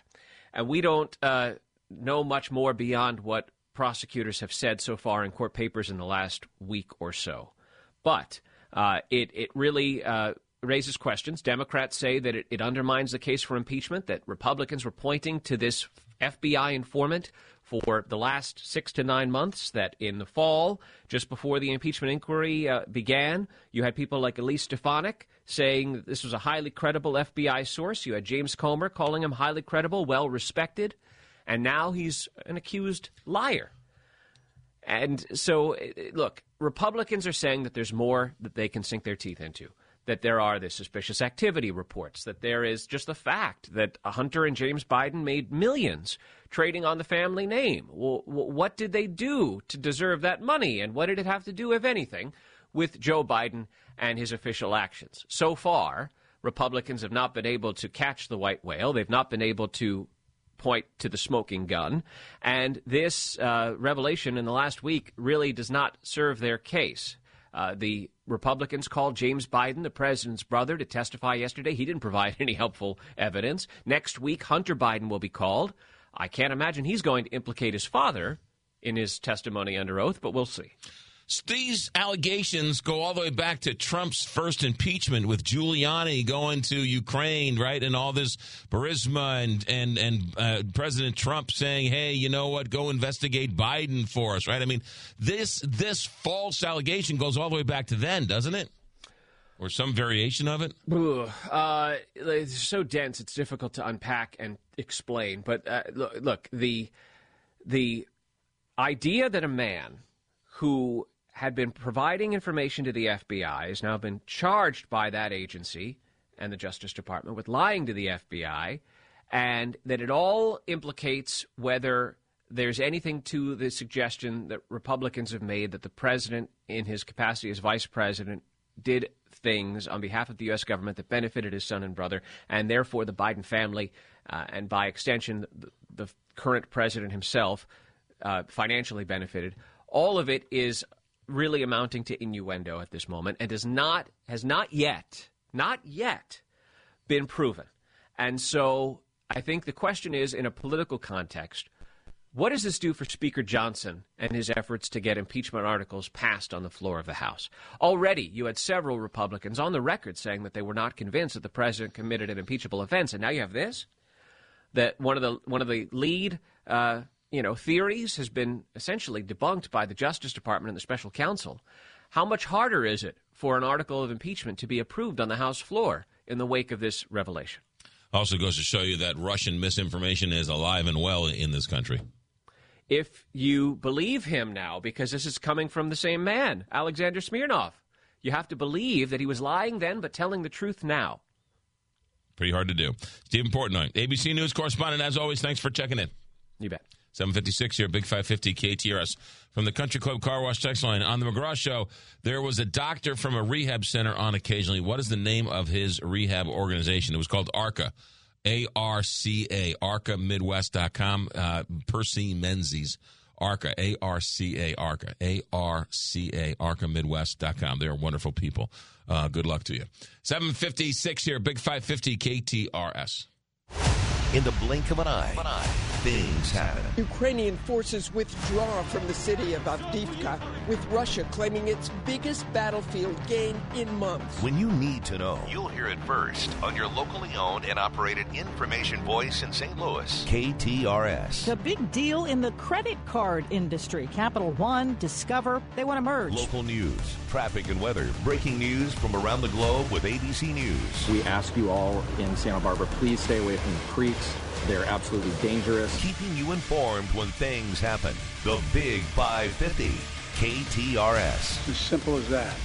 And we don't uh, know much more beyond what prosecutors have said so far in court papers in the last week or so. But uh, it, it really uh, raises questions. Democrats say that it, it undermines the case for impeachment, that Republicans were pointing to this FBI informant for the last six to nine months. That in the fall, just before the impeachment inquiry uh, began, you had people like Elise Stefanik saying this was a highly credible FBI source. You had James Comer calling him highly credible, well respected. And now he's an accused liar. And so, look, Republicans are saying that there's more that they can sink their teeth into that there are the suspicious activity reports, that there is just the fact that Hunter and James Biden made millions trading on the family name. Well, what did they do to deserve that money? And what did it have to do, if anything, with Joe Biden and his official actions? So far, Republicans have not been able to catch the white whale. They've not been able to point to the smoking gun. And this uh, revelation in the last week really does not serve their case. Uh, the Republicans called James Biden, the president's brother, to testify yesterday. He didn't provide [LAUGHS] any helpful evidence. Next week, Hunter Biden will be called. I can't imagine he's going to implicate his father in his testimony under oath, but we'll see.
These allegations go all the way back to Trump's first impeachment with Giuliani going to Ukraine, right, and all this Burisma and and and uh, President Trump saying, "Hey, you know what? Go investigate Biden for us," right? I mean, this this false allegation goes all the way back to then, doesn't it? Or some variation of it?
Uh, it's so dense; it's difficult to unpack and explain. But uh, look, look, the the idea that a man who had been providing information to the FBI, has now been charged by that agency and the Justice Department with lying to the FBI, and that it all implicates whether there's anything to the suggestion that Republicans have made that the president, in his capacity as vice president, did things on behalf of the U.S. government that benefited his son and brother, and therefore the Biden family, uh, and by extension, the, the, current president himself, uh, financially benefited. All of it is really amounting to innuendo at this moment and does not has not yet not yet been proven. And so I think the question is in a political context, what does this do for Speaker Johnson and his efforts to get impeachment articles passed on the floor of the House? Already, you had several Republicans on the record saying that they were not convinced that the president committed an impeachable offense, and now you have this. That one of the one of the lead uh, you know, theories has been essentially debunked by the Justice Department and the special counsel. How much harder is it for an article of impeachment to be approved on the House floor in the wake of this revelation?
Also goes to show you that Russian misinformation is alive and well in this country.
If you believe him now, because this is coming from the same man, Alexander Smirnov, you have to believe that he was lying then but telling the truth now.
Pretty hard to do. Stephen Portnoy, ABC News correspondent, as always, thanks for checking in.
You bet.
756 here, Big 550 KTRS. From the Country Club Car Wash text line. On the McGraw Show, there was a doctor from a rehab center on occasionally. What is the name of his rehab organization? It was called ARCA. A R C A, arcamidwest.com. Uh, Percy Menzies. ARCA, A R C A, ARCA, A R C A, arcamidwest.com. They are wonderful people. Uh, good luck to you. 756 here, Big 550 KTRS.
In the blink of an eye, things happen.
Ukrainian forces withdraw from the city of Avdiivka, with Russia claiming its biggest battlefield gain in months.
When you need to know, you'll hear it first on your locally owned and operated information voice in St. Louis, KTRS.
The big deal in the credit card industry. Capital One, Discover, they want to merge.
Local news, traffic and weather, breaking news from around the globe with ABC News.
We ask you all in Santa Barbara, please stay away from the creeks they're absolutely dangerous.
Keeping you informed when things happen. The Big 550. KTRS.
As simple as that.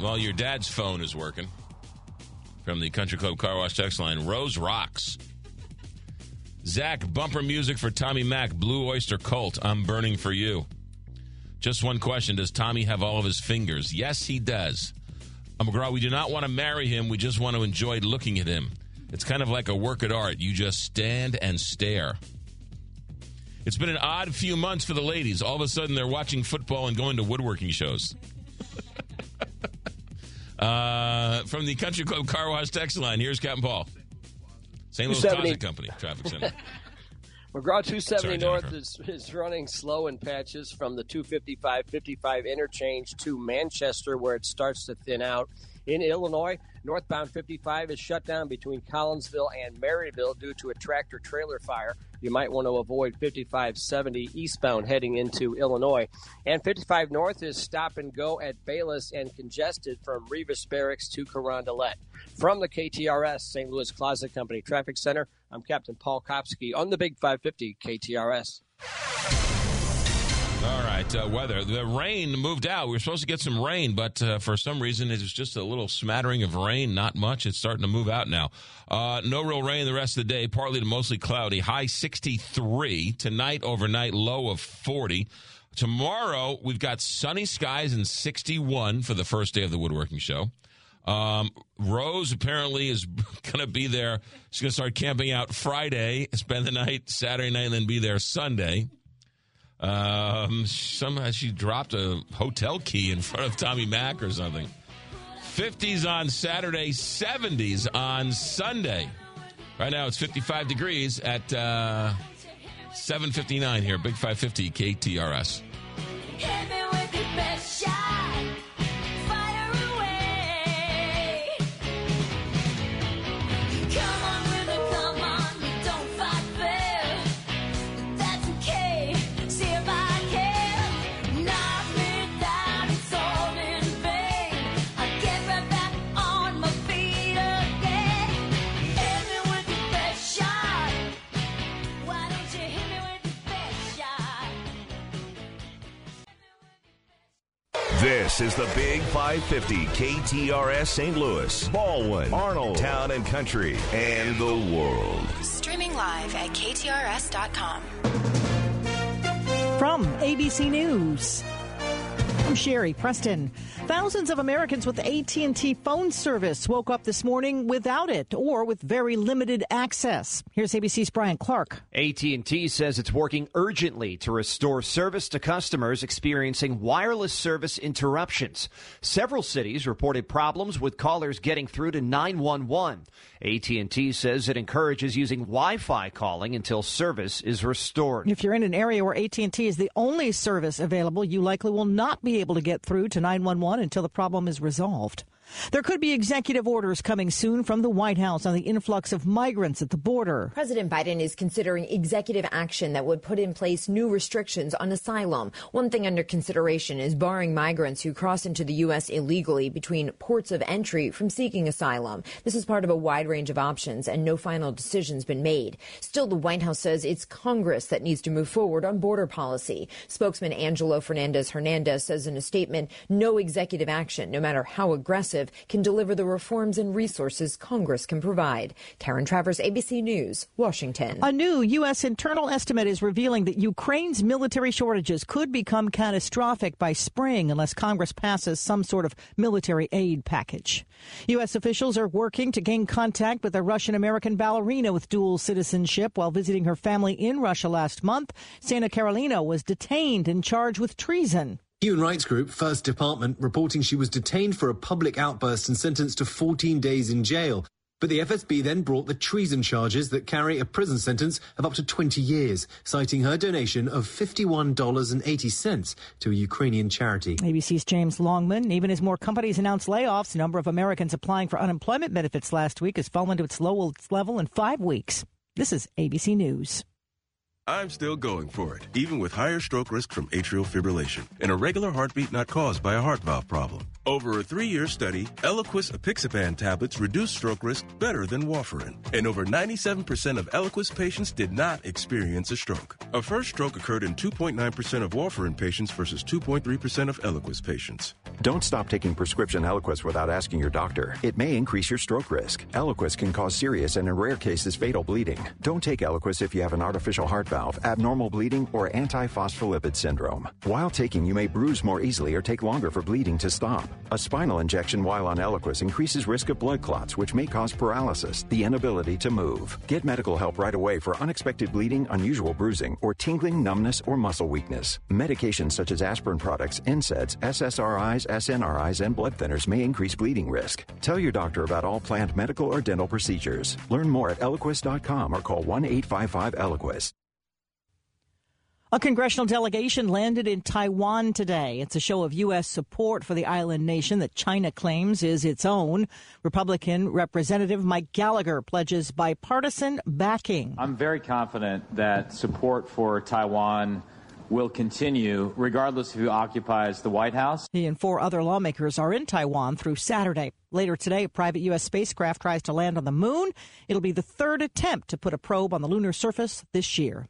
Well, your dad's phone is working. From the Country Club Car Wash text line, Rose rocks. Zach, bumper music for Tommy Mac, Blue Oyster Cult. I'm burning for you. Just one question Does Tommy have all of his fingers? Yes, he does. McGraw, we do not want to marry him. We just want to enjoy looking at him. It's kind of like a work of art. You just stand and stare. It's been an odd few months for the ladies. All of a sudden, they're watching football and going to woodworking shows. [LAUGHS] uh, from the Country Club Car Wash text line, here's Captain Paul. St. Louis Closet Company Traffic Center. [LAUGHS]
McGraw 270
Sorry,
North is, is running slow in patches from the 255 55 interchange to Manchester, where it starts to thin out. In Illinois, northbound 55 is shut down between Collinsville and Maryville due to a tractor trailer fire. You might want to avoid 5570 eastbound heading into Illinois. And 55 North is stop and go at Bayless and congested from Reavis Barracks to Carondelet. From the KTRS St. Louis Closet Company Traffic Center, I'm Captain Paul Kopsky on the Big 550 KTRS.
All right, uh, weather. The rain moved out. We were supposed to get some rain, but uh, for some reason it was just a little smattering of rain, not much. It's starting to move out now. Uh, no real rain the rest of the day, partly to mostly cloudy. High 63. Tonight, overnight, low of 40. Tomorrow, we've got sunny skies and 61 for the first day of the woodworking show. Um, Rose apparently is [LAUGHS] going to be there. She's going to start camping out Friday, spend the night Saturday night, and then be there Sunday. Um, somehow she dropped a hotel key in front of Tommy Mac or something. 50s on Saturday, 70s on Sunday. Right now it's 55 degrees at uh, 7:59 here, Big 550 KTRS.
This is the Big 550 KTRS St. Louis, Ballwin, Arnold, Town and Country, and the world.
Streaming live at KTRS.com.
From ABC News. I'm Sherry Preston. Thousands of Americans with AT&T phone service woke up this morning without it or with very limited access. Here's ABC's Brian Clark.
AT&T says it's working urgently to restore service to customers experiencing wireless service interruptions. Several cities reported problems with callers getting through to 911. AT&T says it encourages using Wi-Fi calling until service is restored.
If you're in an area where AT&T is the only service available, you likely will not be able to get through to 911 until the problem is resolved. There could be executive orders coming soon from the White House on the influx of migrants at the border.
President Biden is considering executive action that would put in place new restrictions on asylum. One thing under consideration is barring migrants who cross into the U.S. illegally between ports of entry from seeking asylum. This is part of a wide range of options, and no final decision's been made. Still, the White House says it's Congress that needs to move forward on border policy. Spokesman Angelo Fernandez Hernandez says in a statement, no executive action, no matter how aggressive, can deliver the reforms and resources Congress can provide. Karen Travers, ABC News, Washington.
A new U.S. internal estimate is revealing that Ukraine's military shortages could become catastrophic by spring unless Congress passes some sort of military aid package. U.S. officials are working to gain contact with a Russian American ballerina with dual citizenship while visiting her family in Russia last month. Ksenia Karelina was detained and charged with treason.
Human rights group First Department reporting she was detained for a public outburst and sentenced to 14 days in jail. But the FSB then brought the treason charges that carry a prison sentence of up to 20 years, citing her donation of $51.80 to a Ukrainian charity.
ABC's James Longman. Even as more companies announce layoffs, the number of Americans applying for unemployment benefits last week has fallen to its lowest level in five weeks. This is ABC News.
I'm still going for it, even with higher stroke risk from atrial fibrillation and a regular heartbeat not caused by a heart valve problem. Over a three-year study, Eliquis apixaban tablets reduced stroke risk better than warfarin, and over 97% of Eliquis patients did not experience a stroke. A first stroke occurred in 2.9% of warfarin patients versus 2.3% of Eliquis patients.
Don't stop taking prescription Eliquis without asking your doctor. It may increase your stroke risk. Eliquis can cause serious and in rare cases fatal bleeding. Don't take Eliquis if you have an artificial heart valve, abnormal bleeding, or antiphospholipid syndrome. While taking, you may bruise more easily or take longer for bleeding to stop. A spinal injection while on Eliquis increases risk of blood clots, which may cause paralysis, the inability to move. Get medical help right away for unexpected bleeding, unusual bruising, or tingling, numbness, or muscle weakness. Medications such as aspirin products, NSAIDs, SSRIs, SNRIs, and blood thinners may increase bleeding risk. Tell your doctor about all planned medical or dental procedures. Learn more at Eliquis.com or call 1 855 Eliquis.
A congressional delegation landed in Taiwan today. It's a show of U.S. support for the island nation that China claims is its own. Republican Representative Mike Gallagher pledges bipartisan backing.
I'm very confident that support for Taiwan will continue regardless of who occupies the White House.
He and four other lawmakers are in Taiwan through Saturday. Later today, a private U.S. spacecraft tries to land on the moon. It'll be the third attempt to put a probe on the lunar surface this year.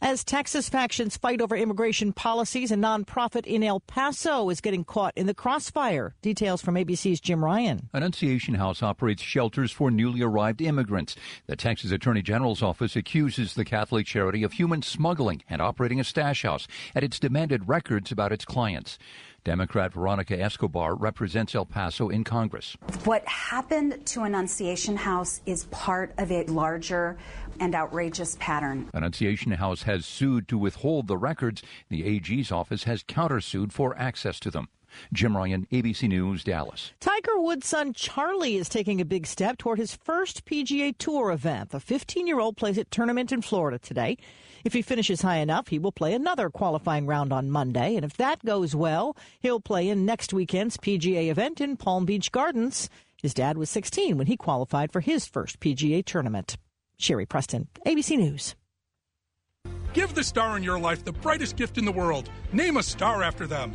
As Texas factions fight over immigration policies, a nonprofit in El Paso is getting caught in the crossfire. Details from ABC's Jim Ryan.
Annunciation House operates shelters for newly arrived immigrants. The Texas Attorney General's office accuses the Catholic charity of human smuggling and operating a stash house, and it's demanded records about its clients. Democrat Veronica Escobar represents El Paso in Congress.
What happened to Annunciation House is part of a larger and outrageous pattern.
Annunciation House has sued to withhold the records. The AG's office has countersued for access to them. Jim Ryan, ABC News, Dallas.
Tiger Woods' son Charlie is taking a big step toward his first PGA Tour event. The 15 year old plays at tournament in Florida today. If he finishes high enough, he will play another qualifying round on Monday. And if that goes well, he'll play in next weekend's PGA event in Palm Beach Gardens. His dad was 16 when he qualified for his first PGA tournament. Sherry Preston, ABC News.
Give the star in your life the brightest gift in the world. Name a star after them.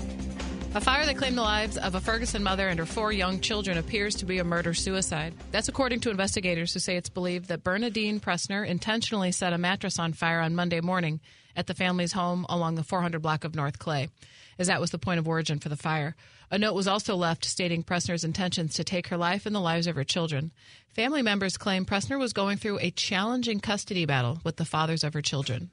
A fire that claimed the lives of a Ferguson mother and her four young children appears to be a murder suicide. That's according to investigators who say it's believed that Bernadine Pressner intentionally set a mattress on fire on Monday morning at the family's home along the 400 block of North Clay, as that was the point of origin for the fire. A note was also left stating Pressner's intentions to take her life and the lives of her children. Family members claim Pressner was going through a challenging custody battle with the fathers of her children.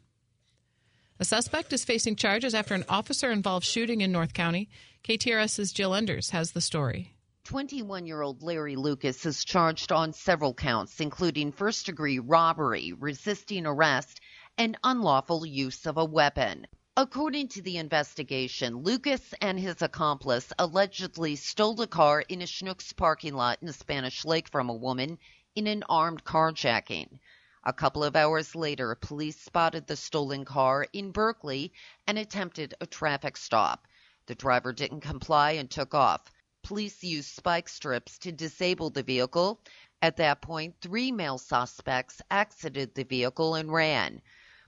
A suspect is facing charges after an officer involved shooting in North County. KTRS's Jill Enders has the story.
21 year old Larry Lucas is charged on several counts, including first degree robbery, resisting arrest, and unlawful use of a weapon. According to the investigation, Lucas and his accomplice allegedly stole a car in a Schnucks parking lot in Spanish Lake from a woman in an armed carjacking. A couple of hours later, police spotted the stolen car in Berkeley and attempted a traffic stop. The driver didn't comply and took off. Police used spike strips to disable the vehicle. At that point, three male suspects exited the vehicle and ran.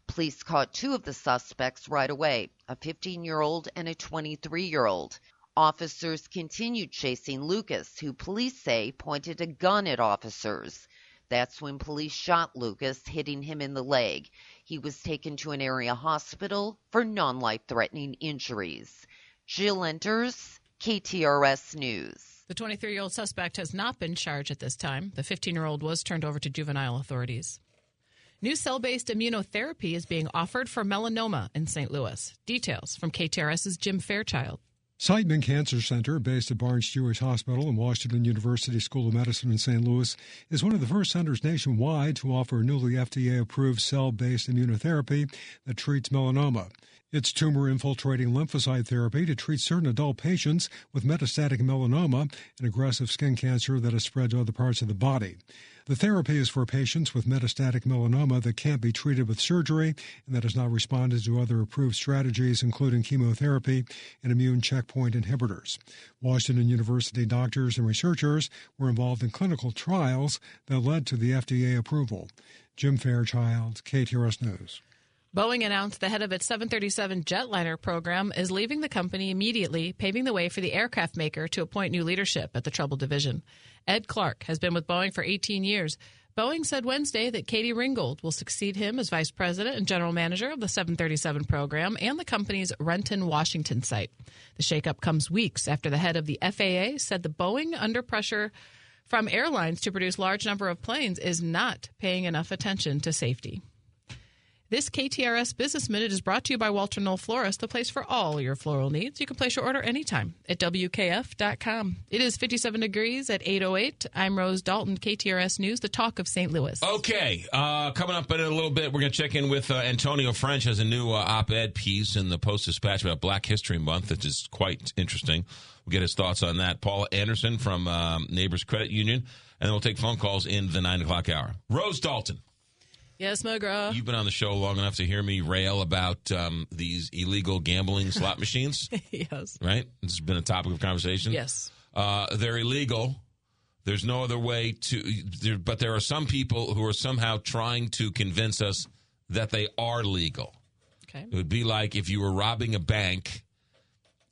Police caught two of the suspects right away a 15 year old and a 23 year old. Officers continued chasing Lucas, who police say pointed a gun at officers. That's when police shot Lucas, hitting him in the leg. He was taken to an area hospital for non life threatening injuries. Jill Enders, KTRS News.
The 23 year old suspect has not been charged at this time. The 15 year old was turned over to juvenile authorities. New cell based immunotherapy is being offered for melanoma in St. Louis. Details from KTRS's Jim Fairchild.
Siteman Cancer Center, based at Barnes Jewish Hospital and Washington University School of Medicine in St. Louis, is one of the first centers nationwide to offer a newly FDA approved cell based immunotherapy that treats melanoma. It's tumor infiltrating lymphocyte therapy to treat certain adult patients with metastatic melanoma, an aggressive skin cancer that has spread to other parts of the body. The therapy is for patients with metastatic melanoma that can't be treated with surgery and that has not responded to other approved strategies, including chemotherapy and immune checkpoint inhibitors. Washington University doctors and researchers were involved in clinical trials that led to the FDA approval. Jim Fairchild, KTRS News.
Boeing announced the head of its 737 jetliner program is leaving the company immediately, paving the way for the aircraft maker to appoint new leadership at the troubled division. Ed Clark has been with Boeing for 18 years.
Boeing said Wednesday that Katie Ringgold will succeed him as vice president and general manager of the 737 program and the company's Renton, Washington site. The shakeup comes weeks after the head of the FAA said the Boeing, under pressure from airlines to produce large number of planes, is not paying enough attention to safety. This KTRS Business Minute is brought to you by Walter Knoll Florist, the place for all your floral needs. You can place your order anytime at WKF.com. It is 57 degrees at 808. I'm Rose Dalton, KTRS News, the talk of St. Louis.
Okay, uh, coming up in a little bit, we're going to check in with uh, Antonio French has a new uh, op-ed piece in the Post-Dispatch about Black History Month, which is quite interesting. We'll get his thoughts on that. Paula Anderson from um, Neighbors Credit Union, and then we'll take phone calls in the 9 o'clock hour. Rose Dalton.
Yes, McGraw.
You've been on the show long enough to hear me rail about um, these illegal gambling [LAUGHS] slot machines,
yes.
right? This has been a topic of conversation.
Yes.
Uh, they're illegal. There's no other way to, there, but there are some people who are somehow trying to convince us that they are legal.
Okay.
It would be like if you were robbing a bank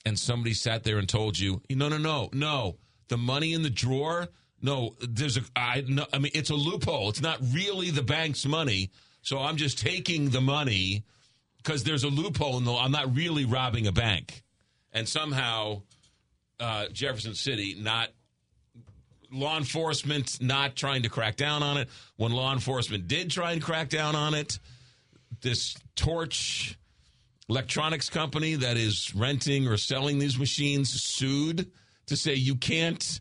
and somebody sat there and told you, no, no, no, no, the money in the drawer, no, there's a, I, no, I mean, it's a loophole. It's not really the bank's money. So I'm just taking the money because there's a loophole. in And I'm not really robbing a bank. And somehow, uh, Jefferson City, not law enforcement, not trying to crack down on it. When law enforcement did try and crack down on it, this torch electronics company that is renting or selling these machines sued to say you can't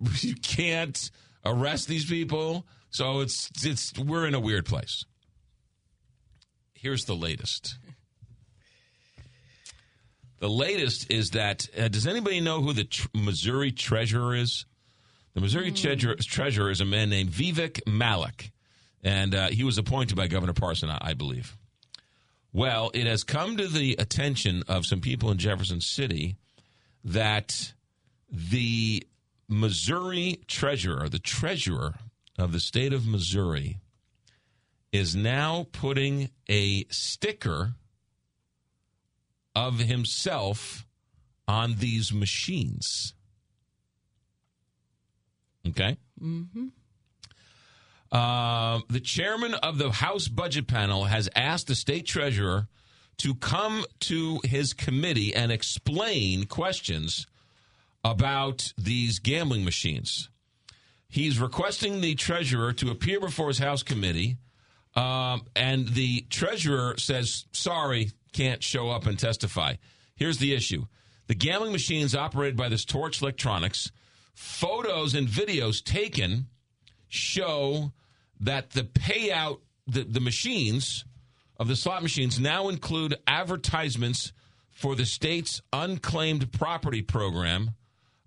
[LAUGHS] you can't arrest these people. So it's it's we're in a weird place. Here's the latest. The latest is that uh, does anybody know who the tr- Missouri treasurer is? The Missouri treasurer, treasurer is a man named Vivek Malek, and uh, he was appointed by Governor Parson, I, I believe. Well, it has come to the attention of some people in Jefferson City that the Missouri treasurer, the treasurer of the state of Missouri, is now putting a sticker of himself on these machines. Okay?
Mm-hmm.
Uh, the chairman of the House Budget Panel has asked the state treasurer to come to his committee and explain questions about these gambling machines. He's requesting the treasurer to appear before his House committee, um, and the treasurer says, sorry, can't show up and testify. Here's the issue the gambling machines operated by this Torch Electronics, photos and videos taken show that the payout, the, the machines of the slot machines now include advertisements for the state's unclaimed property program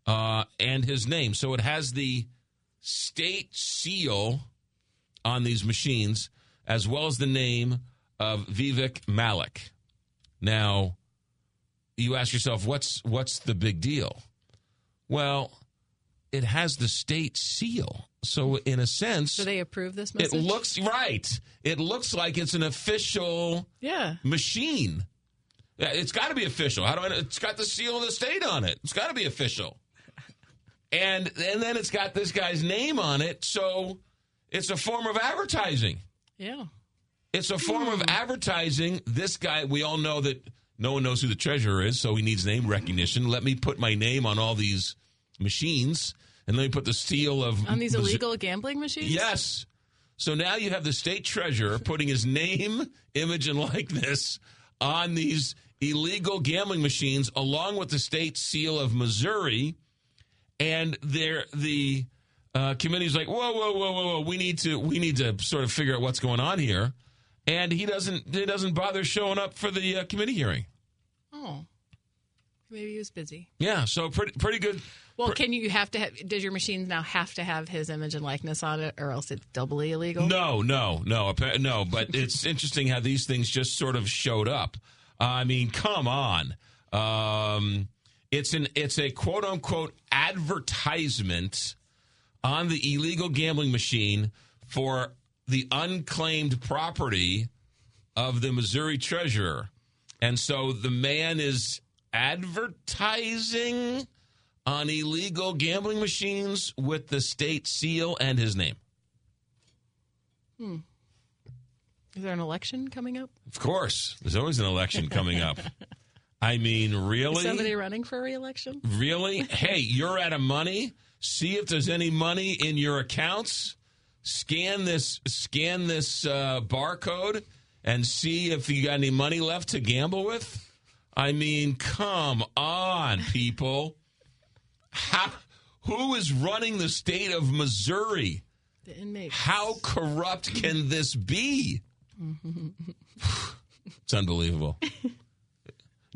uh, and his name. So it has the state seal on these machines as well as the name of Vivek Malek. Now, you ask yourself, what's what's the big deal? Well, it has the state seal. So in a sense,
Do they approve this
it looks right. It looks like it's an official
Yeah.
machine. It's got to be official. How do I know? It's got the seal of the state on it. It's got to be official. And and then it's got this guy's name on it, so it's a form of advertising.
Yeah.
It's a form of hmm. advertising. This guy, we all know that no one knows who the treasurer is, so he needs name recognition. Let me put my name on all these machines, and let me put the seal of
On these illegal gambling machines?
Yes. So now you have the state treasurer [LAUGHS] putting his name, image, and likeness on these illegal gambling machines, along with the state seal of Missouri. And there, the uh, committee's like, whoa, whoa, whoa, whoa, whoa! We need to, we need to sort of figure out what's going on here. And he doesn't, he doesn't bother showing up for the uh, committee hearing.
Oh. Maybe he was busy.
Yeah, so pretty, pretty good.
Well, can you have to have, does your machine now have to have his image and likeness on it or else it's doubly illegal?
No, no, no, no. But [LAUGHS] it's interesting how these things just sort of showed up. I mean, come on. Um, it's an it's a quote unquote advertisement on the illegal gambling machine for the unclaimed property of the Missouri treasurer, and so the man is advertising on illegal gambling machines with the state seal and his name.
Hmm. Is there an election coming up?
Of course, there's always an election coming up. [LAUGHS] I mean, really?
Is somebody running for reelection?
Really? Hey, you're out of money. See if there's any money in your accounts. Scan this. Scan this uh, barcode and see if you got any money left to gamble with. I mean, come on, people. How, who is running the state of Missouri?
The inmates.
How corrupt can this be? [LAUGHS] It's unbelievable.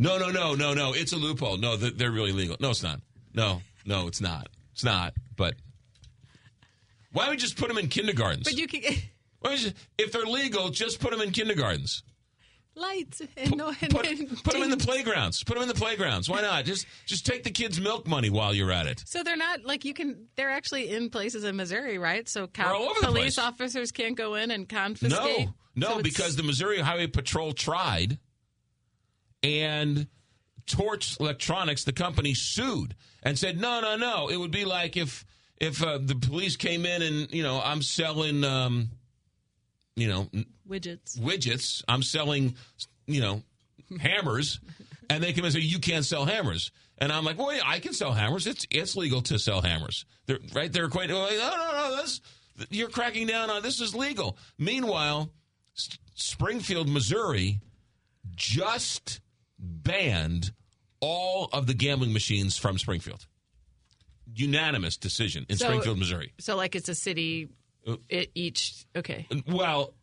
No, no, no, no, no. It's a loophole. No, they're they're really legal. No, it's not. No, no, it's not. It's not. But why don't we just put them in kindergartens?
But you can
we if they're legal, just put them in kindergartens.
lights and no and,
Put, put them in the playgrounds. Put them in the playgrounds. Why not? Just just take the kids' milk money while you're at it.
So they're not like you can. They're actually in places in Missouri, right? So cop, police
place.
officers can't go in and confiscate.
No, no,
So
because the Missouri Highway Patrol tried, and Torch Electronics, the company, sued and said, "No, no, no. It would be like if if uh, the police came in and you know I'm selling, um, you know,
widgets.
widgets. I'm selling, you know, hammers, [LAUGHS] and they come and say you can't sell hammers." And I'm like, well, yeah, I can sell hammers. It's it's legal to sell hammers. They're, right? They're quite. Like, no, no, no. That's you're cracking down on. This is legal. Meanwhile, S- Springfield, Missouri, just banned all of the gambling machines from Springfield. Unanimous decision in
So-
Springfield, Missouri.
So like it's a city. Uh, it each okay.
Well,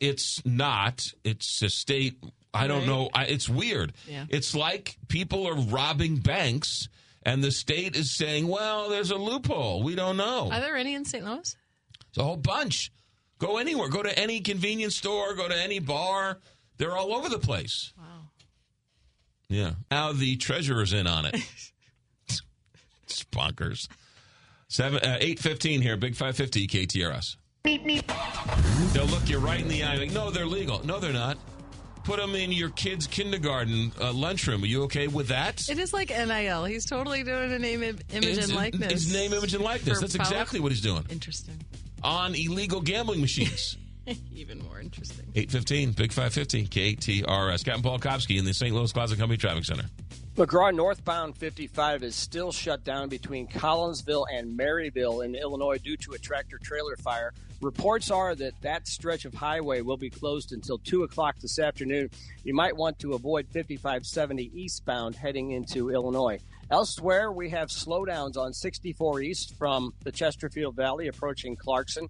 it's not. It's a state. I don't
Right.
know. I, it's weird.
Yeah.
It's like people are robbing banks, and the state is saying, "Well, there's a loophole. We don't know."
Are there any in St. Louis?
It's a whole bunch. Go anywhere. Go to any convenience store. Go to any bar. They're all over the place.
Wow.
Yeah. Now the treasurer's in on it. it's [LAUGHS] bonkers. Seven uh, eight fifteen here. Big five fifty KTRS. They'll look you right in the eye. Like, no, they're legal. No, they're not. Put them in your kid's kindergarten uh, lunchroom. Are you okay with that?
It is like NIL. He's totally doing a name, image,
It's-
and likeness.
It's name, image, and likeness.
for
That's
power-
exactly what he's doing
Interesting.
on illegal gambling machines. [LAUGHS]
Even more interesting.
815, Big 550, KTRS. Captain Paul Kopsky in the St. Louis Closet Company Traffic Center.
McGraw northbound 55 is still shut down between Collinsville and Maryville in Illinois due to a tractor trailer fire. Reports are that that stretch of highway will be closed until 2 o'clock this afternoon. You might want to avoid 5570 eastbound heading into Illinois. Elsewhere, we have slowdowns on 64 east from the Chesterfield Valley approaching Clarkson,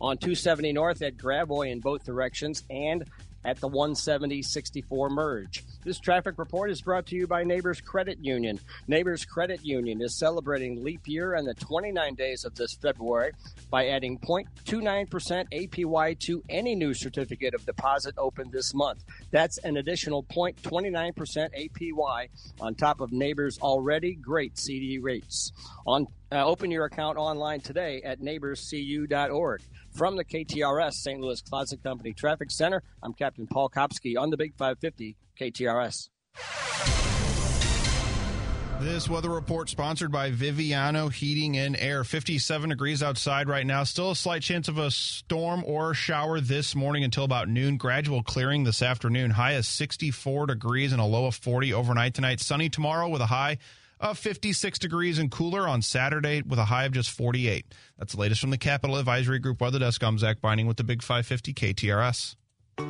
on 270 north at Gravois in both directions, and at the 170 64 merge. This traffic report is brought to you by Neighbors Credit Union. Neighbors Credit Union is celebrating leap year and the 29 days of this February by adding 0.29% APY to any new certificate of deposit opened this month. That's an additional 0.29% APY on top of Neighbors' already great CD rates. On uh, open your account online today at neighborscu.org. From the KTRS St. Louis Closet Company Traffic Center, I'm Captain Paul Kopsky on the Big 550 KTRS.
This weather report sponsored by Viviano Heating and Air. 57 degrees outside right now. Still a slight chance of a storm or shower this morning until about noon. Gradual clearing this afternoon. High is 64 degrees and a low of 40 overnight tonight. Sunny tomorrow with a high of 56 degrees and cooler on Saturday with a high of just 48. That's the latest from the Capital Advisory Group Weather Desk. I'm Zach Binding with the Big 550 KTRS.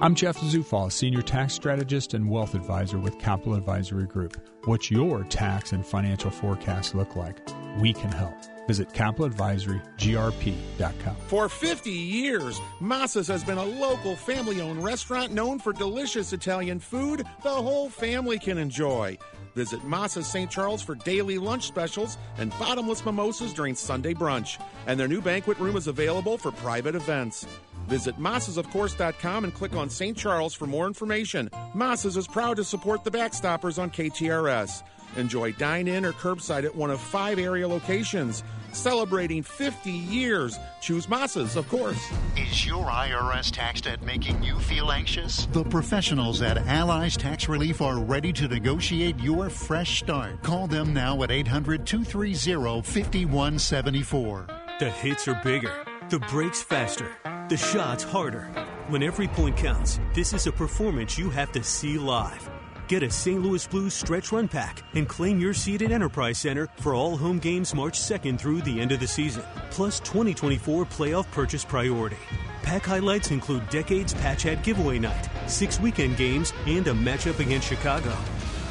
I'm Jeff Zufall, Senior Tax Strategist and Wealth Advisor with Capital Advisory Group. What's your tax and financial forecast look like? We can help. Visit capitaladvisorygrp.com.
For 50 years, Massa's has been a local family owned restaurant known for delicious Italian food the whole family can enjoy. Visit Massa's St. Charles for daily lunch specials and bottomless mimosas during Sunday brunch. And their new banquet room is available for private events. Visit massasofcourse.com and click on St. Charles for more information. Massas is proud to support the Backstoppers on KTRS. Enjoy dine in or curbside at one of five area locations. Celebrating 50 years. Choose Massas, of course.
Is your IRS tax debt making you feel anxious? The professionals at Allies Tax Relief are ready to negotiate your fresh start. Call them now at 800 230 5174.
The hits are bigger, the breaks faster. the shots harder. When every point counts, this is a performance you have to see live. Get a St. Louis Blues stretch run pack and claim your seat at Enterprise Center for all home games March 2nd through the end of the season, plus 2024 playoff purchase priority. Pack highlights include Decades Patch Hat Giveaway Night, six weekend games, and a matchup against Chicago.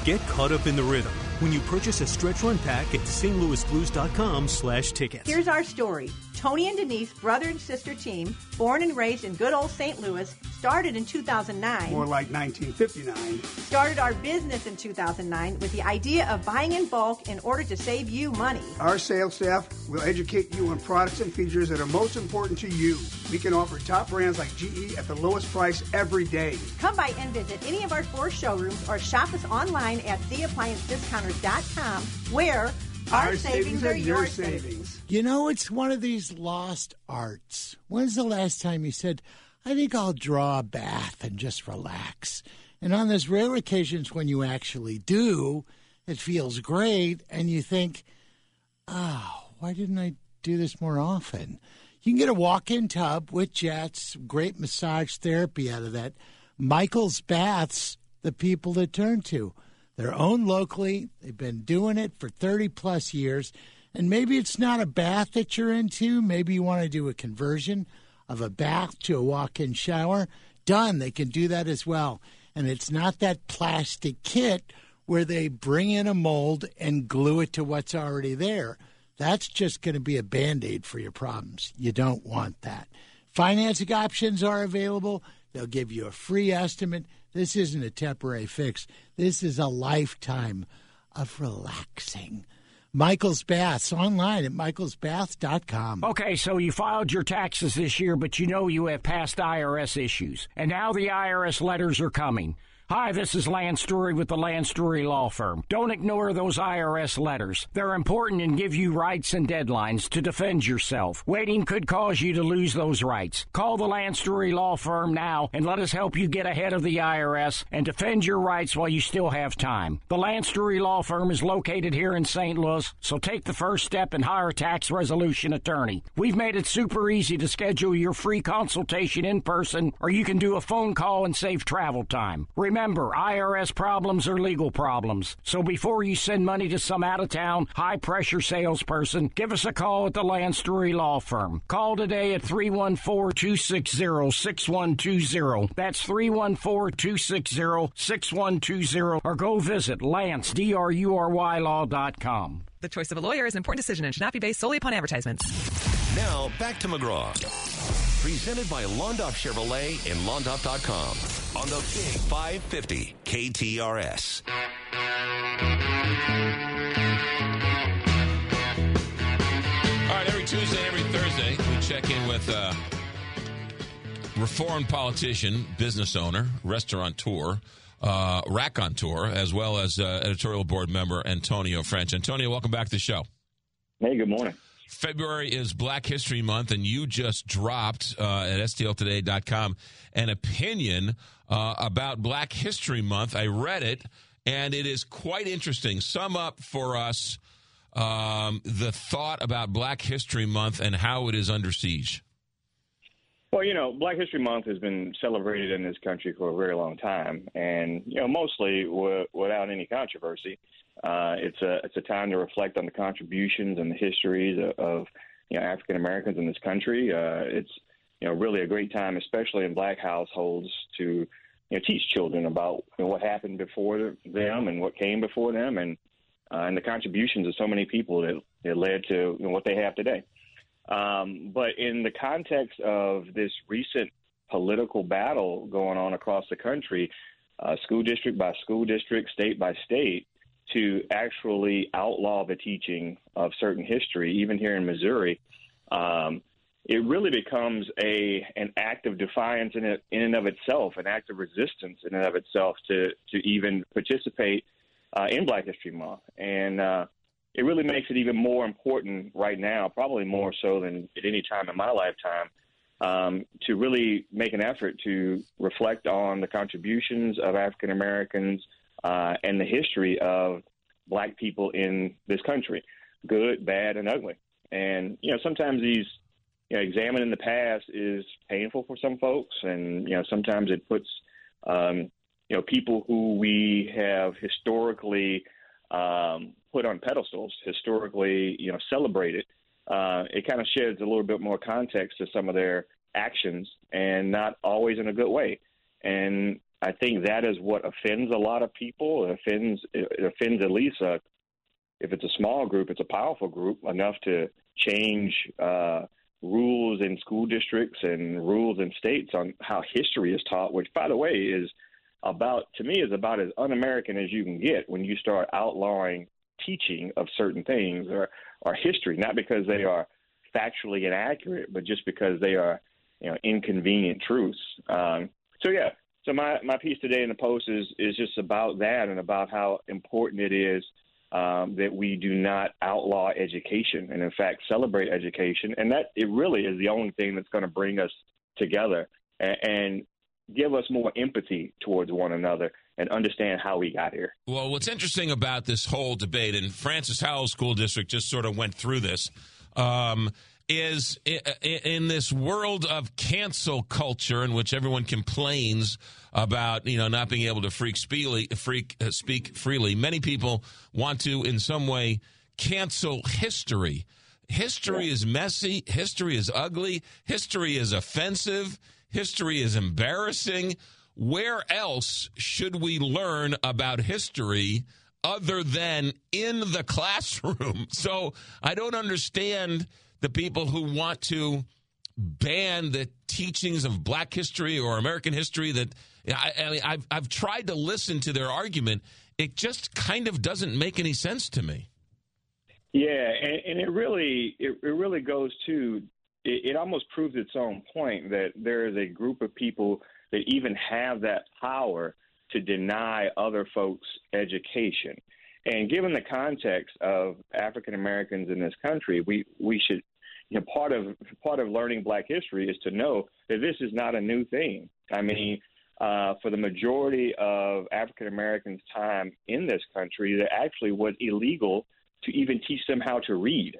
Get caught up in the rhythm when you purchase a stretch run pack at stlouisblues.com slash tickets.
Here's our story. Tony and Denise, brother and sister team, born and raised in good old St. Louis, started in 2009.
More like 1959.
Started our business in 2009 with the idea of buying in bulk in order to save you money.
Our sales staff will educate you on products and features that are most important to you. We can offer top brands like GE at the lowest price every day.
Come by and visit any of our four showrooms or shop us online at theappliancediscounters.com where our,
Our
savings,
savings
are
your savings.
savings.
You know, it's one of these lost arts. When's the last time you said, I think I'll draw a bath and just relax? And on those rare occasions when you actually do, it feels great, and you think, oh, why didn't I do this more often? You can get a walk in tub with jets, great massage therapy out of that. Michael's Baths, the people to turn to. They're owned locally, they've been doing it for 30 plus years. And maybe it's not a bath that you're into. Maybe you want to do a conversion of a bath to a walk in shower. Done. They can do that as well. And it's not that plastic kit where they bring in a mold and glue it to what's already there. That's just going to be a band aid for your problems. You don't want that. Financing options are available. They'll give you a free estimate. This isn't a temporary fix, this is a lifetime of relaxing. Michael's Baths online at michaelsbaths.com.
Okay, so you filed your taxes this year, but you know you have past IRS issues. And now the IRS letters are coming. Hi, this is Lance Drury with the Lance Drury Law Firm. Don't ignore those IRS letters. They're important and give you rights and deadlines to defend yourself. Waiting could cause you to lose those rights. Call the Lance Drury Law Firm now and let us help you get ahead of the IRS and defend your rights while you still have time. The Lance Drury Law Firm is located here in St. Louis, so take the first step and hire a tax resolution attorney. We've made it super easy to schedule your free consultation in person, or you can do a phone call and save travel time. Remember, IRS problems are legal problems. So before you send money to some out of town, high pressure salesperson, give us a call at the Lance Drury Law Firm. Call today at 314 260 6120. That's 314 260 6120. Or go visit Lance, D R U R Y Law.com.
The choice of a lawyer is an important decision and should not be based solely upon advertisements.
Now, back to McGraw. Presented by Londoff Chevrolet and Londoff.com on the Big 550 KTRS.
All right, every Tuesday, every Thursday, we check in with uh, reformed politician, business owner, restaurateur, uh, raconteur, as well as uh, editorial board member Antonio French. Antonio, welcome back to the show.
Hey, good morning.
February is Black History Month, and you just dropped uh, at STLtoday.com an opinion uh, about Black History Month. I read it, and it is quite interesting. Sum up for us um, the thought about Black History Month and how it is under siege.
Well, you know, Black History Month has been celebrated in this country for a very long time, and you know, mostly w- without any controversy. Uh, it's a it's a time to reflect on the contributions and the histories of, of you know African Americans in this country. Uh, it's you know really a great time, especially in Black households, to you know teach children about you know, what happened before them and what came before them, and uh, and the contributions of so many people that, that led to you know, what they have today. Um, but in the context of this recent political battle going on across the country, uh, school district by school district, state by state, to actually outlaw the teaching of certain history, even here in Missouri, um, it really becomes a an act of defiance in, it, in and of itself, an act of resistance in and of itself to to even participate uh, in Black History Month, and uh, it really makes it even more important right now, probably more so than at any time in my lifetime, um, to really make an effort to reflect on the contributions of African Americans uh, and the history of Black people in this country, good, bad, and ugly. And you know, sometimes these you know, examining the past is painful for some folks, and you know, sometimes it puts um, you know people who we have historically um, put on pedestals, historically, you know, celebrated. Uh, it kind of sheds a little bit more context to some of their actions, and not always in a good way. And I think that is what offends a lot of people. It offends it offends at least a, if it's a small group, it's a powerful group enough to change uh, rules in school districts and rules in states on how history is taught. Which, by the way, is about to me is about as un-American as you can get when you start outlawing teaching of certain things or or history, not because they are factually inaccurate, but just because they are you know inconvenient truths. Um, so yeah, so my my piece today in the post is is just about that and about how important it is um, that we do not outlaw education and in fact celebrate education, and that it really is the only thing that's going to bring us together and, and give us more empathy towards one another and understand how we got here.
Well, what's interesting about this whole debate, and Francis Howell School District just sort of went through this. Um, is in this world of cancel culture in which everyone complains about you know not being able to freak freely, freak uh, speak freely. Many people want to, in some way, cancel history. History is messy. History is ugly. History is offensive. History is embarrassing. Where else should we learn about history other than in the [LAUGHS] classroom? So I don't understand the people who want to ban the teachings of black history or American history that I, I mean, I've, I've tried to listen to their argument. It just kind of doesn't make any sense to me.
Yeah, and, and it really it, it really goes to it, it almost proves its own point that there is a group of people that even have that power to deny other folks education. And given the context of African Americans in this country, we, we should you know, part of part of learning Black history is to know that this is not a new thing. I mean, uh, for the majority of African Americans' time in this country, it actually was illegal to even teach them how to read.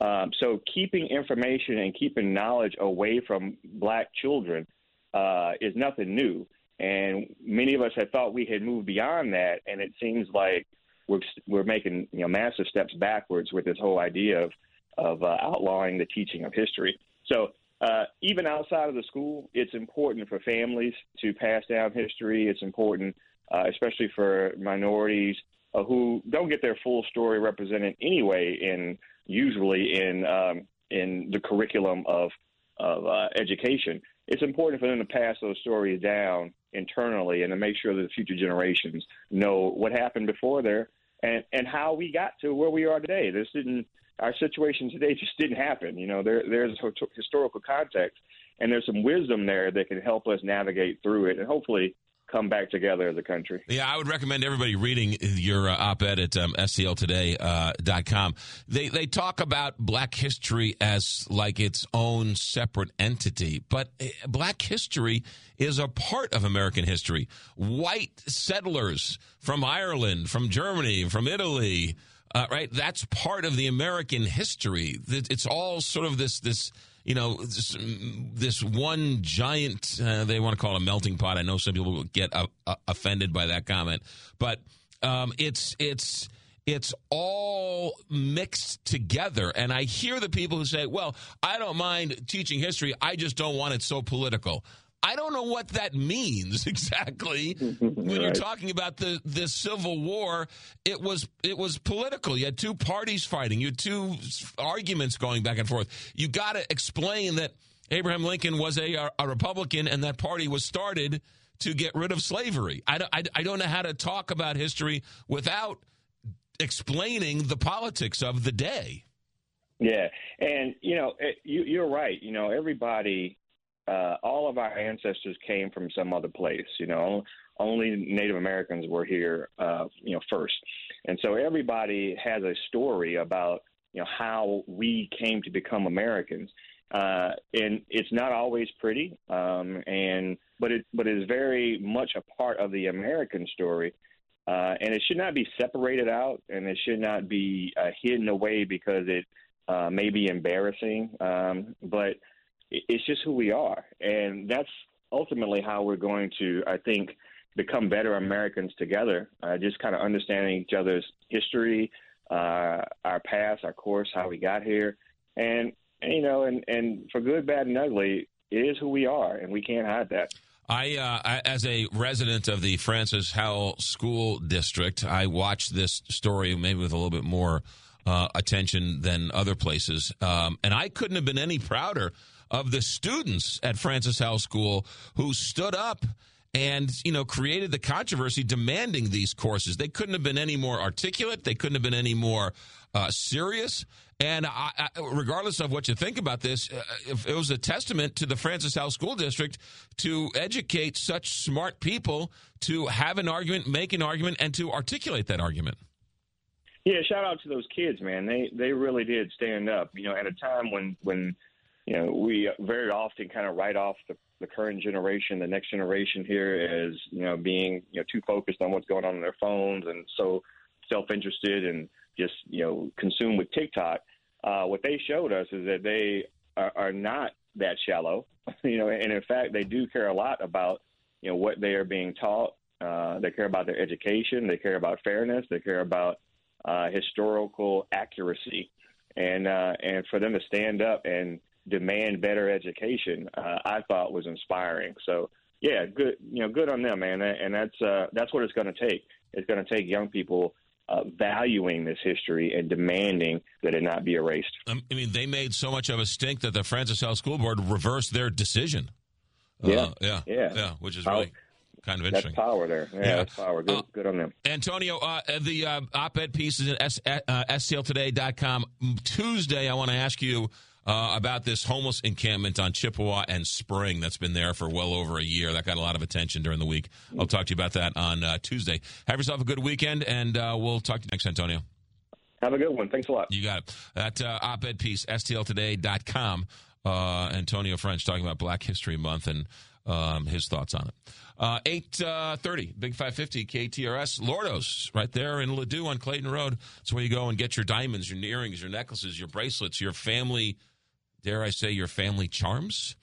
Um, so, keeping information and keeping knowledge away from Black children uh, is nothing new. And many of us had thought we had moved beyond that, and it seems like we're we're making you know massive steps backwards with this whole idea of of uh, outlawing the teaching of history. So uh, even outside of the school, it's important for families to pass down history. It's important, uh, especially for minorities uh, who don't get their full story represented anyway, in usually in um, in the curriculum of of uh, education. It's important for them to pass those stories down internally and to make sure that the future generations know what happened before there and and how we got to where we are today. This didn't our situation today just didn't happen. You know, there there's historical context, and there's some wisdom there that can help us navigate through it, and hopefully come back together as a country.
Yeah, I would recommend everybody reading your uh, op-ed at um, stltoday.com. Uh, they they talk about Black history as like its own separate entity, but uh, Black history is a part of American history. White settlers from Ireland, from Germany, from Italy uh, right? That's part of the American history. It's all sort of this this you know this, this one giant. Uh, they want to call it a melting pot. I know some people will get uh, uh, offended by that comment, but um, it's it's it's all mixed together. And I hear the people who say, well, I don't mind teaching history. I just don't want it so political. I don't know what that means [LAUGHS] exactly [LAUGHS] when right. you're talking about the, the Civil War. It was it was political. You had two parties fighting. You had two arguments going back and forth. You got to explain that Abraham Lincoln was a, a Republican and that party was started to get rid of slavery. I don't, I, I don't know how to talk about history without explaining the politics of the day.
Yeah, and you know, eh, you, you're right. You know, everybody uh, all of our ancestors came from some other place. You know, only Native Americans were here, uh, you know, first, and so everybody has a story about you know how we came to become Americans, uh, and it's not always pretty, um, and but it but it is very much a part of the American story. Uh, and it should not be separated out, and it should not be uh, hidden away because it uh, maybe embarrassing, um, but it's just who we are, and that's ultimately how we're going to, I think, become better Americans together. Uh, just kind of understanding each other's history, uh, our past, our course, how we got here, and, and you know, and and for good, bad, and ugly, it is who we are, and we can't hide that.
I, uh, I, as a resident of the Francis Howell School District, I watched this story maybe with a little bit more uh, attention than other places, um, and I couldn't have been any prouder of the students at Francis Howell School who stood up and you know created the controversy demanding these courses. They couldn't have been any more articulate. They couldn't have been any more uh, serious. And I, I, regardless of what you think about this, uh, it was a testament to the Francis Howell School District to educate such smart people to have an argument, make an argument, and to articulate that argument.
Yeah, shout out to those kids, man. They they really did stand up. You know, at a time when when you know we very often kind of write off the the current generation, the next generation here, as you know being you know too focused on what's going on in their phones and so self interested and just you know consumed with TikTok. Uh, what they showed us is that they are, are not that shallow, [LAUGHS] you know, and in fact they do care a lot about you know what they are being taught. Uh, they care about their education. They care about fairness. They care about uh, historical accuracy, and uh, and for them to stand up and demand better education, uh, I thought was inspiring. So yeah, good, you know, good on them, man. And that's uh, that's what it's going to take. It's going to take young people uh, valuing this history and demanding that it not be erased.
Um, I mean, they made so much of a stink that the Francis Howell School Board reversed their decision.
Yeah,
uh, yeah,
yeah,
yeah, which is really kind of interesting.
That's power there. Yeah, yeah. that's power. Good, uh, good on them.
Antonio, uh, the uh, op-ed piece is at S- uh, STLtoday.com. Tuesday, I want to ask you uh, about this homeless encampment on Chippewa and Spring that's been there for well over a year. That got a lot of attention during the week. I'll talk to you about that on uh, Tuesday. Have yourself a good weekend, and uh, we'll talk to you next, Antonio.
Have a good one. Thanks a lot.
You got it. That uh, op-ed piece, stltoday.com. Uh, Antonio French talking about Black History Month and um, his thoughts on it. Uh, 830, uh, Big 550, KTRS, Lordo's, right there in Ladue on Clayton Road. That's where you go and get your diamonds, your earrings, your necklaces, your bracelets, your family dare I say, your family charms.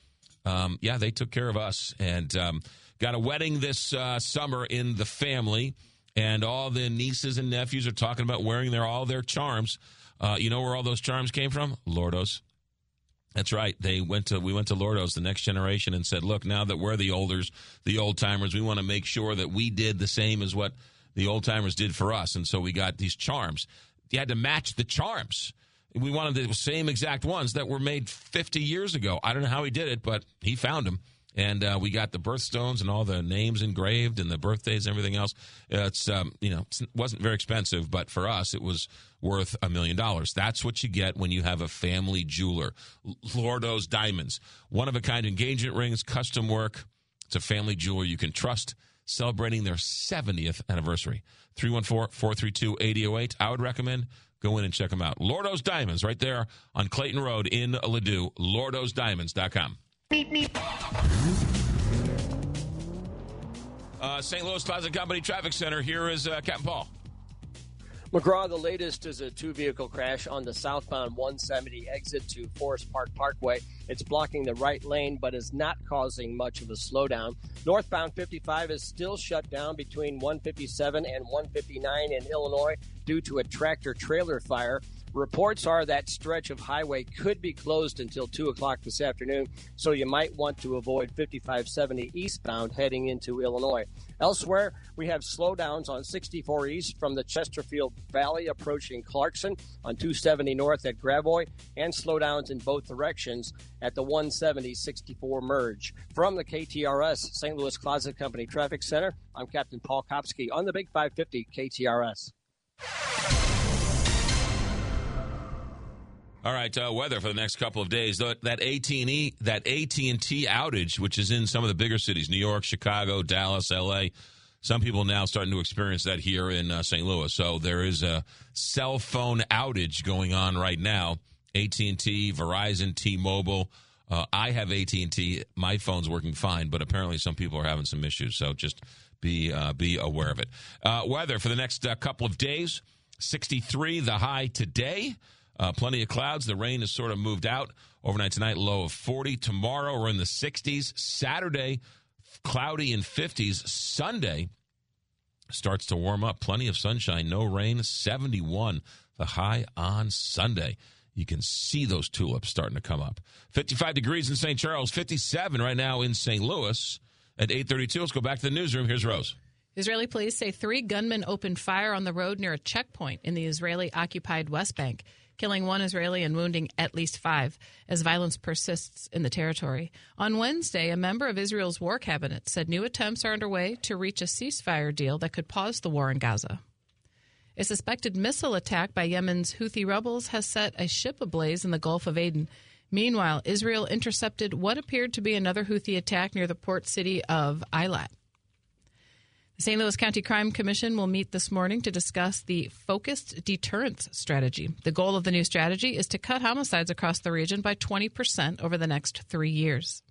Um, yeah, they took care of us and um, got a wedding this uh, summer in the family, and all the nieces and nephews are talking about wearing their all their charms. Uh, you know where all those charms came from? Lordos. That's right. They went to we went to Lordos, the next generation, and said, "Look, now that we're the olders, the old timers, we want to make sure that we did the same as what the old timers did for us." And so we got these charms. You had to match the charms we wanted the same exact ones that were made 50 years ago. I don't know how he did it, but he found them. And uh, we got the birthstones and all the names engraved and the birthdays and everything else. It's um, you know it wasn't very expensive, but for us it was worth a million dollars. That's what you get when you have a family jeweler. Lordo's Diamonds, one of a kind engagement rings, custom work. It's a family jeweler you can trust. Celebrating their 70th anniversary. 314 432 8008. I would recommend Go in and check them out. Lordo's Diamonds, right there on Clayton Road in Ladue. LordosDiamonds.com. Meep, meep. Uh, St. Louis Closet Company Traffic Center. Here is uh, Captain Paul.
McGraw, the latest is a two vehicle crash on the southbound 170 exit to Forest Park Parkway. It's blocking the right lane, but is not causing much of a slowdown. Northbound 55 is still shut down between 157 and 159 in Illinois due to a tractor trailer fire. Reports are that stretch of highway could be closed until 2 o'clock this afternoon, so you might want to avoid 5570 eastbound heading into Illinois. Elsewhere, we have slowdowns on 64 east from the Chesterfield Valley approaching Clarkson on 270 north at Gravois, and slowdowns in both directions at the 170 64 merge. From the KTRS St. Louis Closet Company Traffic Center, I'm Captain Paul Kopsky on the Big 550 KTRS.
All right, uh, weather for the next couple of days. That AT and E, that AT and T outage, which is in some of the bigger cities, New York, Chicago, Dallas, L.A. Some people now starting to experience that here in uh, St. Louis. So there is a cell phone outage going on right now. AT and T, Verizon, T-Mobile. Uh, I have AT and T. My phone's working fine, but apparently some people are having some issues. So just be uh, be aware of it. Uh, weather for the next uh, couple of days: 63 the high today. Uh, plenty of clouds. The rain has sort of moved out overnight tonight. Low of 40. Tomorrow we're in the 60s. Saturday cloudy and 50s. Sunday starts to warm up. Plenty of sunshine, no rain. 71 the high on Sunday. You can see those tulips starting to come up. 55 degrees in St. Charles, 57 right now in St. Louis at 832. Let's go back to the newsroom. Here's Rose.
Israeli police say three gunmen opened fire on the road near a checkpoint in the Israeli occupied West Bank, killing one Israeli and wounding at least five as violence persists in the territory. On Wednesday, a member of Israel's war cabinet said new attempts are underway to reach a ceasefire deal that could pause the war in Gaza. A suspected missile attack by Yemen's Houthi rebels has set a ship ablaze in the Gulf of Aden. Meanwhile, Israel intercepted what appeared to be another Houthi attack near the port city of Eilat. St. Louis County Crime Commission will meet this morning to discuss the focused deterrence strategy. The goal of the new strategy is to cut homicides across the region by 20% over the next three years.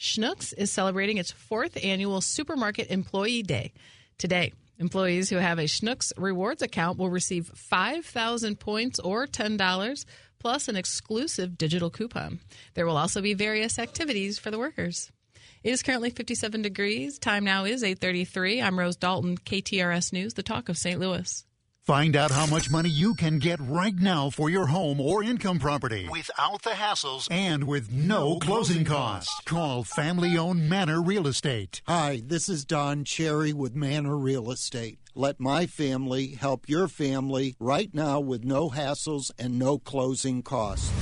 Schnucks is celebrating its fourth annual Supermarket Employee Day today. Employees who have a Schnucks rewards account will receive 5,000 points or $10 plus an exclusive digital coupon. There will also be various activities for the workers. It is currently 57 degrees. Time now is 8:33. I'm Rose Dalton, KTRS News, the talk of St. Louis.
Find out how much money you can get right now for your home or income property without the hassles and with no closing costs. Call family owned Manor Real Estate.
Hi, this is Don Cherry with Manor Real Estate. Let my family help your family right now with no hassles and no closing costs.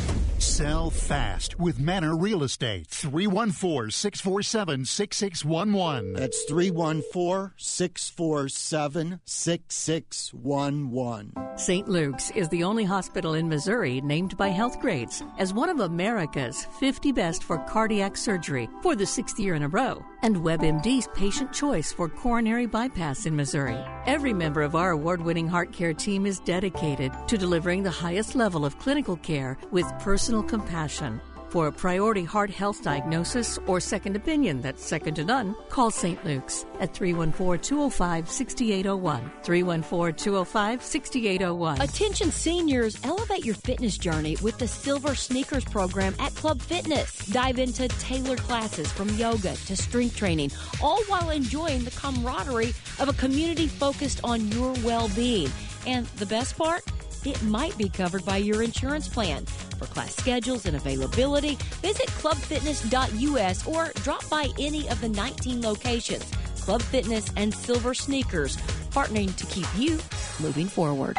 Sell fast with Manor Real Estate. 314 647 6611.
That's 314 647 6611.
St. Luke's is the only hospital in Missouri named by Healthgrades as one of America's 50 best for cardiac surgery for the sixth year in a row, and WebMD's patient choice for coronary bypass in Missouri. Every member of our award winning heart care team is dedicated to delivering the highest level of clinical care with personal compassion. For a priority heart health diagnosis or second opinion that's second to none, call St. Luke's at 314 205 6801. 314 205 6801.
Attention seniors, elevate your fitness journey with the Silver Sneakers program at Club Fitness. Dive into tailored classes from yoga to strength training, all while enjoying the camaraderie of a community focused on your well being. And the best part? It might be covered by your insurance plan. For class schedules and availability, visit clubfitness.us or drop by any of the 19 locations. Club Fitness and Silver Sneakers, partnering to keep you moving forward.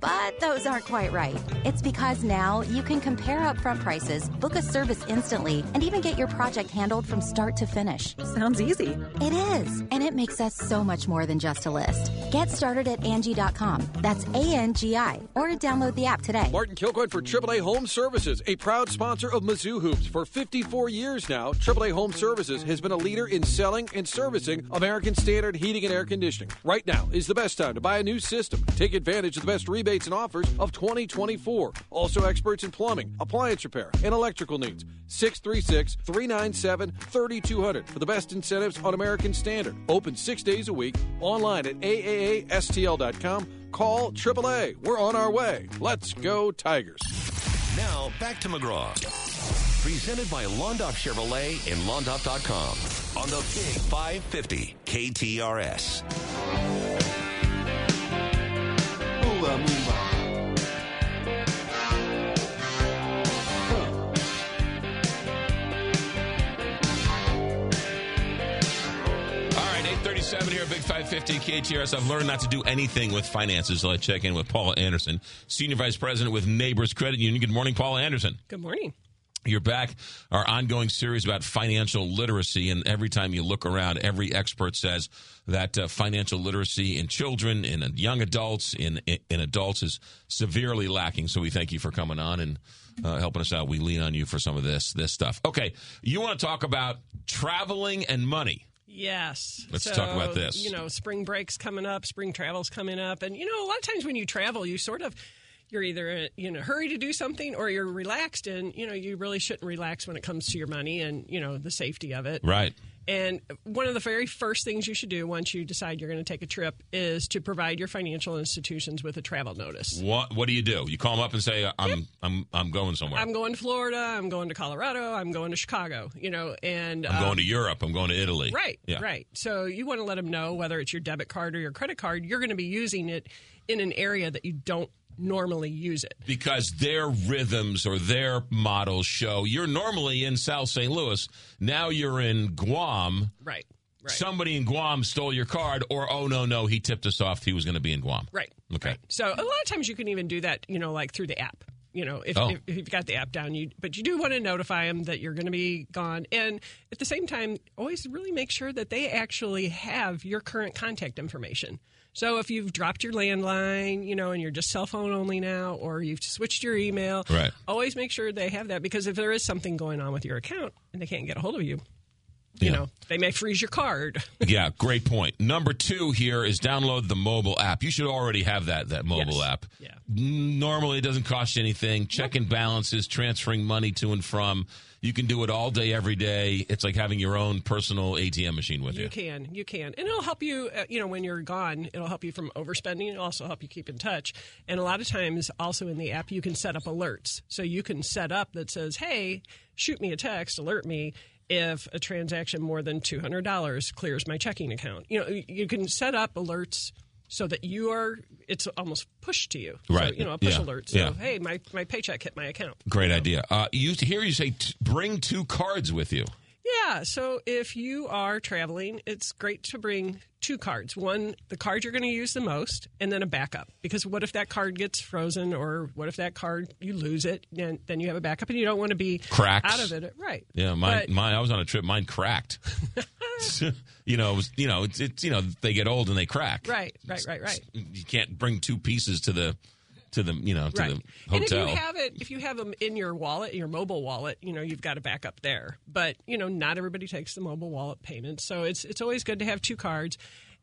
But those aren't quite right. It's because now you can compare upfront prices, book a service instantly, and even get your project handled from start to finish.
Sounds easy.
It is, and it makes us so much more than just a list. Get started at Angie.com. That's A N G I, or download the app today.
Martin Kilcoyne for AAA Home Services, a proud sponsor of Mizzou Hoops. For 54 years now, AAA Home Services has been a leader in selling and servicing American Standard heating and air conditioning. Right now is the best time to buy a new system. Take advantage of the best and offers of 2024. Also experts in plumbing, appliance repair, and electrical needs. 636-397-3200 for the best incentives on American Standard. Open six days a week, online at AAASTL.com. Call AAA. We're on our way. Let's go Tigers.
Now, back to McGraw. Presented by Londoff Chevrolet and Londoff.com on the Big 550 KTRS.
Ooh.
7 here at Big 550 KTRS. I've learned not to do anything with finances so I check in with Paula Anderson, Senior Vice President with Neighbors Credit Union. Good morning, Paula Anderson.
Good morning.
You're back. Our ongoing series about financial literacy, and every time you look around, every expert says that uh, financial literacy in children, in uh, young adults, in, in, in adults is severely lacking. So we thank you for coming on and uh, helping us out. We lean on you for some of this this stuff. Okay, you want to talk about traveling and money?
Yes.
Let's
So,
talk about this.
You know, spring break's coming up, spring travel's coming up, and you know, a lot of times when you travel, you sort of you're either in a hurry to do something or you're relaxed, and you know, you really shouldn't relax when it comes to your money and you know the safety of it.
Right.
And one of the very first things you should do once you decide you're going to take a trip is to provide your financial institutions with a travel notice.
What What do you do? You call them up and say, "I'm I'm I'm going somewhere.
I'm going to Florida. I'm going to Colorado. I'm going to Chicago. You know, and
I'm
um,
going to Europe. I'm going to Italy."
Right,
Yeah.
right. So you want to let them know whether it's your debit card or your credit card, you're going to be using it in an area that you don't normally use it.
because their rhythms or their models show you're normally in South St. Louis. Now you're in Guam.
Right. Right.
Somebody in Guam stole your card, or oh no, no, he tipped us off. He was going to be in Guam.
Right.
Okay.
So a lot of times you can even do that, you know, like through the app. You know, if,
Oh.
if, if you've got the app down, you but you do want to notify them that you're going to be gone, and at the same time, always really make sure that they actually have your current contact information. So if you've dropped your landline, you know, and you're just cell phone only now, or you've switched your email,
Right.
always make sure they have that because if there is something going on with your account and they can't get a hold of you, you know, they may freeze your card. [LAUGHS]
Yeah, great point. Number two here is download the mobile app. You should already have that that mobile
Yes.
app.
Yeah.
Normally, it doesn't cost you anything. Checking balances, transferring money to and from. You can do it all day, every day. It's like having your own personal ATM machine with you.
You can, you can, and it'll help you. Uh, you know, when you're gone, it'll help you from overspending. It'll also help you keep in touch. And a lot of times, also in the app, you can set up alerts. So you can set up that says, "Hey, shoot me a text, alert me." If a transaction more than two hundred dollars clears my checking account, you know you can set up alerts so that you are. It's almost pushed to you,
Right.
So, you know, a push
Yeah.
alert. So
Yeah.
hey, my my paycheck hit my account.
Great idea. Uh, you hear you say t- bring two cards with you.
Yeah, so if you are traveling, it's great to bring two cards. One, the card you're going to use the most, and then a backup. Because what if that card gets frozen, or what if that card you lose it, and then you have a backup, and you don't want to be
cracked
out of it, right?
Yeah, mine.
But-
mine. I was on a trip. Mine cracked. [LAUGHS] you know, it was, you know, it's, it's you know they get old and they crack.
Right, right, right, right.
You can't bring two pieces to the to the you know to
Right.
the
And if you have it, if you have them in your wallet, your mobile wallet, you know you've got a backup there. But you know, not everybody takes the mobile wallet payment, so it's it's always good to have two cards,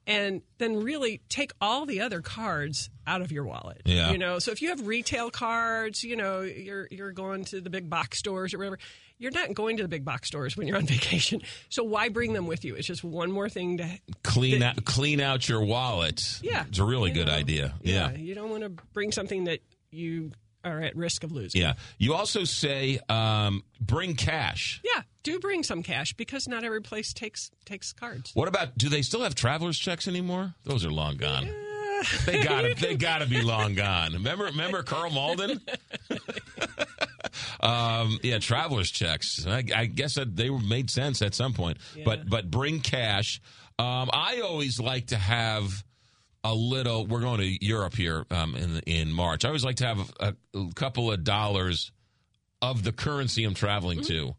and then really take all the other cards out of your wallet.
Yeah.
You know, so if you have retail cards, you know, you're you're going to the big box stores or whatever. You're not going to the big box stores when you're on [LAUGHS] vacation, so why bring them with you? It's just one more thing to
clean out clean out your wallet.
Yeah.
it's a really good
know,
idea. Yeah.
You don't want to bring something that you are at risk of losing.
yeah, You also say um, bring cash.
Yeah, do bring some cash because not every place takes takes cards.
What about? Do they still have travelers checks anymore? Those are long gone. They got to [LAUGHS] they got to be long gone. Remember remember Karl Malden? [LAUGHS] um, yeah, travelers checks. I, I guess that they were made sense at some point. But but bring cash. Um, I always like to have a little. We're going to Europe here um, in in March. I always like to have a, a couple of dollars of the currency I'm traveling to,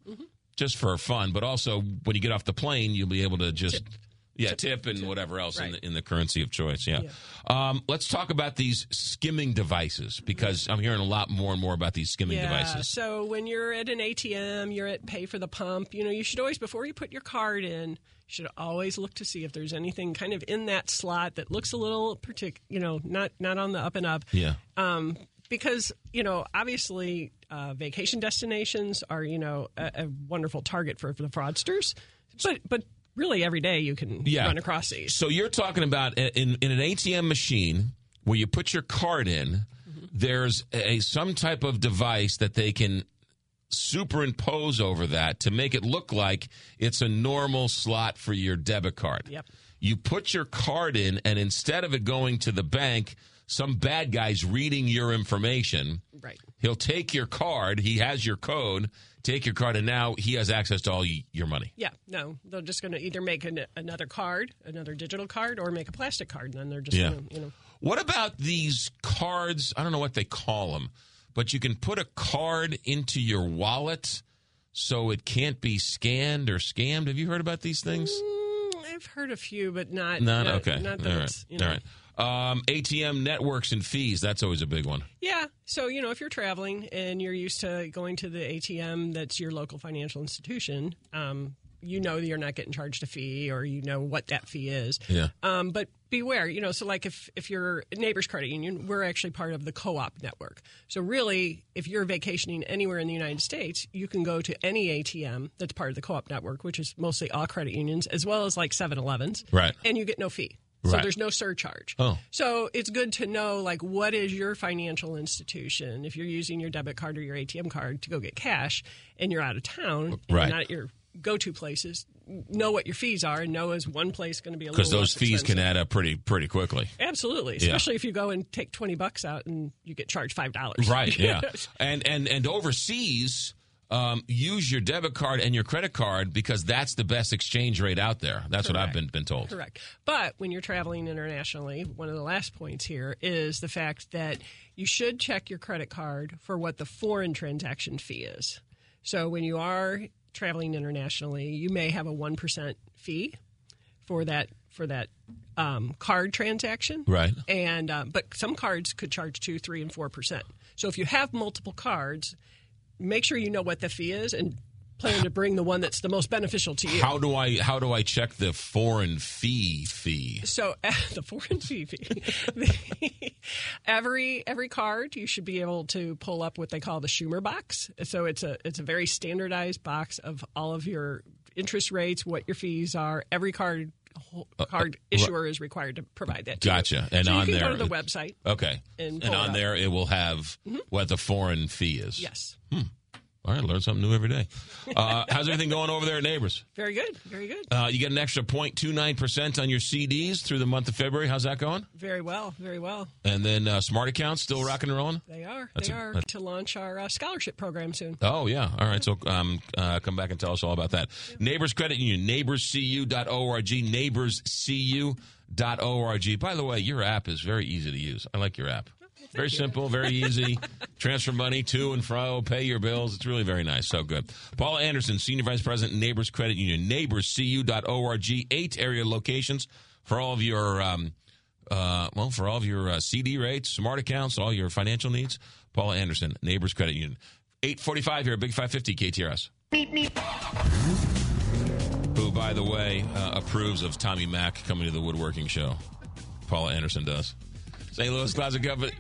just for fun. But also, when you get off the plane, you'll be able to just. Yeah, tip, and whatever else in, the, in the currency of choice. Yeah. Um, let's talk about these skimming devices because I'm hearing a lot more and more about these skimming
yeah.
devices.
So when you're at an ATM, you're at pay for the pump. You know, you should always before you put your card in, you should always look to see if there's anything kind of in that slot that looks a little partic. You know, not not on the up and up.
Yeah.
Um, because you know, obviously, uh, vacation destinations are you know a, a wonderful target for, for the fraudsters, but but really every day you can
Yeah.
run across these.
So you're talking about in, in an ATM machine where you put your card in, there's a some type of device that they can superimpose over that to make it look like it's a normal slot for your debit card.
Yep.
You put your card in, and instead of it going to the bank, some bad guy's reading your information.
Right.
He'll take your card. He has your code. Take your card, and now he has access to all y- your money.
Yeah, no, they're just going to either make an, another card, another digital card, or make a plastic card, and then they're just
Yeah.
going to, you know.
What about these cards? I don't know what they call them, but you can put a card into your wallet so it can't be scanned or scammed. Have you heard about these things?
Mm, I've heard a few, but not.
Not
not-
okay.
Not
All
that
right.
it's, you know.
All right. Um, ATM networks and fees. That's always a big one.
Yeah. So, you know, if you're traveling and you're used to going to the ATM that's your local financial institution, um, you know that you're not getting charged a fee or you know what that fee is.
Yeah.
Um, but beware, you know, so like if, if you're Neighbors Credit Union, we're actually part of the co op network. So, really, if you're vacationing anywhere in the United States, you can go to any ATM that's part of the co op network, which is mostly all credit unions, as well as like 7 Elevens.
Right.
And you get no fee. So
Right.
there's no surcharge.
Oh.
So it's good to know like what is your financial institution if you're using your debit card or your ATM card to go get cash and you're out of town and
Right.
not at your go-to places. Know what your fees are and know is one place going to be a little
expensive
Because those
fees
expensive.
can add up pretty pretty quickly.
Absolutely,
Yeah.
especially if you go and take twenty bucks out and you get charged five dollars.
Right. Yeah. [LAUGHS] and and and overseas, um, use your debit card and your credit card because that's the best exchange rate out there. That's what I've been been told.
Correct. But when you're traveling internationally, one of the last points here is the fact that you should check your credit card for what the foreign transaction fee is. So when you are traveling internationally, you may have a 1% fee for that for that um, card transaction.
Right.
And uh, but some cards could charge 2, 3 and 4%. So if you have multiple cards, make sure you know what the fee is and plan to bring the one that's the most beneficial to you.
How do I how do I check the foreign fee fee?
So [LAUGHS] the foreign fee fee. [LAUGHS] every every card you should be able to pull up what they call the Schumer box. So it's a it's a very standardized box of all of your interest rates, what your fees are. Every card card
uh,
issuer is required to provide that. To you.
Gotcha. And
So you
on
can
there,
go to the website.
Okay.
and
And, on there, it will have
Mhm.
what the foreign fee is.
Yes.
All right, learn something new every day. Uh, how's everything going over there at Neighbors?
Very good. Very good.
Uh, you get an extra 0.29% on your CDs through the month of February. How's that going?
Very well. Very well.
And then uh, Smart Accounts still rocking and rolling?
They are.
That's
they
a-
are
that's-
to launch our uh, scholarship program soon.
Oh, yeah. All right. So um, uh, come back and tell us all about that. Neighbors Credit Union, neighborscu.org, neighborscu.org. By the way, your app is very easy to use. I like your app. Very simple, very [LAUGHS] easy. Transfer money to and fro, pay your bills. It's really very nice. So good. Paula Anderson, Senior Vice President, Neighbors Credit Union, neighborscu.org, eight area locations for all of your, um, uh, well, for all of your uh, CD rates, smart accounts, all your financial needs. Paula Anderson, Neighbors Credit Union. 845 here, Big 550 KTRS. Who, by the way, uh, approves of Tommy Mac coming to the woodworking show. Paula Anderson does. St. Louis Cup. but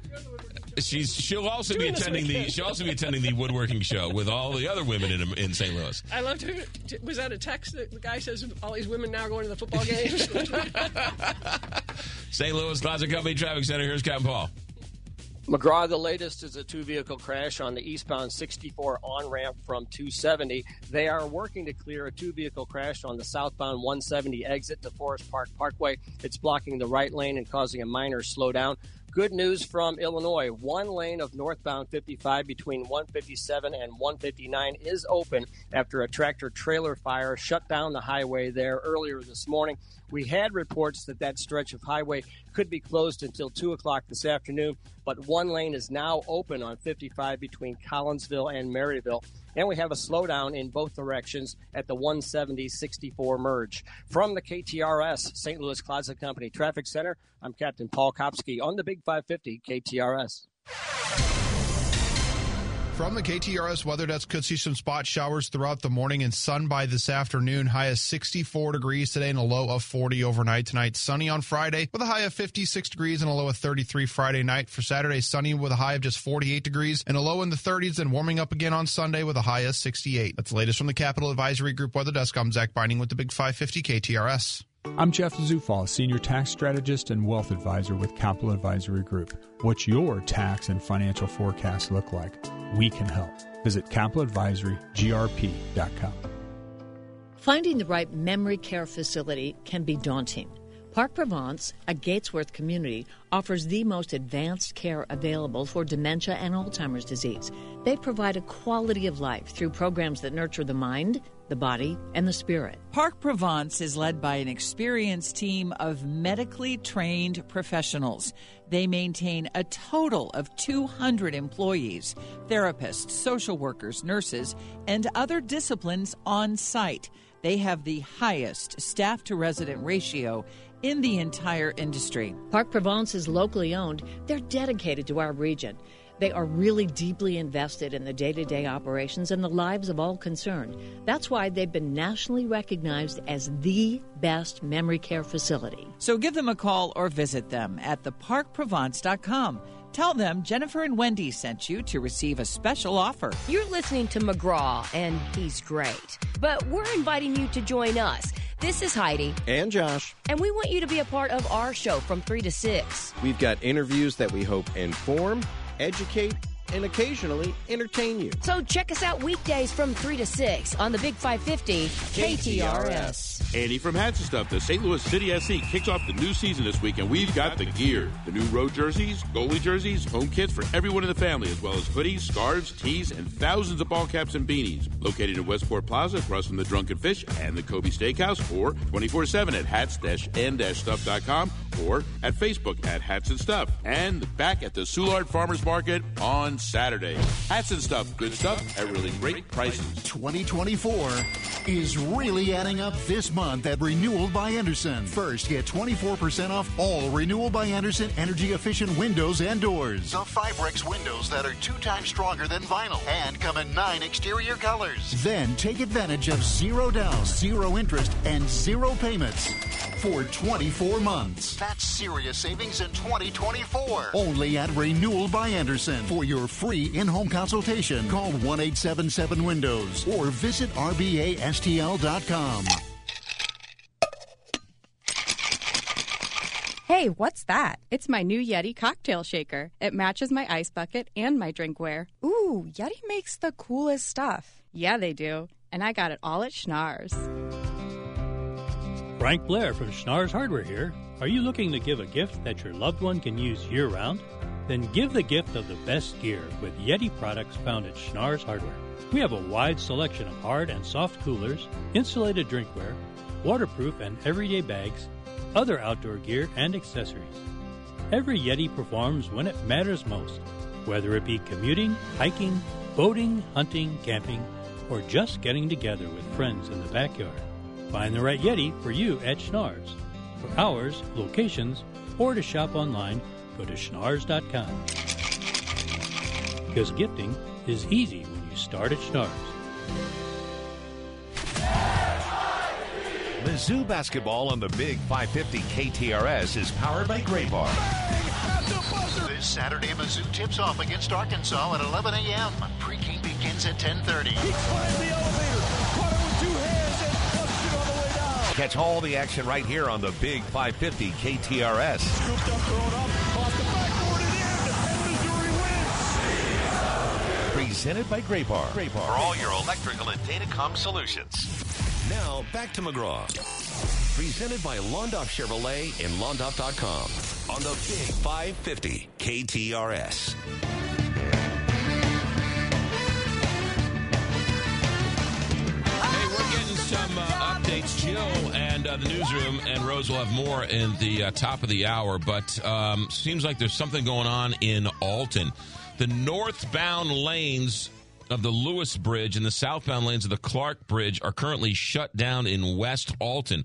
She's she'll also be attending the she'll also be attending the woodworking show with all the other women in in St. Louis.
I loved who was that a text that the guy says all these women now are going to the football games. [LAUGHS]
St. Louis Closet Company Traffic Center. Here's Captain Paul.
McGraw, the latest is a two vehicle crash on the eastbound 64 on ramp from 270. They are working to clear a two vehicle crash on the southbound 170 exit to Forest Park Parkway. It's blocking the right lane and causing a minor slowdown. Good news from Illinois. One lane of northbound 55 between 157 and 159 is open after a tractor trailer fire shut down the highway there earlier this morning. We had reports that that stretch of highway could be closed until 2 o'clock this afternoon, but one lane is now open on 55 between Collinsville and Maryville. And we have a slowdown in both directions at the 170 64 merge. From the KTRS St. Louis Closet Company Traffic Center, I'm Captain Paul Kopsky on the Big 550 KTRS.
From the KTRS weather desk, could see some spot showers throughout the morning and sun by this afternoon. High of 64 degrees today and a low of 40 overnight tonight. Sunny on Friday with a high of 56 degrees and a low of 33 Friday night. For Saturday, sunny with a high of just 48 degrees and a low in the 30s and warming up again on Sunday with a high of 68. That's the latest from the Capital Advisory Group weather desk. I'm Zach Binding with the Big 550 KTRS.
I'm Jeff Zufall, Senior Tax Strategist and Wealth Advisor with Capital Advisory Group. What's your tax and financial forecast look like? We can help. Visit capitaladvisorygrp.com.
Finding the right memory care facility can be daunting. Park Provence, a Gatesworth community, offers the most advanced care available for dementia and Alzheimer's disease. They provide a quality of life through programs that nurture the mind, the body, and the spirit.
Park Provence is led by an experienced team of medically trained professionals. They maintain a total of 200 employees, therapists, social workers, nurses, and other disciplines on site. They have the highest staff to resident ratio in the entire industry.
Park Provence is locally owned. They're dedicated to our region. They are really deeply invested in the day to day operations and the lives of all concerned. That's why they've been nationally recognized as the best memory care facility.
So give them a call or visit them at theparkprovence.com. Tell them Jennifer and Wendy sent you to receive a special offer.
You're listening to McGraw, and he's great. But we're inviting you to join us. This is Heidi.
And Josh.
And we want you to be a part of our show from 3 to 6.
We've got interviews that we hope inform, educate, and occasionally entertain you.
So check us out weekdays from 3 to 6 on the Big 550 KTRS.
Andy from Hats and Stuff, the St. Louis City SC kicks off the new season this week, and we've got the gear. The new road jerseys, goalie jerseys, home kits for everyone in the family, as well as hoodies, scarves, tees, and thousands of ball caps and beanies. Located in Westport Plaza, across from the Drunken Fish and the Kobe Steakhouse, or 24-7 at hats-n-stuff.com or at Facebook at Hats and Stuff. And back at the Soulard Farmers Market on Saturday. Hats and Stuff, good stuff at really great prices.
2024 is really adding up this month at Renewal by Andersen. First, get 24% off all Renewal by Andersen energy efficient windows and doors. The Fibrex windows that are two times stronger than vinyl and come in nine exterior colors. Then take advantage of zero down, zero interest, and zero payments for 24 months. That's serious savings in 2024. Only at Renewal by Andersen. For your free in home consultation, call 1 877 Windows or visit RBASTL.com.
Hey, what's that? It's my new Yeti cocktail shaker. It matches my ice bucket and my drinkware. Ooh, Yeti makes the coolest stuff. Yeah, they do. And I got it all at Schnarr's.
Frank Blair from Schnarr's Hardware here. Are you looking to give a gift that your loved one can use year round? Then give the gift of the best gear with Yeti products found at Schnarr's Hardware. We have a wide selection of hard and soft coolers, insulated drinkware, waterproof and everyday bags, other outdoor gear, and accessories. Every Yeti performs when it matters most, whether it be commuting, hiking, boating, hunting, camping, or just getting together with friends in the backyard. Find the right Yeti for you at Schnarr's. For hours, locations, or to shop online, go to schnarrs.com. Because gifting is easy when you start at Schnarr's.
Mizzou basketball on the Big 550 KTRS is powered by Graybar.
This Saturday, Mizzou tips off against Arkansas at 11 a.m. Pregame begins at 10:30.
Catch all the action right here on the Big 550 KTRS. Presented by Graybar. Gray Bar. For all your electrical and datacom solutions. Now, back to McGraw. Presented by Londoff Chevrolet and Londoff.com on the Big 550 KTRS.
Hey, we're getting some uh, updates. Jill and uh, the newsroom and Rose will have more in the uh, top of the hour, but um, seems like there's something going on in Alton. The northbound lanes of the Lewis Bridge and the southbound lanes of the Clark Bridge are currently shut down in West Alton.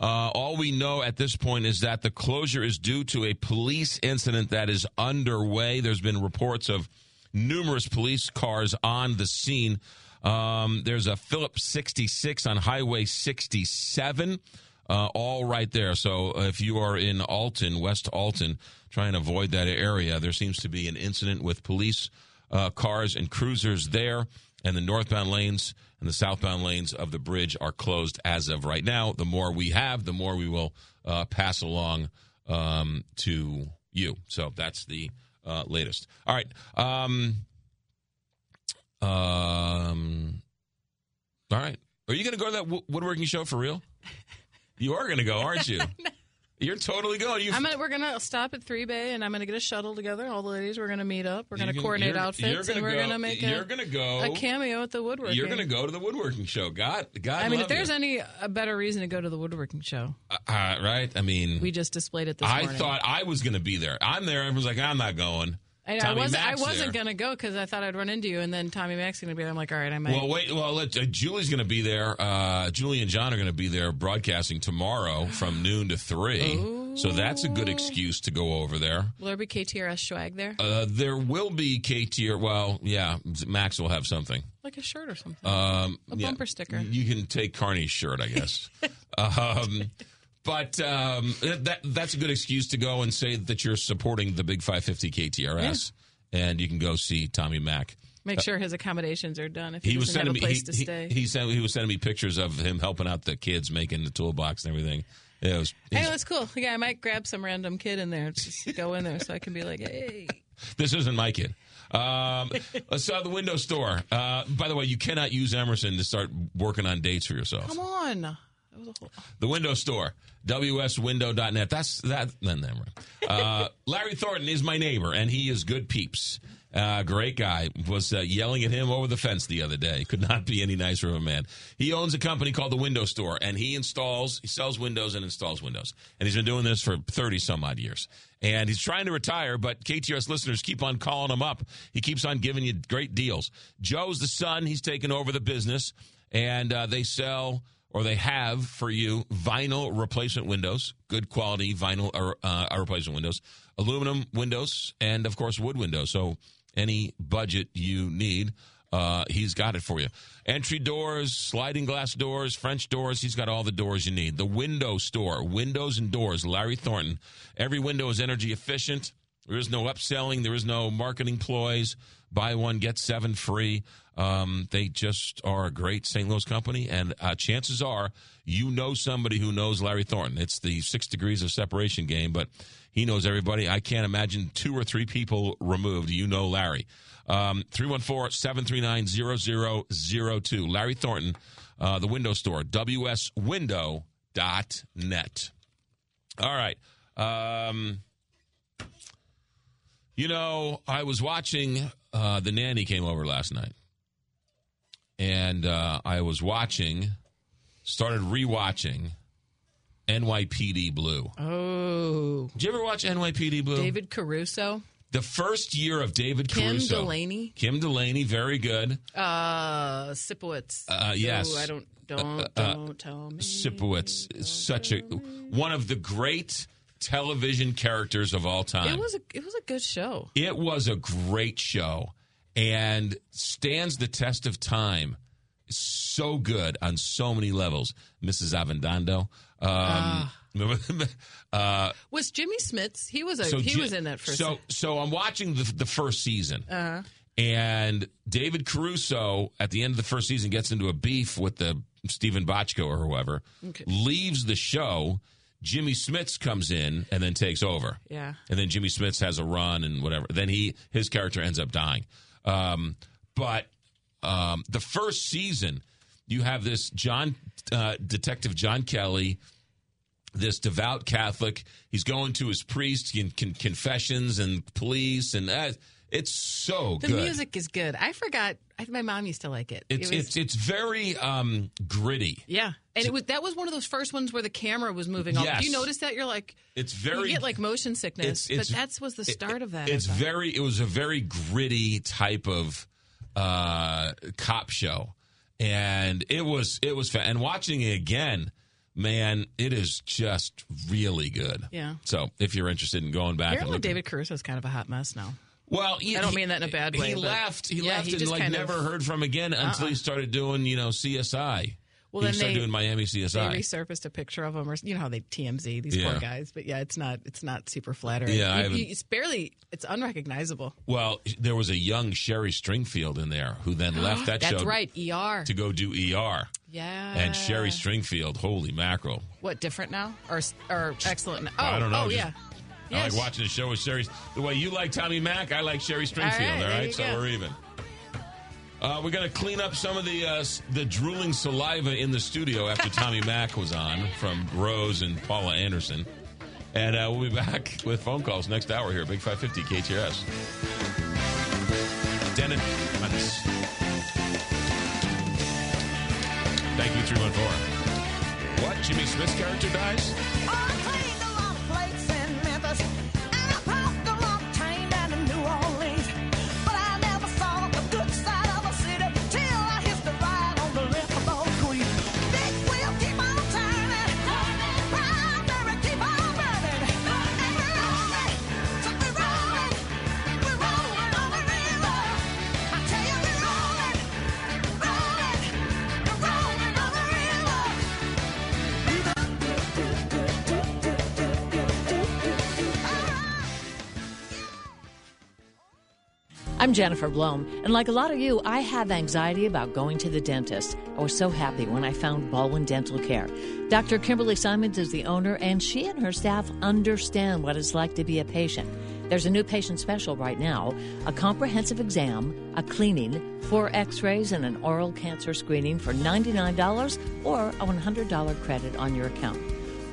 Uh, all we know at this point is that the closure is due to a police incident that is underway. There's been reports of numerous police cars on the scene. Um, there's a Phillips 66 on Highway 67, uh, all right there. So if you are in Alton, West Alton, try and avoid that area. There seems to be an incident with police uh, cars and cruisers there, and the northbound lanes and the southbound lanes of the bridge are closed as of right now. The more we have, the more we will uh, pass along um, to you. So that's the uh, latest. All right. Um, um, all right. Are you going to go to that wo- woodworking show for real? [LAUGHS] You are going to go, aren't you? [LAUGHS] You're totally going. You
I'm gonna, we're gonna stop at Three Bay, and I'm gonna get a shuttle together. All the ladies, we're gonna meet up. We're gonna coordinate
you're-
outfits,
you're gonna
and we're gonna make
you're
a,
gonna go-
a cameo at the woodworking.
You're going to go to the woodworking show. God, God.
I mean, if there's
you.
any a better reason to go to the woodworking show,
uh, right? I mean,
we just displayed it this
I
morning.
thought I was going to be there. I'm there. Everyone's like, I'm not going.
I, I wasn't. I wasn't gonna go because I thought I'd run into you, and then Tommy Mac's gonna be there. I'm like, all right, I might.
Well, wait. Well, let, uh, Julie's going to be there. Uh, Julie and John are going to be there broadcasting tomorrow from [GASPS] noon to three. So that's a good excuse to go over there.
Will there be KTRS swag there,
Uh, there will be KT. Well, yeah, Max will have something.
like a shirt or something?
Um,
A
yeah,
bumper sticker.
You can take Carney's shirt, I guess. [LAUGHS] um, but um, that that's a good excuse to go and say that you're supporting the Big 550 KTRS, and you can go see Tommy Mac.
Make sure his accommodations are done if he,
He was sending
a
me. He,
to
he,
stay.
he sent. He was sending me pictures of him helping out the kids making the toolbox and everything. It was.
Hey, that's cool. Yeah, I might grab some random kid in there. Just go in there so I can be like, hey. [LAUGHS]
This isn't my kid. Um, [LAUGHS] let's saw the window store. Uh, by the way, you cannot use Emerson to start working on dates for yourself.
Come on. That was a whole.
The window store, wswindow.net. That's that. Then, then, uh, [LAUGHS] Larry Thornton is my neighbor, and he is good peeps. Uh, great guy. Was uh, yelling at him over the fence the other day. Could not be any nicer of a man. He owns a company called the Window Store, and he installs, he sells windows and installs windows. And he's been doing this for 30 some odd years. And he's trying to retire, but KTRS listeners keep on calling him up. He keeps on giving you great deals. Joe's the son. He's taken over the business, and uh, they sell or they have for you vinyl replacement windows, good quality vinyl uh, uh, replacement windows, aluminum windows, and of course wood windows. So any budget you need, uh, he's got it for you. Entry doors, sliding glass doors, French doors. He's got all the doors you need. The window store, windows and doors. Larry Thornton. Every window is energy efficient. There is no upselling. There is no marketing ploys. Buy one, get seven free. Um, they just are a great St. Louis company, and uh, chances are you know somebody who knows Larry Thornton. It's the six degrees of separation game, but he knows everybody. I can't imagine two or three people removed. You know Larry. Um, 314 739 0002. Larry Thornton, uh, the window store, wswindow.net. All right. Um, you know, I was watching, uh, The Nanny came over last night. And uh, I was watching, started rewatching NYPD Blue.
Oh.
Did you ever watch NYPD Blue?
David Caruso.
The first year of David
Kim
Caruso.
Kim Delaney.
Kim Delaney, very good.
Uh, Sipowicz.
Uh, yes.
Oh, I don't, don't,
Uh, uh,
don't tell me.
Sipowicz is such a one of the great television characters of all time.
It was a, it was a good show.
It was a great show and stands the test of time. So good on so many levels. Mrs. Avendando. Um, [LAUGHS] uh,
Was Jimmy Smits? He was a
so
he
Ji-
was in that first.
So, so I'm watching the, the first season.
uh,
And David Caruso, at the end of the first season, gets into a beef with the Steven Bochco or whoever,
Okay.
leaves the show. Jimmy Smits comes in and then takes over.
Yeah.
And then Jimmy Smits has a run and whatever. Then he his character ends up dying. Um, but um, the first season, you have this John uh, Detective John Kelly, this devout Catholic. He's going to his priest, in con- confessions and police, and uh, it's so
the
good.
The music is good. I forgot. I, my mom used to like it.
It's
it was,
it's it's very um, gritty.
yeah, and it was that was one of those first ones where the camera was moving. All,
Yes.
you notice that? You're like,
It's very
you get like motion sickness,
It's- it's-
but that's was the start of that.
It's very. It was a very gritty type of uh, cop show, and it was it was. Fa- and watching it again, man, it is just really good.
Yeah.
So if you're interested in going back and
Apparently,
looking,
David Caruso's kind of a hot mess now.
Well,
I don't mean that in a bad way.
He left. He
yeah,
left
he
and like
kind of-
never heard from again until
Uh-uh.
he started doing you know CSI.
Well,
he
then
started
they-
doing Miami
They
CSI.
resurfaced a picture of him, or you know how they TMZ these
Yeah.
poor guys. But yeah, it's not it's not super flattering.
Yeah, I
You- you- it's barely it's unrecognizable.
Well, there was a young Sherry Stringfield in there who then left [GASPS] that
That's
show That's
right, ER.
to go do ER.
Yeah.
And Sherry Stringfield, holy mackerel.
What different now or or excellent? Now? Oh,
I don't know.
Oh
just-
yeah.
I like watching the show with Sherry. The way you like Tommy Mac, I like Sherry Stringfield.
All right,
All
there you
so
go.
we're even. Uh, we're going to clean up some of the uh, the drooling saliva in the studio after [LAUGHS] Tommy Mac was on from Rose and Paula Anderson.
And uh, we'll be back [LAUGHS] with phone calls next hour here, Big 550 KTRS. Denon Mendes. Thank you, 314. What? Jimmy Smits' character dies?
I'm Jennifer Blome, and like a lot of you, I have anxiety about going to the dentist. I was so happy when I found Baldwin Dental Care. Dr. Kimberly Simons is the owner, and she and her staff understand what it's like to be a patient. There's a new patient special right now a comprehensive exam, a cleaning, four x rays, and an oral cancer screening for $99 or a $100 credit on your account.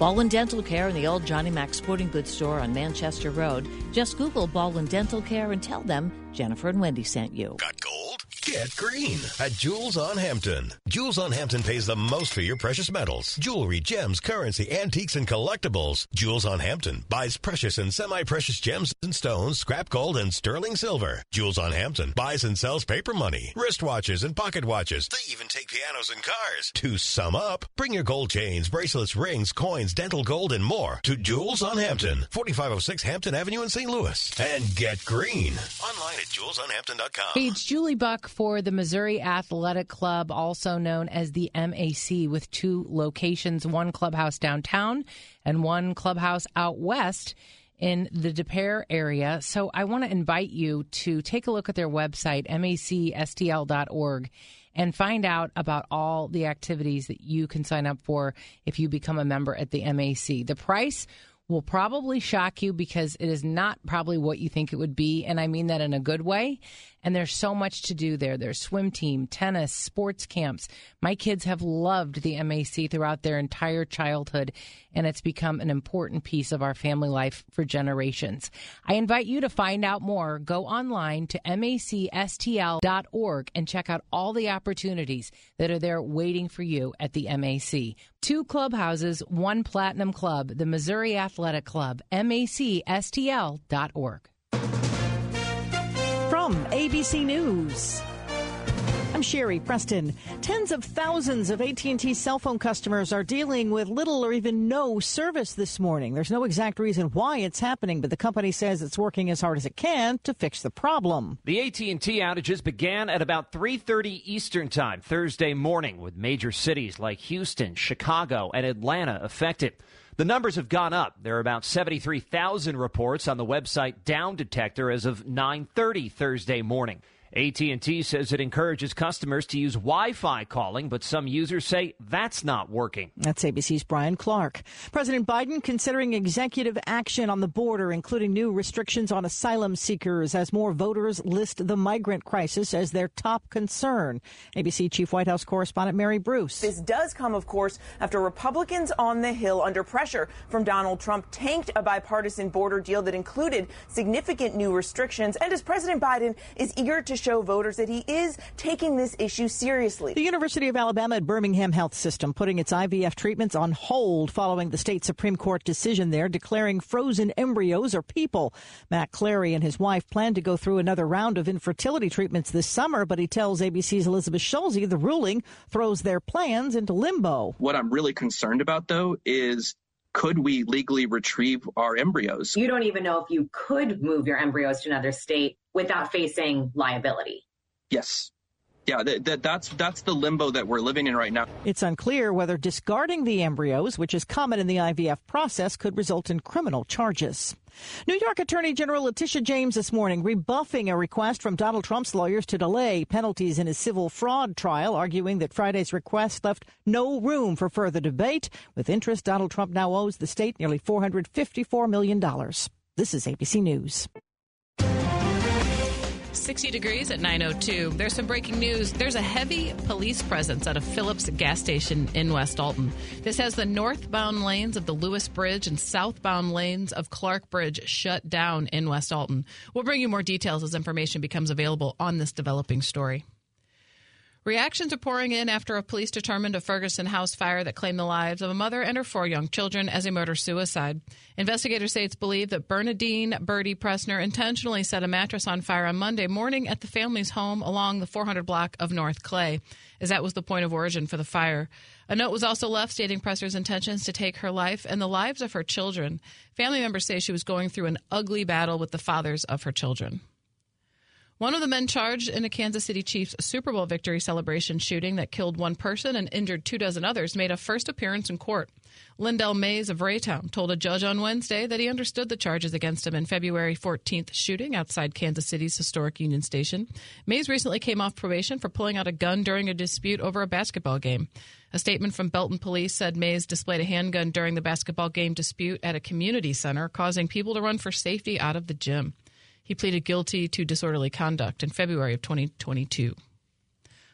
Baldwin Dental Care in the old Johnny Mac Sporting Goods store on Manchester Road. Just Google Baldwin Dental Care and tell them Jennifer and Wendy sent you.
Got gold? Get green at Jewels on Hampton. Jewels on Hampton pays the most for your precious metals, jewelry, gems, currency, antiques, and collectibles. Jewels on Hampton buys precious and semi-precious gems and stones, scrap gold, and sterling silver. Jewels on Hampton buys and sells paper money, wristwatches, and pocket watches. They even take pianos and cars. To sum up, bring your gold chains, bracelets, rings, coins, dental gold, and more to Jewels on Hampton, 4506 Hampton Avenue in St. Louis. And get green. Online at jewelsonhampton.com.
It's Julie Buck for the Missouri Athletic Club, also known as the MAC, with two locations one clubhouse downtown and one clubhouse out west in the Des Peres area. So I want to invite you to take a look at their website, macstl.org, and find out about all the activities that you can sign up for if you become a member at the MAC. The price will probably shock you because it is not probably what you think it would be. And I mean that in a good way. And there's so much to do there. There's swim team, tennis, sports camps. My kids have loved the MAC throughout their entire childhood, and it's become an important piece of our family life for generations. I invite you to find out more. Go online to macstl.org and check out all the opportunities that are there waiting for you at the MAC. Two clubhouses, one platinum club, the Missouri Athletic Club, macstl.org.
From ABC News. I'm Sherri Preston. Tens of thousands of AT&T cell phone customers are dealing with little or even no service this morning. There's no exact reason why it's happening, but the company says it's working as hard as it can to fix the problem.
The AT&T outages began at about 3:30 Eastern Time Thursday morning with major cities like Houston, Chicago, and Atlanta affected. The numbers have gone up. There are about 73,000 reports on the website Down Detector as of 9:30 Thursday morning. AT&T says it encourages customers to use Wi-Fi calling, but some users say that's not working.
That's ABC's Brian Clark. President Biden considering executive action on the border, including new restrictions on asylum seekers as more voters list the migrant crisis as their top concern. ABC Chief White House correspondent Mary Bruce.
This does come, of course, after Republicans on the Hill, under pressure from Donald Trump, tanked a bipartisan border deal that included significant new restrictions. And as President Biden is eager to show voters that he is taking this issue seriously.
The University of Alabama at Birmingham Health System putting its IVF treatments on hold following the state Supreme Court decision there declaring frozen embryos are people. Matt Clary and his wife plan to go through another round of infertility treatments this summer, but he tells ABC's Elizabeth Schulze the ruling throws their plans into limbo.
What I'm really concerned about, though, is could we legally retrieve our embryos?
You don't even know if you could move your embryos to another state without facing liability.
Yes. Yeah, that, that, that's that's the limbo that we're living in right now.
It's unclear whether discarding the embryos, which is common in the IVF process, could result in criminal charges. New York Attorney General Letitia James this morning rebuffing a request from Donald Trump's lawyers to delay penalties in his civil fraud trial, arguing that Friday's request left no room for further debate. With interest, Donald Trump now owes the state nearly $454 million. This is ABC News.
60 degrees at 902. There's some breaking news. There's a heavy police presence at a Phillips gas station in West Alton. This has the northbound lanes of the Lewis Bridge and southbound lanes of Clark Bridge shut down in West Alton. We'll bring you more details as information becomes available on this developing story. Reactions are pouring in after a police determined a Ferguson house fire that claimed the lives of a mother and her four young children as a murder suicide. Investigators say it's believed that Bernadine Birdie Pressner intentionally set a mattress on fire on Monday morning at the family's home along the 400 block of North Clay, as that was the point of origin for the fire. A note was also left stating Pressner's intentions to take her life and the lives of her children. Family members say she was going through an ugly battle with the fathers of her children. One of the men charged in a Kansas City Chiefs Super Bowl victory celebration shooting that killed one person and injured two dozen others made a first appearance in court. Lyndell Mays of Raytown told a judge on Wednesday that he understood the charges against him in February 14th shooting outside Kansas City's historic Union Station. Mays recently came off probation for pulling out a gun during a dispute over a basketball game. A statement from Belton police said Mays displayed a handgun during the basketball game dispute at a community center, causing people to run for safety out of the gym. He pleaded guilty to disorderly conduct in February of 2022.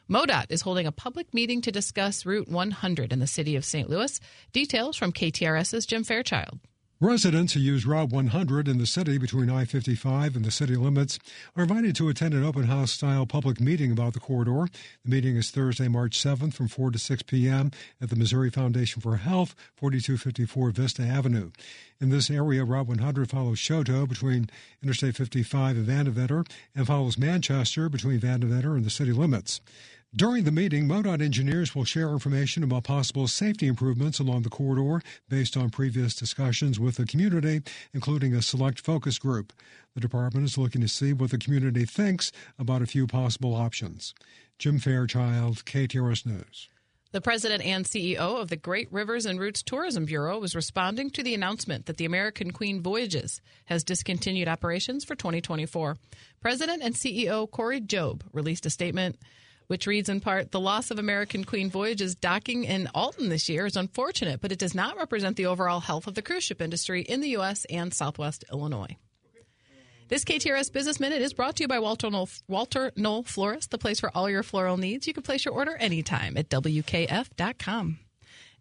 MoDOT is holding a public meeting to discuss Route 100 in the city of St. Louis. Details from KTRS's Jim Fairchild.
Residents who use Route 100 in the city between I 55 and the city limits are invited to attend an open house style public meeting about the corridor. The meeting is Thursday, March 7th from 4 to 6 p.m. at the Missouri Foundation for Health, 4254 Vista Avenue. In this area, Route 100 follows Chouteau between Interstate 55 and Vandeventer and follows Manchester between Vandeventer and the city limits. During the meeting, MoDOT engineers will share information about possible safety improvements along the corridor based on previous discussions with the community, including a select focus group. The department is looking to see what the community thinks about a few possible options. Jim Fairchild, KTRS News.
The president and CEO of the Great Rivers and Routes Tourism Bureau was responding to the announcement that the American Queen Voyages has discontinued operations for 2024. President and CEO Cory Jobe released a statement which reads in part The loss of American Queen Voyages docking in Alton this year is unfortunate, but it does not represent the overall health of the cruise ship industry in the U.S. and Southwest Illinois. This KTRS Business Minute is brought to you by Walter Knoll, Walter Knoll Florist, the place for all your floral needs. You can place your order anytime at WKF.com.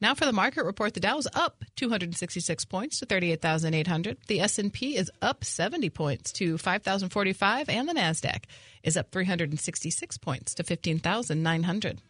Now for the market report, the Dow is up 266 points to 38,800. The S&P is up 70 points to 5,045 and the Nasdaq is up 366 points to 15,900.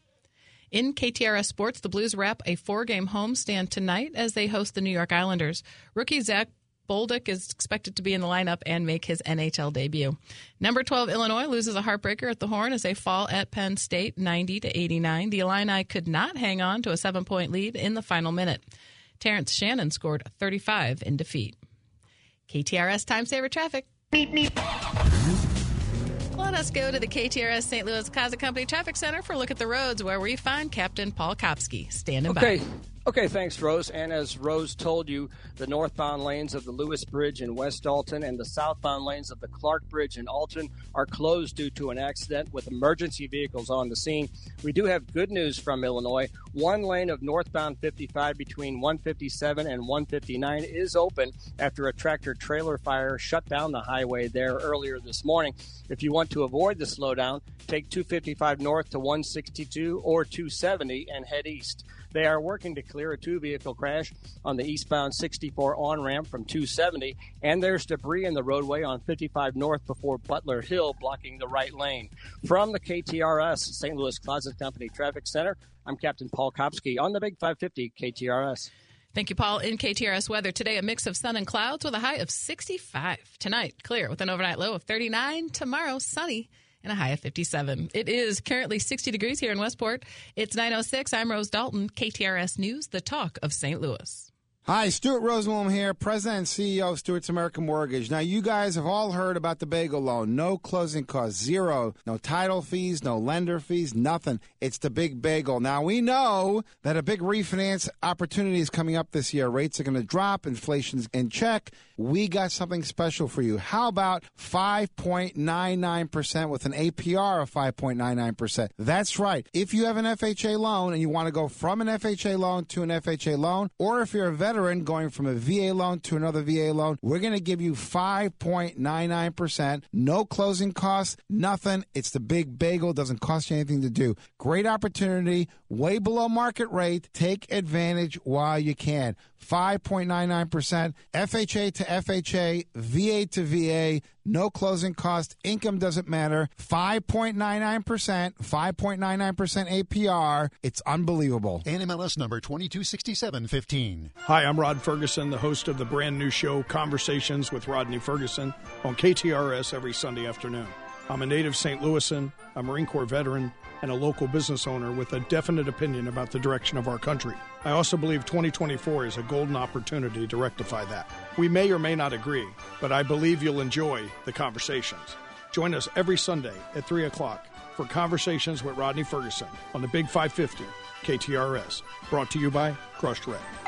In KTRS Sports, the Blues wrap a four-game homestand tonight as they host the New York Islanders. Rookie Zach Bolduc is expected to be in the lineup and make his NHL debut. Number 12 Illinois loses a heartbreaker at the Horn as they fall at Penn State 90 to 89. The Illini could not hang on to a 7-point lead in the final minute. Terrence Shannon scored 35 in defeat. KTRS time saver traffic. Beep, beep. Let us go to the KTRS St. Louis Closet Company Traffic Center for a look at the roads where we find Captain Paul Kopsky standing
okay.
by.
Okay, thanks, Rose. And as Rose told you, the northbound lanes of the Lewis Bridge in West Alton and the southbound lanes of the Clark Bridge in Alton are closed due to an accident with emergency vehicles on the scene. We do have good news from Illinois. One lane of northbound 55 between 157 and 159 is open after a tractor trailer fire shut down the highway there earlier this morning. If you want to avoid the slowdown, take 255 north to 162 or 270 and head east. They are working to clear a two vehicle crash on the eastbound 64 on ramp from 270, and there's debris in the roadway on 55 north before Butler Hill blocking the right lane. From the KTRS St. Louis Closet Company Traffic Center, I'm Captain Paul Kopsky on the Big 550 KTRS.
Thank you, Paul. In KTRS weather today, a mix of sun and clouds with a high of 65. Tonight, clear with an overnight low of 39. Tomorrow, sunny and a high of 57. It is currently 60 degrees here in Westport. It's 906. I'm Rose Dalton, KTRS News, the talk of St. Louis.
Hi, Stuart Rosenblum here, President and CEO of Stuart's American Mortgage. Now, you guys have all heard about the bagel loan. No closing costs, zero. No title fees, no lender fees, nothing. It's the big bagel. Now, we know that a big refinance opportunity is coming up this year. Rates are going to drop, inflation's in check. We got something special for you. How about 5.99% with an APR of 5.99%? That's right. If you have an FHA loan and you want to go from an FHA loan to an FHA loan, or if you're a veteran, veteran going from a VA loan to another VA loan, we're going to give you 5.99%, no closing costs, nothing. It's the big bagel, doesn't cost you anything to do. Great opportunity, way below market rate. Take advantage while you can. 5.99%, FHA to FHA, VA to VA, no closing cost, income doesn't matter. 5.99%, 5.99% APR. It's unbelievable.
NMLS number 226715.
Hi, I'm Rod Ferguson, the host of the brand new show Conversations with Rodney Ferguson on KTRS every Sunday afternoon. I'm a native St. Louisan, a Marine Corps veteran, and a local business owner with a definite opinion about the direction of our country. I also believe 2024 is a golden opportunity to rectify that. We may or may not agree, but I believe you'll enjoy the conversations. Join us every Sunday at 3 o'clock for Conversations with Rodney Ferguson on the Big 550 KTRS. Brought to you by Crushed Red.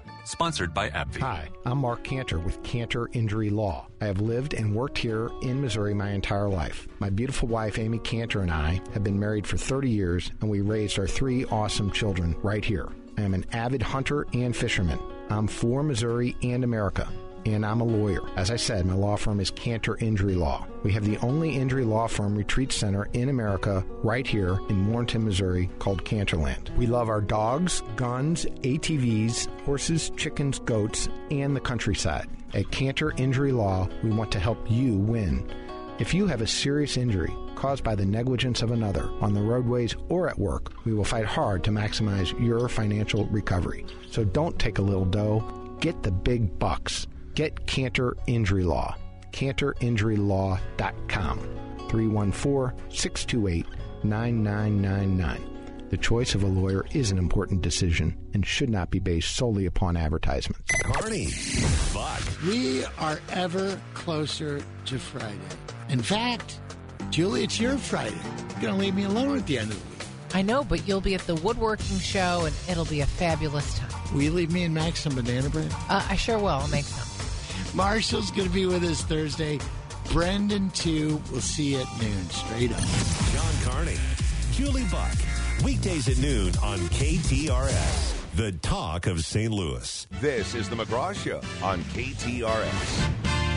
Sponsored by AbbVie.
Hi, I'm Mark Cantor with Cantor Injury Law. I have lived and worked here in Missouri my entire life. My beautiful wife, Amy Cantor, and I have been married for 30 years, and we raised our three awesome children right here. I am an avid hunter and fisherman. I'm for Missouri and America and I'm a lawyer. As I said, my law firm is Cantor Injury Law. We have the only injury law firm retreat center in America right here in Warrenton, Missouri called Cantorland. We love our dogs, guns, ATVs, horses, chickens, goats, and the countryside. At Cantor Injury Law, we want to help you win. If you have a serious injury caused by the negligence of another on the roadways or at work, we will fight hard to maximize your financial recovery. So don't take a little dough, get the big bucks. Get Cantor Injury Law. CantorInjuryLaw.com. 314 628 9999. The choice of a lawyer is an important decision and should not be based solely upon advertisements.
Carney, Buck. We are ever closer to Friday. In fact, Julie, it's your Friday. You're going to leave me alone at the end of the week.
I know, but you'll be at the woodworking show and it'll be a fabulous time.
Will you leave me and Max some banana bread?
Uh, I sure will. I'll make some.
Marshall's going to be with us Thursday. Brendan, too. We'll see you at noon. Straight up.
John Carney, Julie Buck. Weekdays at noon on KTRS. The talk of St. Louis.
This is The McGraw Show on KTRS.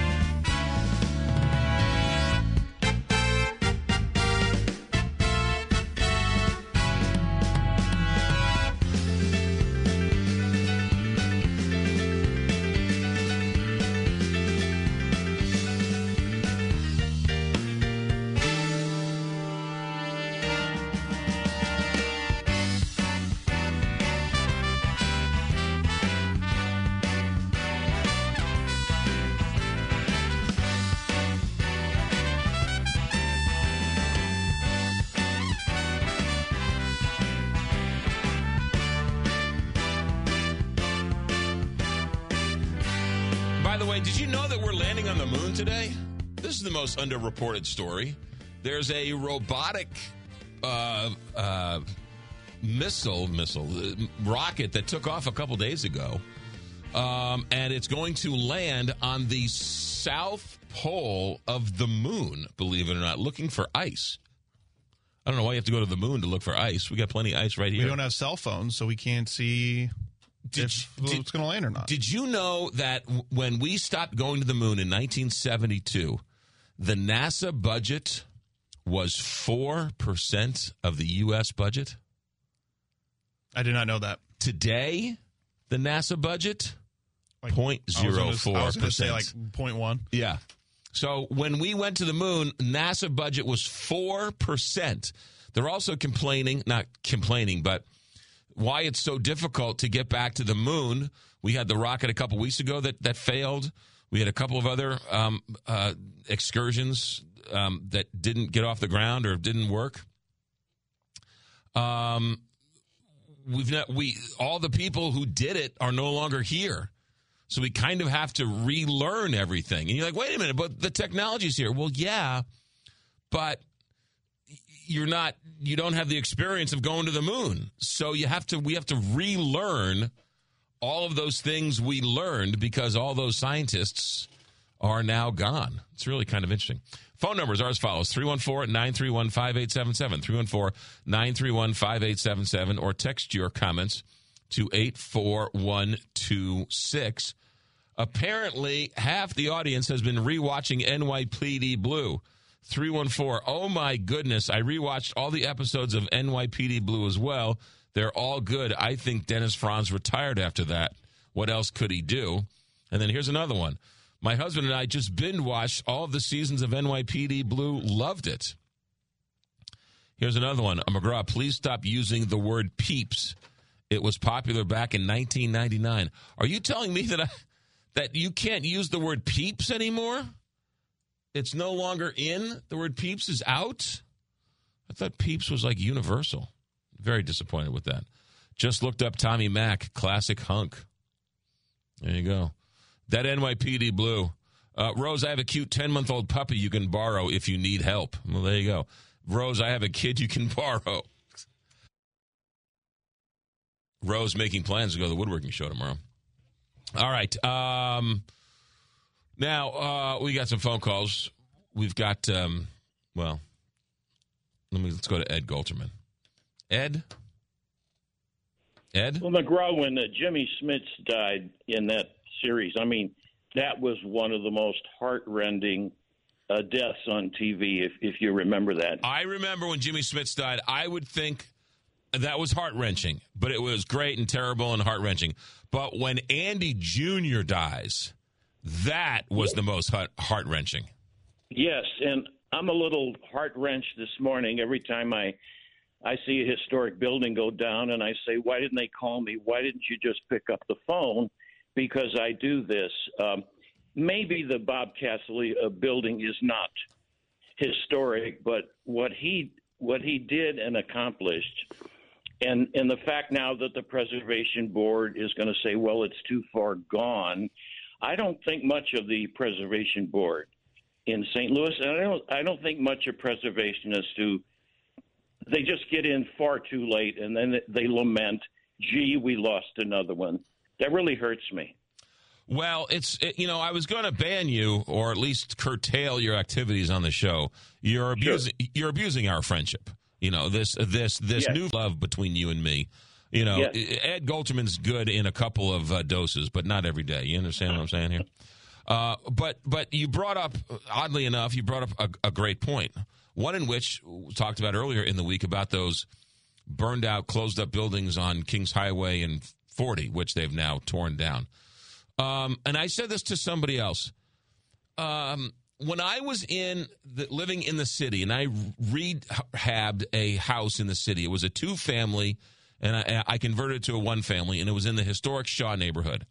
Most underreported story. There's a robotic uh, uh, missile, missile uh, rocket that took off a couple days ago, um, and it's going to land on the south pole of the moon. Believe it or not, looking for ice. I don't know why you have to go to the moon to look for ice. We got plenty of ice right here.
We don't have cell phones, so we can't see
Did
if
you-
it's going to land or not.
Did you know that when we stopped going to the moon in 1972, the NASA budget was 4% of the U.S. budget?
I did not know that.
Today, the NASA budget,
Like,
point
I was
zero
gonna-
four
I was going to say like point one.
Yeah. So when we went to the moon, NASA budget was 4%. They're also complaining, not complaining, but why it's so difficult to get back to the moon. We had the rocket a couple weeks ago that, that failed. We had a couple of other um, uh, excursions um, that didn't get off the ground or didn't work. Um, we've not we all the people who did it are no longer here. So we kind of have to relearn everything. And you're like, wait a minute, but the technology's here. Well, yeah, but you're not you don't have the experience of going to the moon. So you have to we have to relearn all of those things we learned because all those scientists are now gone. It's really kind of interesting. Phone numbers are as follows 314 931 5877. 314 931 5877. Or text your comments to 84126. Apparently, half the audience has been rewatching NYPD Blue. 314. Oh my goodness. I rewatched all the episodes of NYPD Blue as well. They're all good. I think Dennis Franz retired after that. What else could he do? And then here's another one. My husband and I just binge watched all of the seasons of NYPD Blue. Loved it. Here's another one. Uh, McGraw, please stop using the word peeps. It was popular back in 1999. Are you telling me that I, that you can't use the word peeps anymore? It's no longer in. The word peeps is out. I thought peeps was like universal. Very disappointed with that. Just looked up Tommy Mac, classic hunk. There you go. That NYPD blue. Uh, Rose, I have a cute 10 month old puppy you can borrow if you need help. Well, there you go. Rose, I have a kid you can [LAUGHS] borrow. Rose making plans to go to the woodworking show tomorrow. All right. Um, now, uh, we got some phone calls. We've got, um, well, let me let's go to Ed Golterman. Ed? Ed?
Well, McGraw, when uh, Jimmy Smits died in that series, I mean, that was one of the most heartrending uh, deaths on TV, if, if you remember that.
I remember when Jimmy Smits died, I would think that was heart wrenching, but it was great and terrible and heart wrenching. But when Andy Jr. dies, that was the most heart wrenching.
Yes, and I'm a little heart wrenched this morning every time I I see a historic building go down, and I say, "Why didn't they call me? Why didn't you just pick up the phone?" Because I do this. Um, maybe the Bob uh, building is not historic, but what he what he did and accomplished, and and the fact now that the preservation board is going to say, "Well, it's too far gone," I don't think much of the preservation board in St. Louis, and I don't I don't think much of preservationists who they just get in far too late and then they lament, "Gee, we lost another one." That really hurts me.
Well, it's it, you know I was going to ban you or at least curtail your activities on the show. You're abusing sure. you're abusing our friendship. You know this this this yes. new love between you and me. You know, yes. Ed Golterman's good in a couple of uh, doses, but not every day. You understand what I'm saying here? [LAUGHS] Uh, but but you brought up, oddly enough, you brought up a, a, great point. One in which we talked about earlier in the week about those burned out, closed up buildings on Kingshighway and 40, which they've now torn down. Um, and I said this to somebody else. Um, when I was in the, living in the city and I rehabbed a house in the city, it was a two family and I, I converted it to a one family, and it was in the historic Shaw neighborhood.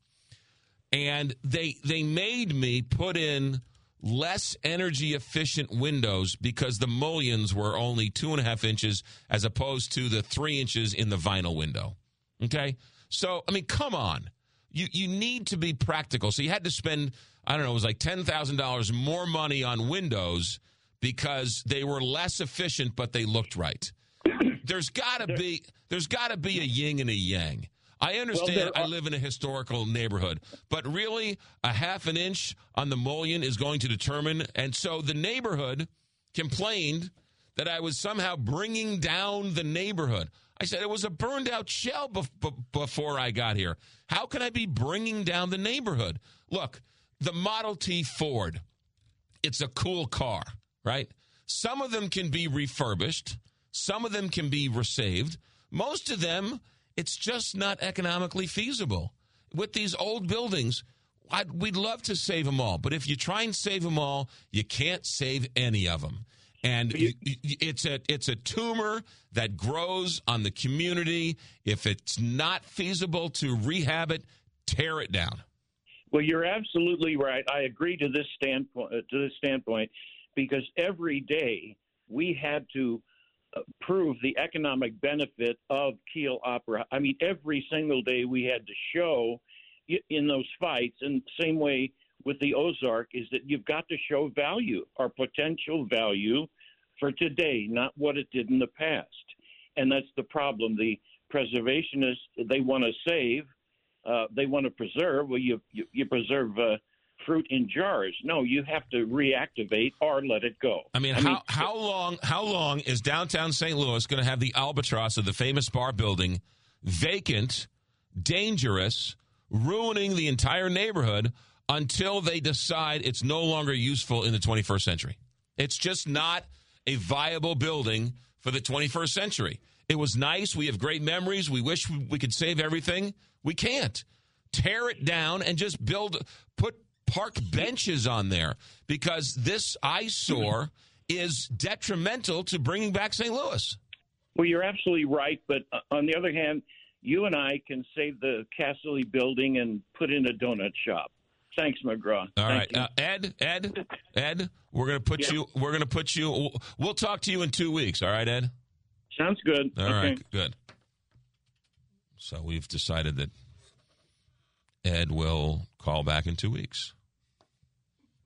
And they they made me put in less energy efficient windows because the mullions were only two and a half inches as opposed to the three inches in the vinyl window. Okay, so I mean, come on, you you need to be practical. So you had to spend I don't know, it was like ten thousand dollars more money on windows because they were less efficient, but they looked right. There's got to be there's got to be a yin and a yang. I understand well, I live in a historical neighborhood, but really a half an inch on the mullion is going to determine. And so the neighborhood complained that I was somehow bringing down the neighborhood. I said it was a burned out shell before I got here. How can I be bringing down the neighborhood? Look, the Model T Ford, it's a cool car, right? Some of them can be refurbished, some of them can be resaved. Most of them, it's just not economically feasible. With these old buildings, I'd, we'd love to save them all, but if you try and save them all, you can't save any of them. And it's a it's a tumor that grows on the community. If it's not feasible to rehab it, tear it down.
Well, you're absolutely right. I agree to this standpoint. Uh, to this standpoint, because every day we had to prove the economic benefit of Kiel Opera. I mean, every single day we had to show in those fights, and same way with the Ozark, is that you've got to show value or potential value for today, not what it did in the past. And that's the problem. The preservationists they want to save, uh, they want to preserve. Well, you you, you preserve. Uh, fruit in jars. No, you have to reactivate or let it go.
I mean, how how long how long is downtown St. Louis going to have the albatross of the Famous-Barr building vacant, dangerous, ruining the entire neighborhood until they decide it's no longer useful in the 21st century? It's just not a viable building for the 21st century. It was nice. We have great memories. We wish we could save everything. We can't. Tear it down and just build, put park benches on there because this eyesore is detrimental to bringing back St. Louis.
Well, you're absolutely right. But uh, on the other hand, you and I can save the Castle building and put in a donut shop. Thanks, McGraw.
All
Thank
right, uh, Ed, Ed, Ed, we're gonna put
Yeah.
you. We're gonna put you. We'll, talk to you in two weeks. All right, Ed.
Sounds good.
All right,
Okay.
good. So we've decided that Ed will call back in two weeks.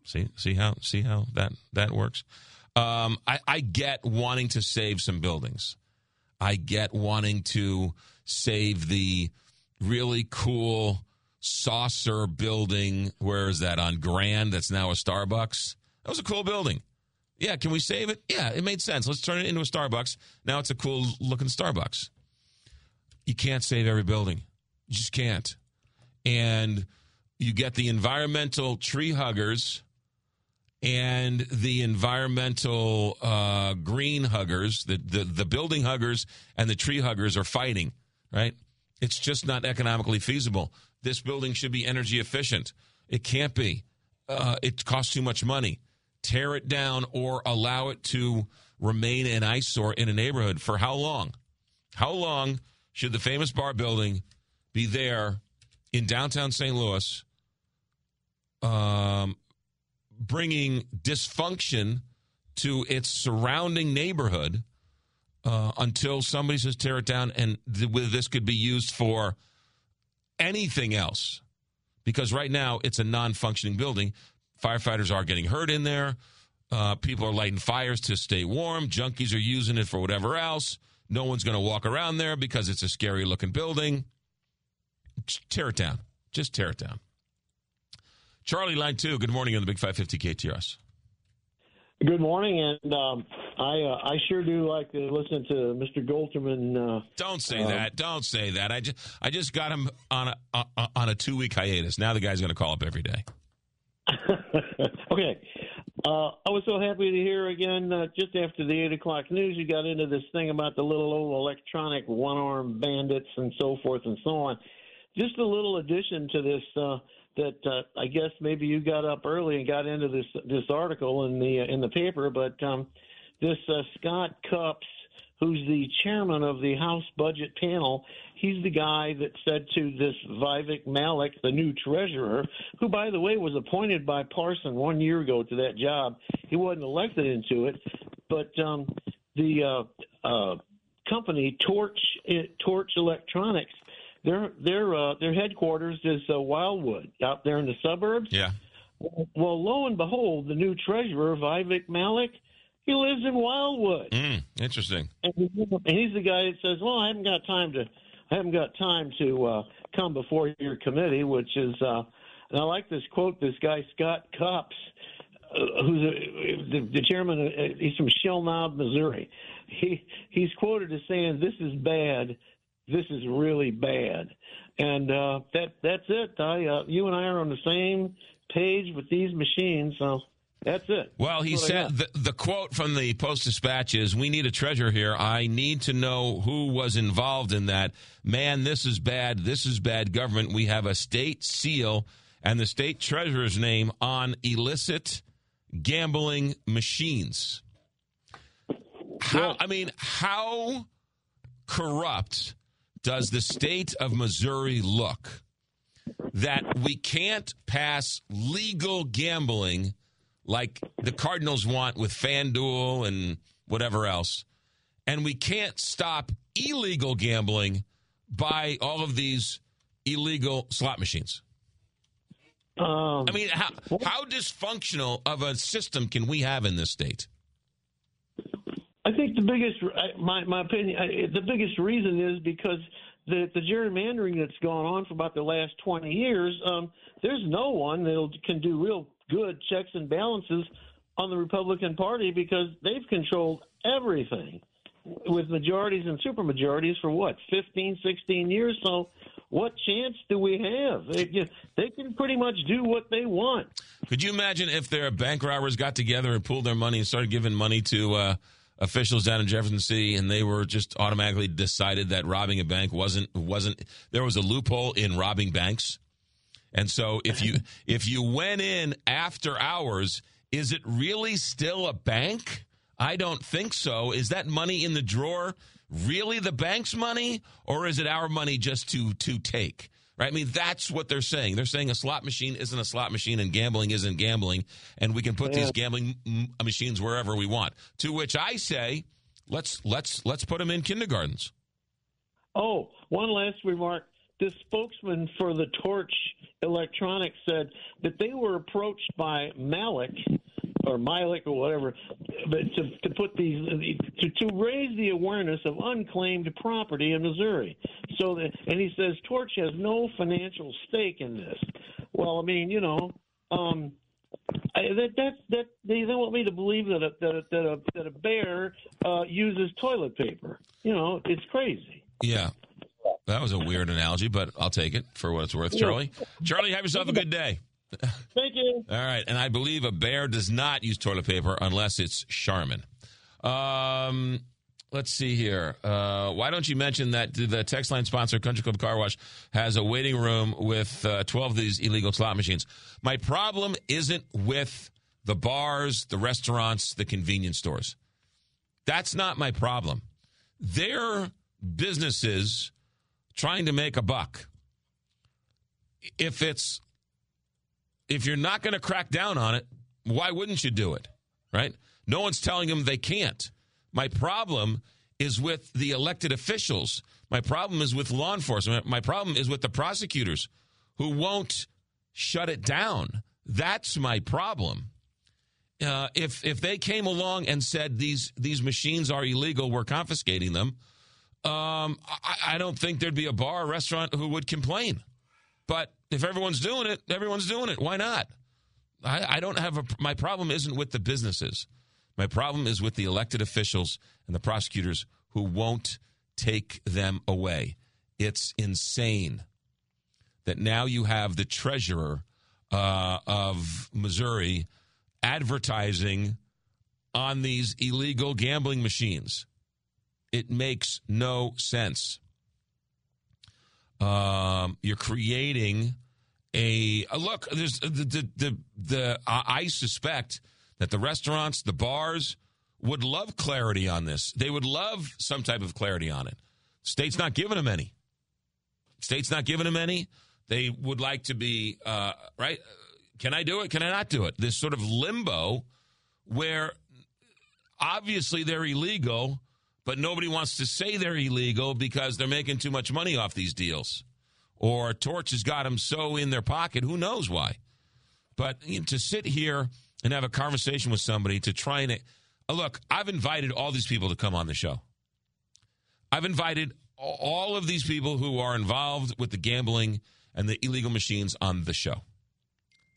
See, see how see how that that works. Um, I, I get wanting to save some buildings. I get wanting to save the really cool saucer building. Where is that on Grand? That's now a Starbucks. That was a cool building. Yeah, can we save it? Yeah, it made sense. Let's turn it into a Starbucks. Now it's a cool looking Starbucks. You can't save every building. You just can't. And you get the environmental tree huggers and the environmental uh, green huggers, the, the, the building huggers and the tree huggers are fighting, right? It's just not economically feasible. This building should be energy efficient. It can't be. Uh, it costs too much money. Tear it down or allow it to remain an eyesore in a neighborhood. For how long? How long should the Famous-Barr building be there in downtown St. Louis, um, bringing dysfunction to its surrounding neighborhood uh, until somebody says tear it down and th- this could be used for anything else? Because right now it's a non functioning building. Firefighters are getting hurt in there. Uh, people are lighting fires to stay warm. Junkies are using it for whatever else. No one's going to walk around there because it's a scary looking building. Just tear it down. Just tear it down. Charlie, line two. Good morning on the Big 550 KTRS.
Good morning, and um, I uh, I sure do like to listen to Mr. Golterman. Uh,
Don't say
uh,
that. Don't say that. I just I just got him on a uh, on a two week hiatus. Now the guy's going to call up every day. [LAUGHS]
okay. Uh, I was so happy to hear again uh, just after the eight o'clock news. You got into this thing about the little old electronic one armed bandits and so forth and so on. Just a little addition to this uh, that uh, I guess maybe you got up early and got into this this article in the in the paper, but um, this uh, Scott Cupps, who's the chairman of the House Budget Panel, he's the guy that said to this Vivek Malek, the new treasurer, who, by the way, was appointed by Parson one year ago to that job. He wasn't elected into it, but um, the uh, uh, company Torch Torch Electronics. Their their uh, their headquarters is uh, Wildwood out there in the suburbs.
Yeah.
Well, lo and behold, the new treasurer Vivek Malek, he lives in Wildwood.
Mm, interesting.
And he's, the guy that says, "Well, I haven't got time to, I haven't got time to uh, come before your committee." Which is, uh, and I like this quote. This guy Scott Cupps, uh, who's a, the, the chairman, uh, he's from Shell Knob, Missouri. He he's quoted as saying, "This is bad. This is really bad." And uh, that that's it. I, uh, you and I are on the same page with these machines. So that's it.
Well, he said the, the quote from the Post Dispatch is We need a treasure here. I need to know who was involved in that. Man, this is bad. This is bad government. We have a state seal and the state treasurer's name on illicit gambling machines. How, I mean, how corrupt does the state of Missouri look that we can't pass legal gambling like the Cardinals want with FanDuel and whatever else, and we can't stop illegal gambling by all of these illegal slot machines?
Um,
I mean, how, how dysfunctional of a system can we have in this state?
I think the biggest, my my opinion, the biggest reason is because the the gerrymandering that's gone on for about the last twenty years. Um, there's no one that can do real good checks and balances on the Republican Party because they've controlled everything with majorities and supermajorities for what 15, 16 years. So, what chance do we have? They, they can pretty much do what they want.
Could you imagine if their bank robbers got together and pooled their money and started giving money to? Uh, officials down in Jefferson City, and they were just automatically decided that robbing a bank wasn't wasn't there was a loophole in robbing banks, and so if you [LAUGHS] if you went in after hours, is it really still a bank? I don't think so. Is that money in the drawer really the bank's money, or is it our money just to to take? Right? I mean, that's what they're saying. They're saying a slot machine isn't a slot machine and gambling isn't gambling, and we can put yeah. these gambling m- machines wherever we want. To which I say, let's let's let's put them in kindergartens.
Oh, one last remark. The spokesman for the Torch Electronics said that they were approached by Malik or Malik or whatever, but to, to put these to, to raise the awareness of unclaimed property in Missouri. So that, and he says Torch has no financial stake in this. Well, I mean, you know, um, I, that that that they, they want me to believe that a, that a, that a, that a bear uh, uses toilet paper. You know, it's crazy.
Yeah. That was a weird analogy, but I'll take it for what it's worth, Charlie. Charlie, have yourself a good day.
Thank you.
All right, and I believe a bear does not use toilet paper unless it's Charmin. Um, let's see here. Uh, why don't you mention that the text line sponsor, Country Club Car Wash, has a waiting room with uh, 12 of these illegal slot machines? My problem isn't with the bars, the restaurants, the convenience stores. That's not my problem. They're businesses trying to make a buck. If it's if you're not going to crack down on it, why wouldn't you do it? Right? No one's telling them they can't. My problem is with the elected officials. My problem is with law enforcement. My problem is with the prosecutors who won't shut it down. That's my problem. Uh, if if they came along and said these these machines are illegal, we're confiscating them. Um, I, I don't think there'd be a bar or restaurant who would complain. But if everyone's doing it, everyone's doing it. Why not? I, I don't have a. My problem isn't with the businesses. My problem is with the elected officials and the prosecutors who won't take them away. It's insane that now you have the treasurer uh, of Missouri advertising on these illegal gambling machines. It makes no sense um, you're creating a, a look. There's the the the, the uh, I suspect that the restaurants, the bars would love clarity on this. They would love some type of clarity on it. State's not giving them any. State's not giving them any. They would like to be uh, right. Can I do it? Can I not do it? This sort of limbo where obviously they're illegal, but nobody wants to say they're illegal because they're making too much money off these deals. Or Torch has got them so in their pocket, who knows why. But you know, to sit here and have a conversation with somebody to try and uh, look, I've invited all these people to come on the show. I've invited all of these people who are involved with the gambling and the illegal machines on the show.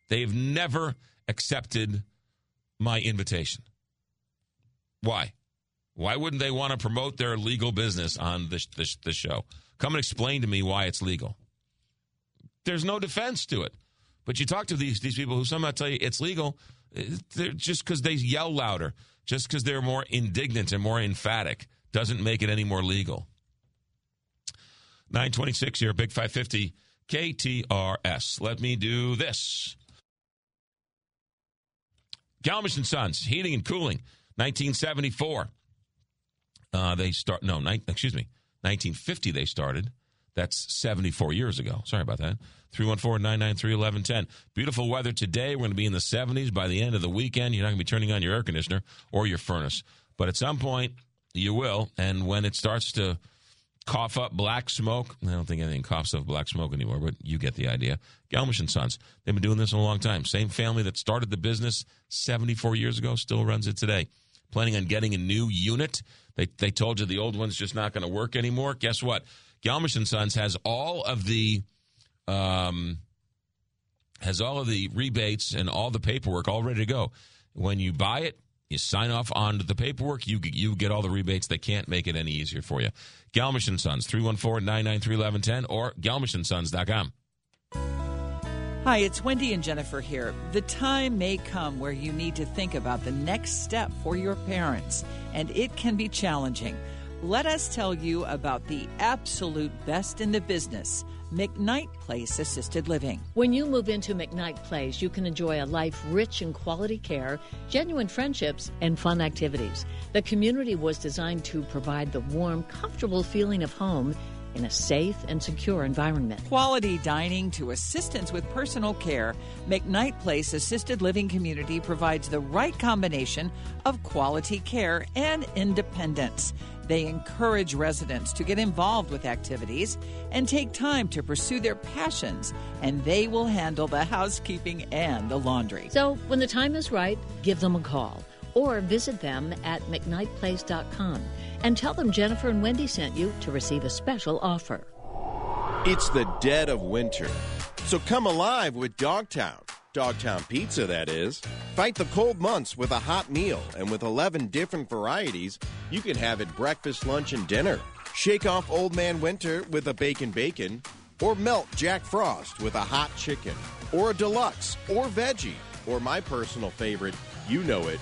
They've never accepted my invitation. Why? Why wouldn't they want to promote their legal business on the, the, show? Come and explain to me why it's legal. There's no defense to it. But you talk to these, these people who somehow tell you it's legal just because they yell louder, just because they're more indignant and more emphatic, doesn't make it any more legal. 926 here, Big 550 KTRS. Let me do this. Galmiche and Sons, heating and cooling, 1974. Uh, they start no, ni- excuse me, 1950 they started. That's 74 years ago. Sorry about that. 314-993-1110. Beautiful weather today. We're going to be in the 70s by the end of the weekend. You're not going to be turning on your air conditioner or your furnace. But at some point, you will. And when it starts to cough up black smoke. I don't think anything coughs up black smoke anymore, but you get the idea. Galmiche and Sons. They've been doing this a long time. Same family that started the business 74 years ago still runs it today. Planning on getting a new unit. They, they told you the old one's just not going to work anymore. Guess what? Galmiche and Sons has all of the um, has all of the rebates and all the paperwork all ready to go. When you buy it, you sign off on the paperwork, you you get all the rebates. They can't make it any easier for you. Galmiche and Sons, 314-993-1110 or galmicheandsons.com.
Hi, it's Wendy and Jennifer here. The time may come where you need to think about the next step for your parents, and it can be challenging. Let us tell you about the absolute best in the business McKnight Place Assisted Living.
When you move into McKnight Place, you can enjoy a life rich in quality care, genuine friendships, and fun activities. The community was designed to provide the warm, comfortable feeling of home in a safe and secure environment.
Quality dining to assistance with personal care, McKnight Place Assisted Living Community provides the right combination of quality care and independence. They encourage residents to get involved with activities and take time to pursue their passions, and they will handle the housekeeping and the laundry.
So, when the time is right, give them a call or visit them at McKnightPlace.com and tell them Jennifer and Wendy sent you to receive a special offer.
It's the dead of winter. So come alive with Dogtown. Dogtown Pizza, that is. Fight the cold months with a hot meal, and with 11 different varieties, you can have it breakfast, lunch, and dinner. Shake off Old Man Winter with a bacon bacon, or melt Jack Frost with a hot chicken, or a deluxe, or veggie, or my personal favorite, you know it,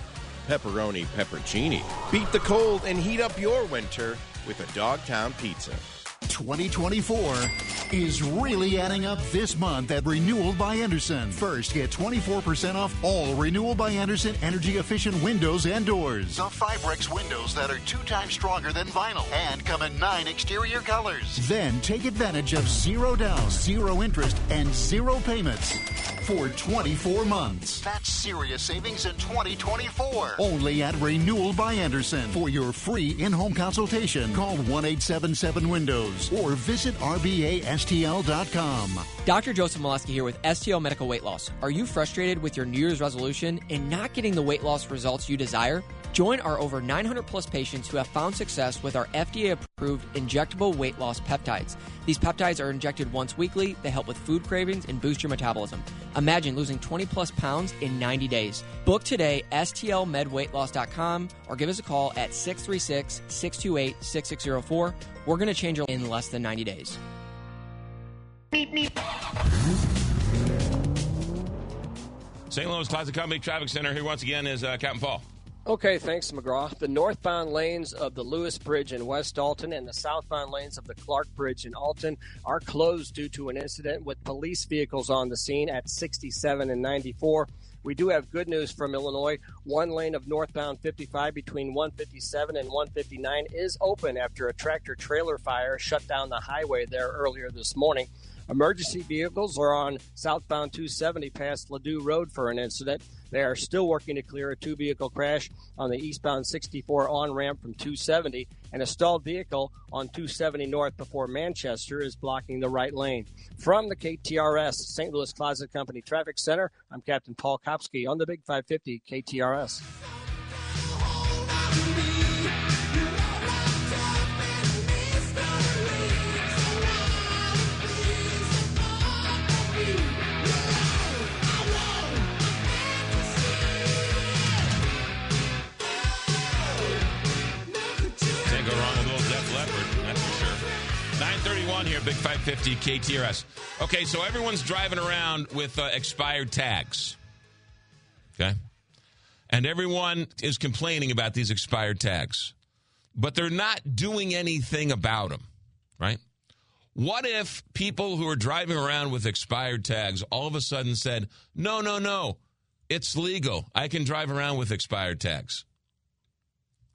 pepperoni peppercini. Beat the cold and heat up your winter with a Dogtown Pizza.
2024 is really adding up this month at Renewal by Andersen. First, get 24% off all Renewal by Andersen energy efficient windows and doors. The Fibrex windows that are two times stronger than vinyl and come in nine exterior colors. Then take advantage of zero down, zero interest, and zero payments for 24 months. That's serious savings in 2024. Only at Renewal by Andersen. For your free in home consultation, call 1 877 Windows or visit RBASTL.com.
Dr. Joseph Molesky here with STL Medical Weight Loss. Are you frustrated with your New Year's resolution and not getting the weight loss results you desire? Join our over 900 plus patients who have found success with our FDA approved injectable weight loss peptides. These peptides are injected once weekly. They help with food cravings and boost your metabolism. Imagine losing 20 plus pounds in 90 days. Book today, stlmedweightloss.com, or give us a call at 636 628 6604. We're going to change your in less than 90 days.
St. Louis Closet Company Traffic Center here once again is uh, Captain Paul.
Okay, thanks, McGraw. The northbound lanes of the Lewis Bridge in West Alton and the southbound lanes of the Clark Bridge in Alton are closed due to an incident with police vehicles on the scene at 67 and 94. We do have good news from Illinois. One lane of northbound 55 between 157 and 159 is open after a tractor trailer fire shut down the highway there earlier this morning. Emergency vehicles are on southbound 270 past Ladue Road for an incident. They are still working to clear a two vehicle crash on the eastbound 64 on ramp from 270, and a stalled vehicle on 270 north before Manchester is blocking the right lane. From the KTRS St. Louis Closet Company Traffic Center, I'm Captain Paul Kopsky on the Big 550 KTRS.
One here, Big 550 KTRS. Okay, so everyone's driving around with uh, expired tags. Okay? And everyone is complaining about these expired tags, but they're not doing anything about them, right? What if people who are driving around with expired tags all of a sudden said, no, no, no, it's legal. I can drive around with expired tags?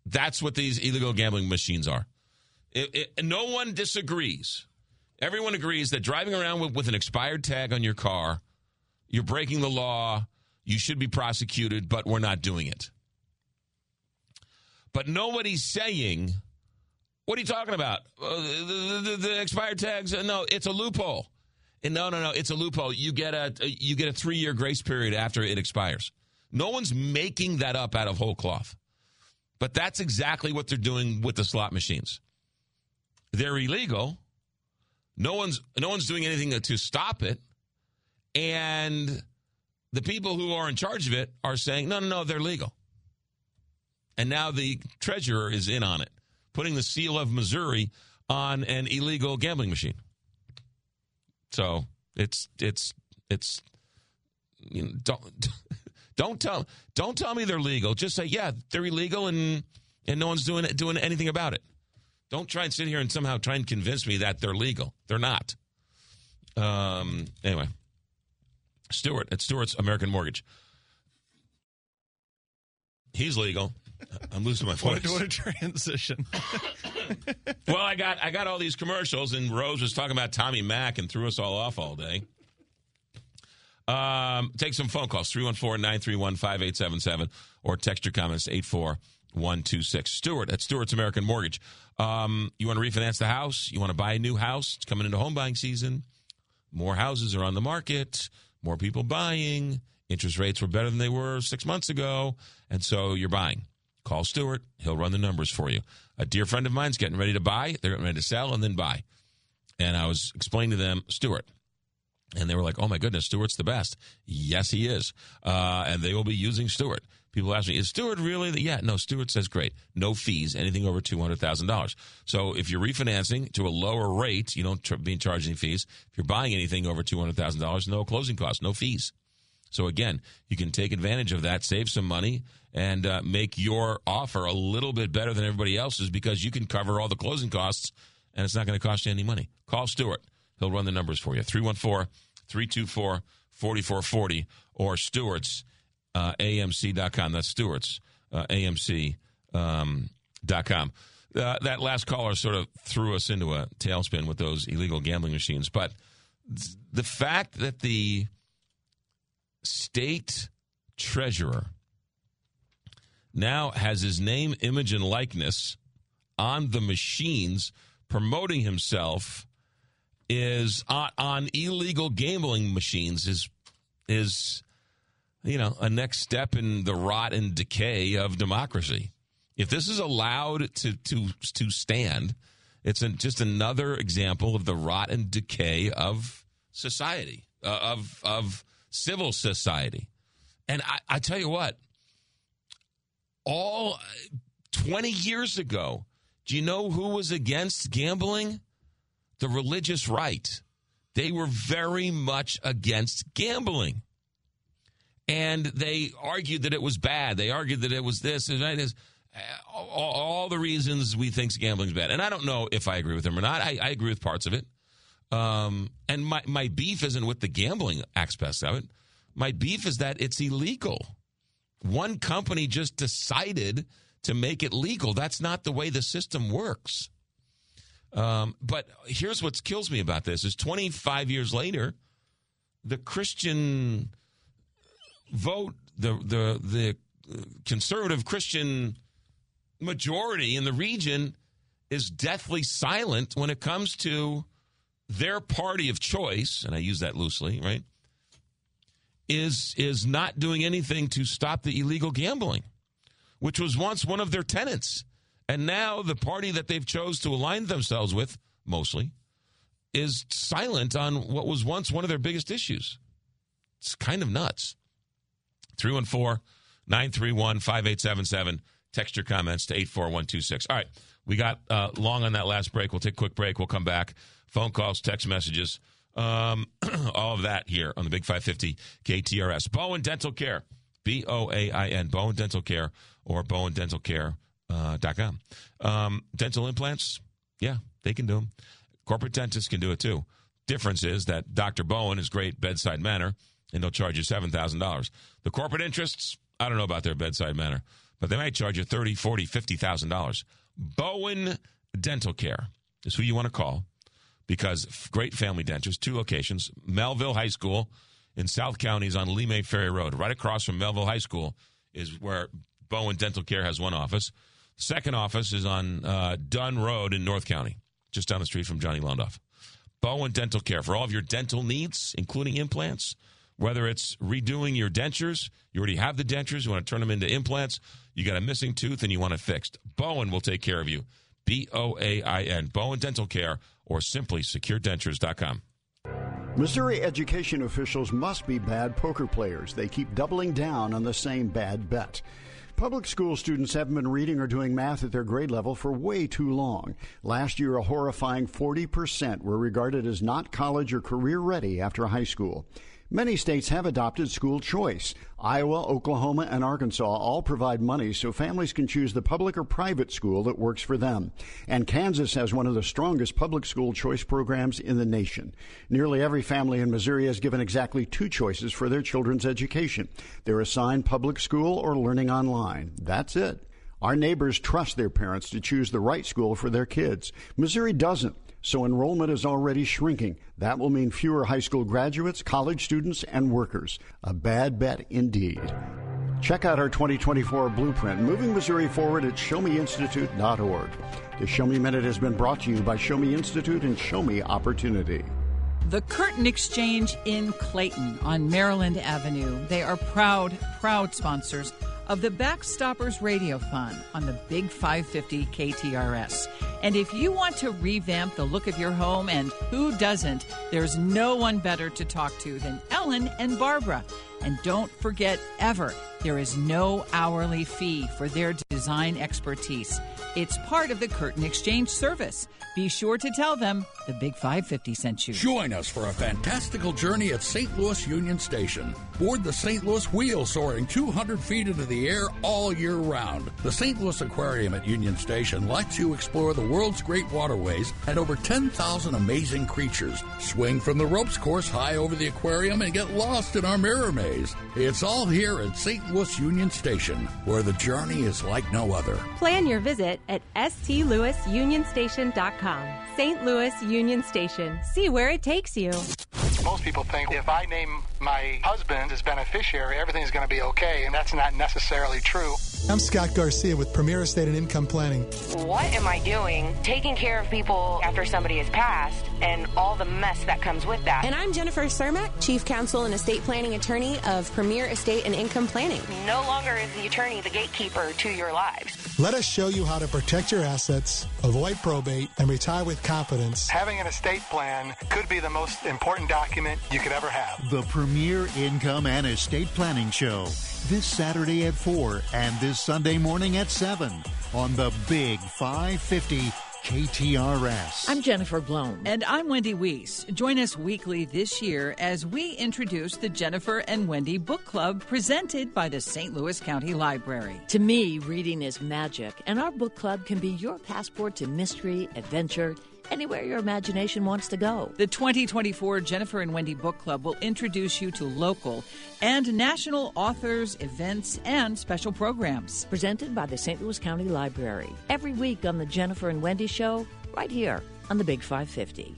That's what these illegal gambling machines are. It, it, no one disagrees. Everyone agrees that driving around with, with an expired tag on your car, you're breaking the law, you should be prosecuted, but we're not doing it. But nobody's saying What are you talking about? Uh, the, the, the, expired tags? Uh, no, it's a loophole. And no, no, no, it's a loophole. You get a you get a three year grace period after it expires. No one's making that up out of whole cloth. But that's exactly what they're doing with the slot machines. They're illegal. No one's no one's doing anything to stop it. And the people who are in charge of it are saying, no, no, no, they're legal. And now the treasurer is in on it, putting the seal of Missouri on an illegal gambling machine. So it's it's it's you know, don't [LAUGHS] don't tell don't tell me they're legal. Just say yeah, they're illegal and and no one's doing doing anything about it. Don't try and sit here and somehow try and convince me that they're legal. They're not. Um. Anyway, Stewart at Stewart's American Mortgage. He's legal. I'm losing my [LAUGHS] voice.
What, what a transition. [LAUGHS]
well, I got I got all these commercials, and Rose was talking about Tommy Mac and threw us all off all day. Um, take some phone calls 314 931 5877 or text your comments to 84126. Stewart at Stewart's American Mortgage. Um, you want to refinance the house? You want to buy a new house? It's coming into home buying season. More houses are on the market, more people buying. Interest rates were better than they were six months ago, and so you're buying. Call Stewart. He'll run the numbers for you. A dear friend of mine's getting ready to buy. They're getting ready to sell and then buy. And I was explaining to them, Stewart. And they were like, oh my goodness, Stewart's the best. Yes, he is. Uh, and they will be using Stewart. People ask me, is Stewart really the? Yeah, no, Stewart says great. No fees, anything over $200,000. So if you're refinancing to a lower rate, you don't tr- be charging fees. If you're buying anything over $200,000, no closing costs, no fees. So again, you can take advantage of that, save some money, and uh, make your offer a little bit better than everybody else's because you can cover all the closing costs and it's not going to cost you any money. Call Stewart. He'll run the numbers for you. 314 324 4440 or Stewart's uh, AMC.com. That's Stewart's uh, AMC.com. Um, uh, that last caller sort of threw us into a tailspin with those illegal gambling machines. But the fact that the state treasurer now has his name, image, and likeness on the machines promoting himself is on, on illegal gambling machines is is you know a next step in the rot and decay of democracy. If this is allowed to to to stand, it's an, just another example of the rot and decay of society, uh, of of civil society. And I, I tell you what, all 20 years ago, do you know who was against gambling? The religious right. They were very much against gambling. And they argued that it was bad. They argued that it was this and that. Is all, the reasons we think gambling is bad. And I don't know if I agree with them or not. I, I agree with parts of it. Um, and my, my beef isn't with the gambling aspects of it. My beef is that it's illegal. One company just decided to make it legal. That's not the way the system works. Um, but here's what kills me about this: is 25 years later, the Christian vote, the the the conservative Christian majority in the region is deathly silent when it comes to their party of choice, and I use that loosely, right? Is is not doing anything to stop the illegal gambling, which was once one of their tenants. And now the party that they've chose to align themselves with, mostly, is silent on what was once one of their biggest issues. It's kind of nuts. 314 931 5877. Text your comments to 84126. All right. We got uh, long on that last break. We'll take a quick break. We'll come back phone calls, text messages, um, [CLEARS THROAT] all of that here on the Big 550 KTRS. Boain Dental Care, B O A I N, Boain Dental Care, or boaindentalcare.com. Uh, um, dental implants, yeah, they can do them. Corporate dentists can do it too. Difference is that Dr. Bowen is great bedside manner, and they'll charge you $7,000. The corporate interests, I don't know about their bedside manner, but they might charge you $30, $40, $50,000. Boain Dental Care is who you want to call because great family dentures, two locations, Mehlville High School in South Counties on Lee Ferry Road. Right across from Mehlville High School is where Boain Dental Care has one office. Second office is on uh, Dunn Road in North County, just down the street from Johnny Londoff. Boain Dental Care for all of your dental needs, including implants. Whether it's redoing your dentures, you already have the dentures, you want to turn them into implants, you got a missing tooth and you want it fixed. Boain will take care of you. B O A I N. Boain Dental Care or simply securedentures.com.
Missouri education officials must be bad poker players. They keep doubling down on the same bad bet. Public school students haven't been reading or doing math at their grade level for way too long. Last year, a horrifying 40% were regarded as not college or career ready after high school. Many states have adopted school choice. Iowa, Oklahoma, and Arkansas all provide money so families can choose the public or private school that works for them. And Kansas has one of the strongest public school choice programs in the nation. Nearly every family in Missouri has given exactly two choices for their children's education. They're assigned public school or learning online. That's it. Our neighbors trust their parents to choose the right school for their kids. Missouri doesn't so enrollment is already shrinking. That will mean fewer high school graduates, college students, and workers. A bad bet indeed. Check out our 2024 blueprint, Moving Missouri Forward at ShowMeInstitute.org. The Show Me Minute has been brought to you by Show Me Institute and Show Me Opportunity.
The Curtain Exchange in Clayton on Maryland Avenue. They are proud, proud sponsors of the Backstoppers Radio Fund on the Big 550 KTRS. And if you want to revamp the look of your home, and who doesn't, there's no one better to talk to than Ellen and Barbara. And don't forget ever, there is no hourly fee for their design expertise. It's part of the Curtain Exchange service. Be sure to tell them the Big 550 sent you.
Join us for a fantastical journey at St. Louis Union Station. Board the St. Louis Wheel soaring 200 feet into the air all year round. The St. Louis Aquarium at Union Station lets you explore the world's great waterways and over 10,000 amazing creatures. Swing from the ropes course high over the aquarium and get lost in our mirror maze. It's all here at St. Louis Union Station, where the journey is like no other.
Plan your visit at stlouisunionstation.com. St. Louis Union Station. See where it takes you.
Most people think if I name my husband is beneficiary, everything's going to be okay, and that's not necessarily true.
I'm Scott Garcia with Premier Estate and Income Planning.
What am I doing taking care of people after somebody has passed and all the mess that comes with that?
And I'm Jennifer Cermak, Chief Counsel and Estate Planning Attorney of Premier Estate and Income Planning.
No longer is the attorney the gatekeeper to your lives.
Let us show you how to protect your assets, avoid probate, and retire with confidence.
Having an estate plan could be the most important document you could ever have.
The Premier Income and Estate Planning Show this Saturday at 4 and this Sunday morning at 7 on the Big 550 KTRS.
I'm Jennifer Blome.
And I'm Wendy Weiss. Join us weekly this year as we introduce the Jennifer and Wendy Book Club presented by the St. Louis County Library.
To me, reading is magic, and our book club can be your passport to mystery, adventure, anywhere your imagination wants to go.
The 2024 Jennifer and Wendy Book Club will introduce you to local and national authors, events, and special programs.
Presented by the St. Louis County Library. Every week on the Jennifer and Wendy Show, right here on the Big 550.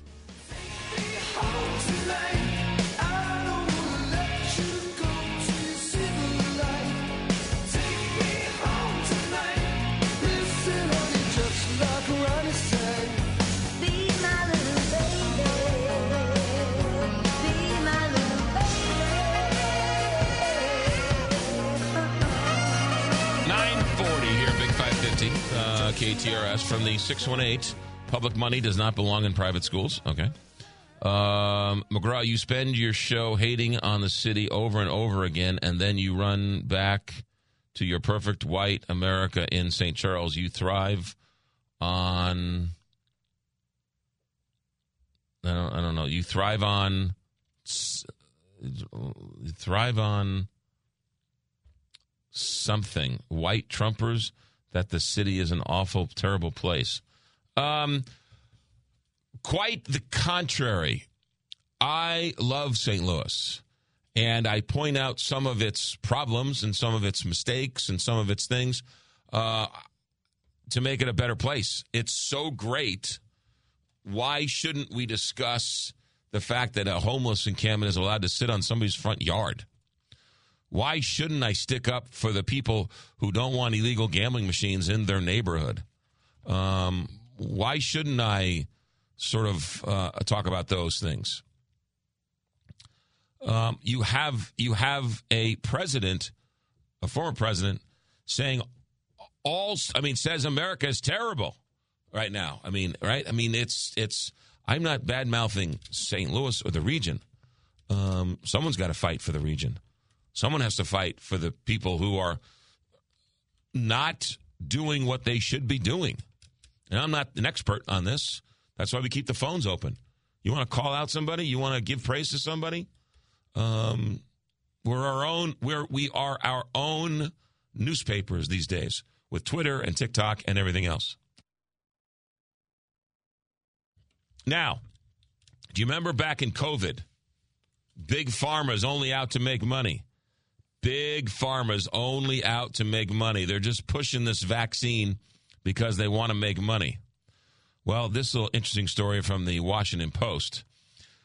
KTRS from the 618. Public money does not belong in private schools. Okay. Um, McGraw, you spend your show hating on the city over and over again, and then you run back to your perfect white America in St. Charles. You thrive on. I don't, I don't know. You thrive on. Thrive on something. White Trumpers that the city is an awful, terrible place. Um, quite the contrary. I love St. Louis, and I point out some of its problems and some of its mistakes and some of its things uh, to make it a better place. It's so great. Why shouldn't we discuss the fact that a homeless encampment is allowed to sit on somebody's front yard? Why shouldn't I stick up for the people who don't want illegal gambling machines in their neighborhood? Um, why shouldn't I sort of uh, talk about those things? Um, you have you have a president, a former president, saying all. I mean, says America is terrible right now. I mean, right? I mean, it's it's. I'm not bad mouthing St. Louis or the region. Um, someone's got to fight for the region. Someone has to fight for the people who are not doing what they should be doing. And I'm not an expert on this. That's why we keep the phones open. You want to call out somebody? You want to give praise to somebody? Um, we're our own. We're we are our own newspapers these days with Twitter and TikTok and everything else. Now, do you remember back in COVID? Big pharma's only out to make money. Big pharma's only out to make money. They're just pushing this vaccine because they want to make money. Well, this little interesting story from the Washington Post.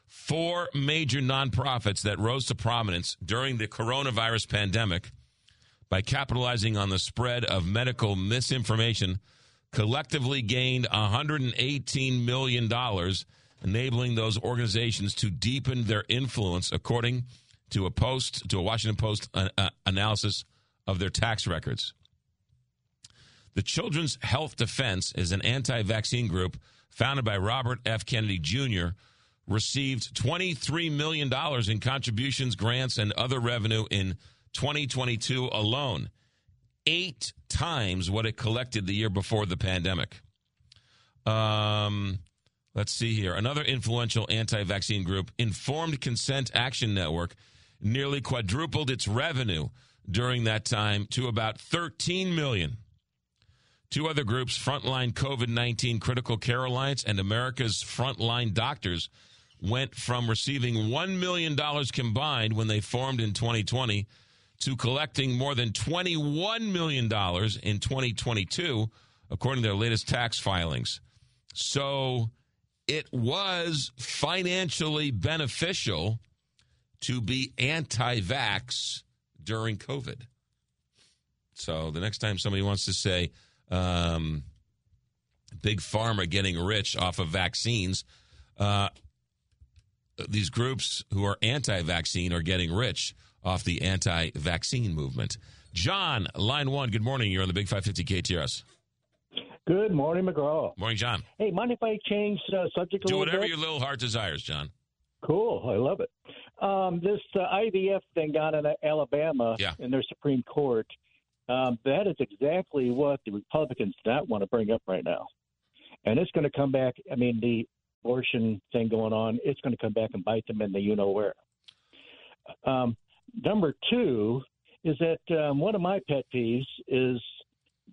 Four major nonprofits that rose to prominence during the coronavirus pandemic by capitalizing on the spread of medical misinformation collectively gained $118 million enabling those organizations to deepen their influence, according to a post to a Washington Post uh, uh, analysis of their tax records. The Children's Health Defense is an anti-vaccine group founded by Robert F. Kennedy Jr. Received $23 million in contributions, grants, and other revenue in 2022 alone, eight times what it collected the year before the pandemic. Um, Let's see here. Another influential anti vaccine group, Informed Consent Action Network, nearly quadrupled its revenue during that time to about 13 million. Two other groups, Frontline COVID 19 Critical Care Alliance and America's Frontline Doctors, went from receiving $1 million combined when they formed in 2020 to collecting more than $21 million in 2022, according to their latest tax filings. So it was financially beneficial to be anti vax during COVID. So the next time somebody wants to say, um, big pharma getting rich off of vaccines, uh, these groups who are anti vaccine are getting rich off the anti vaccine movement. John, line one, good morning. You're on the Big 550 KTRS.
Good morning, McGraw.
Morning, John.
Hey, mind if I change uh, subject a
Do whatever
bit?
your little heart desires, John.
Cool. I love it. Um, this uh, IVF thing down in Alabama
Yeah.
in their Supreme Court, um, that is exactly what the Republicans do not want to bring up right now. And it's going to come back. I mean, the abortion thing going on, it's going to come back and bite them in the you know where. Um, number two is that um, one of my pet peeves is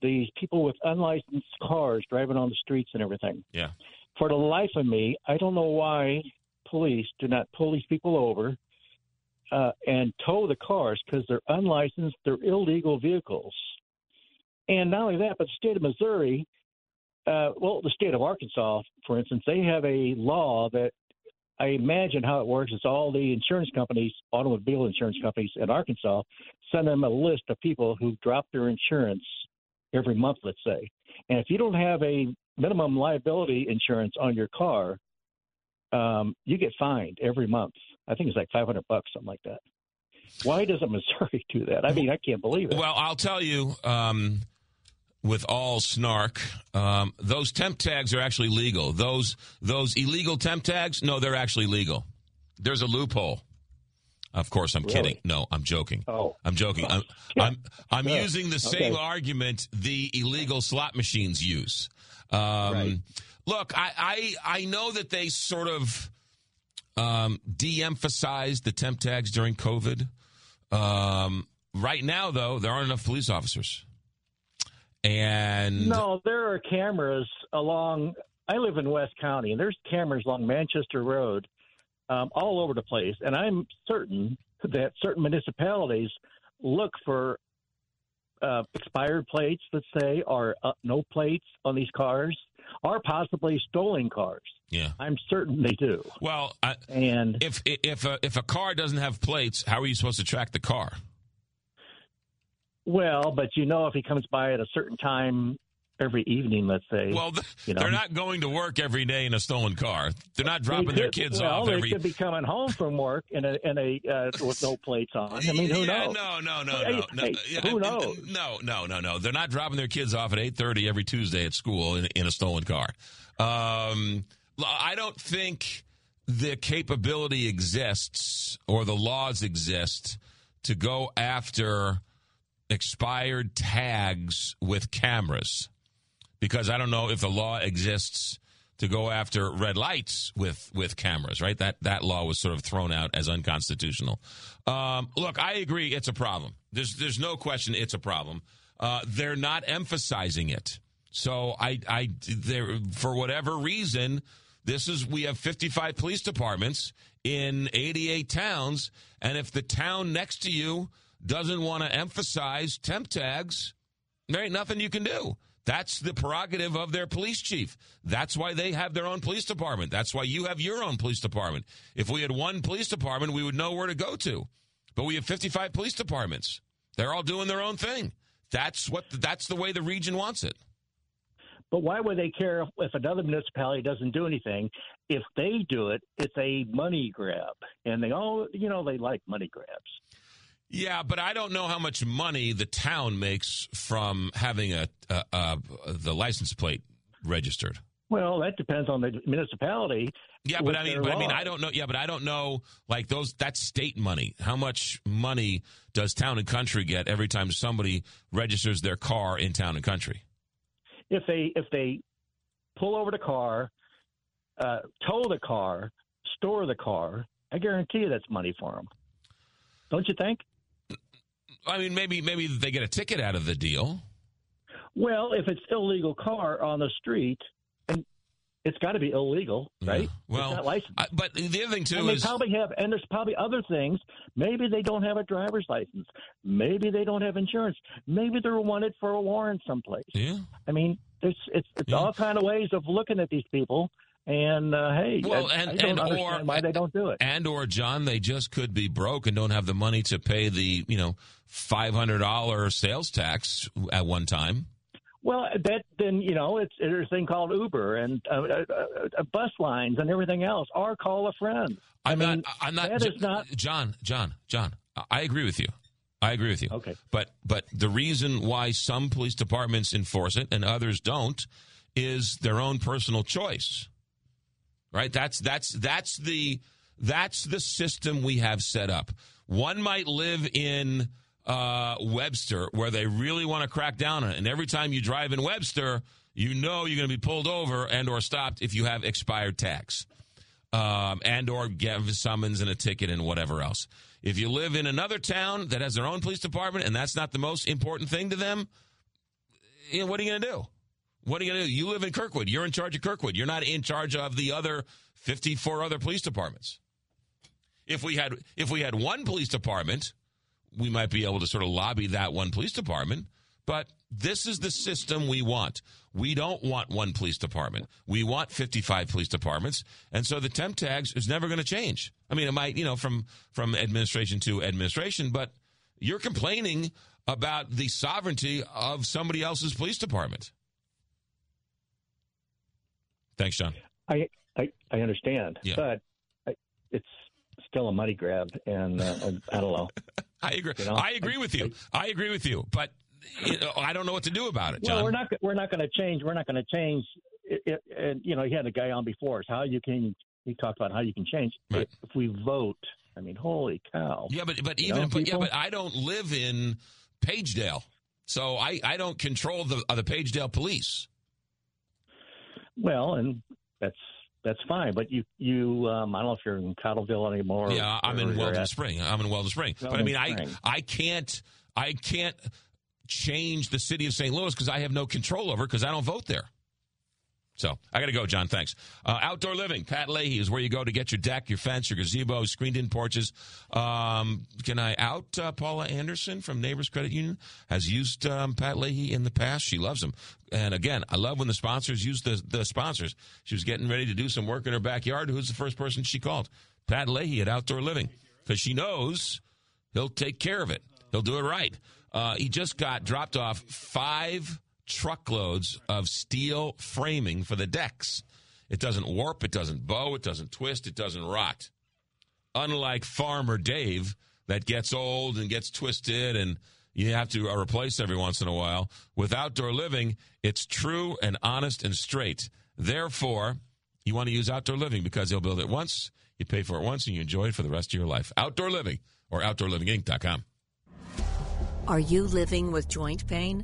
these people with unlicensed cars driving on the streets and everything.
Yeah.
For the life of me, I don't know why police do not pull these people over uh, and tow the cars because they're unlicensed, they're illegal vehicles. And not only that, but the state of Missouri, uh, well, the state of Arkansas, for instance, they have a law that I imagine how it works is all the insurance companies, automobile insurance companies in Arkansas, send them a list of people who drop their insurance every month, let's say. And if you don't have a minimum liability insurance on your car, um, you get fined every month. I think it's like 500 bucks, something like that. Why doesn't [LAUGHS] Missouri do that? I mean, I can't believe it.
Well, I'll tell you, um, with all snark, um, those temp tags are actually legal. Those those illegal temp tags, no, they're actually legal. There's a loophole. Of course, I'm
Really?
kidding. No, I'm joking.
Oh,
I'm joking. I'm I'm, I'm
Yeah.
using the same
Okay.
argument the illegal slot machines use. Um, Look, I, I I know that they sort of um, de-emphasized the temp tags during COVID. Um, right now, though, there aren't enough police officers, and
No, there are cameras along. I live in West County, and there's cameras along Manchester Road um, all over the place. And I'm certain that certain municipalities look for uh, expired plates, let's say, or uh, no plates on these cars, or possibly stolen cars.
Yeah.
I'm certain they do.
Well, I,
and
if if a, if a car doesn't have plates, how are you supposed to track the car?
Well, but you know, if he comes by at a certain time every evening, let's say.
Well, th- [LAUGHS]
you know,
they're not going to work every day in a stolen car. They're not dropping their
could-
kids
well,
off
they
every.
could be coming home from work in a in a uh, with no plates on. I mean, who
Yeah,
knows?
No, no, no,
Hey,
no, no.
hey,
Yeah,
who [LAUGHS] knows?
No, no, no, no. They're not dropping their kids off at eight thirty every Tuesday at school in, in a stolen car. Um, I don't think the capability exists or the laws exist to go after expired tags with cameras because I don't know if the law exists to go after red lights with with cameras. Right? That that law was sort of thrown out as unconstitutional. Um, look, I agree, it's a problem. There's there's no question it's a problem. Uh, they're not emphasizing it. So I I there for whatever reason. This is we have 55 police departments in 88 towns, and if the town next to you doesn't want to emphasize temp tags, there ain't nothing you can do. That's the prerogative of their police chief. That's why they have their own police department. That's why you have your own police department. If we had one police department, we would know where to go to. But we have 55 police departments. They're all doing their own thing. That's what that's the way the region wants it.
But why would they care if, if another municipality doesn't do anything? If they do it, it's a money grab, and they all, you know, they like money grabs.
Yeah, but I don't know how much money the town makes from having a, a, a the license plate registered.
Well, that depends on the municipality.
Yeah, but I mean, but I mean. I don't know. Yeah, but I don't know. Like those, that's state money. How much money does Town and Country get every time somebody registers their car in Town and Country?
if they if they pull over the car, uh, tow the car, store the car, I guarantee you that's money for them. Don't you think?
I mean, maybe maybe they get a ticket out of the deal.
Well, if it's illegal car on the street, and it's got to be illegal, right?
Well,
it's not.
I- but the other thing too
and they
is
probably have, and there's probably other things. Maybe they don't have a driver's license. Maybe they don't have insurance. Maybe they're wanted for a warrant someplace.
Yeah.
I mean, there's it's it's all kind of ways of looking at these people. And uh, hey,
Well,
I,
and-
I don't
and
understand
or-
why they don't do it.
and or John, they just could be broke and don't have the money to pay the you know five hundred dollar sales tax at one time.
Well, that then you know it's there's a thing called Uber and uh, uh, uh, bus lines and everything else. Or call a friend.
I'm
I mean,
not. I'm not.
that
J-
is not-
John. John. John. I- I agree with you. I agree with you.
Okay.
But but the reason why some police departments enforce it and others don't is their own personal choice. Right. That's that's that's the that's the system we have set up. One might live in uh, Webster where they really want to crack down on it, and every time you drive in Webster, you know you're going to be pulled over and or stopped if you have expired tax um, and or get summons and a ticket and whatever else. If you live in another town that has their own police department and that's not the most important thing to them, you know, what are you going to do? What are you going to do? You live in Kirkwood. You're in charge of Kirkwood. You're not in charge of the other 54 other police departments. If we had if we had one police department, we might be able to sort of lobby that one police department. But this is the system we want. We don't want one police department. We want 55 police departments. And so the temp tags is never going to change. I mean, it might, you know, from, from administration to administration, but you're complaining about the sovereignty of somebody else's police department. Thanks, John.
I I, I understand,
Yeah.
but I, it's still a money grab, and uh, I don't know. [LAUGHS]
I agree.
You know?
I agree with you. I agree with you. But you know, I don't know what to do about it, John.
Well, we're not we're not going to change. We're not going to change. It, it, and you know, he had a guy on before us. How you can he talked about how you can change if, if we vote. I mean, holy cow!
Yeah, but but
You
even but, yeah, but I don't live in Pagedale, so I I don't control the uh, the Pagedale police.
Well, and that's that's fine. But you you um, I don't know if you're in Cottleville anymore.
yeah, I'm in Weldon Spring. I'm in Weldon Spring. but I
Weldon
mean, I I can't I can't change the city of St. Louis because I have no control over because I don't vote there. So I got to go, John. Thanks. Uh, outdoor living, Pat Leahy is where you go to get your deck, your fence, your gazebo, screened-in porches. Um, can I out uh, Paula Anderson from Neighbors Credit Union has used um, Pat Leahy in the past. She loves him, and again, I love when the sponsors use the the sponsors. She was getting ready to do some work in her backyard. Who's the first person she called? Pat Leahy at Outdoor Living because she knows he'll take care of it. He'll do it right. Uh, he just got dropped off five truckloads of steel framing for the decks. It doesn't warp, it doesn't bow, it doesn't twist, it doesn't rot. Unlike Farmer Dave, that gets old and gets twisted and you have to uh, replace every once in a while. With outdoor living, it's true and honest and straight. Therefore, you want to use outdoor living because they'll build it once, you pay for it once, and you enjoy it for the rest of your life. Outdoor living or outdoorlivinginc.com.
Are you living with joint pain?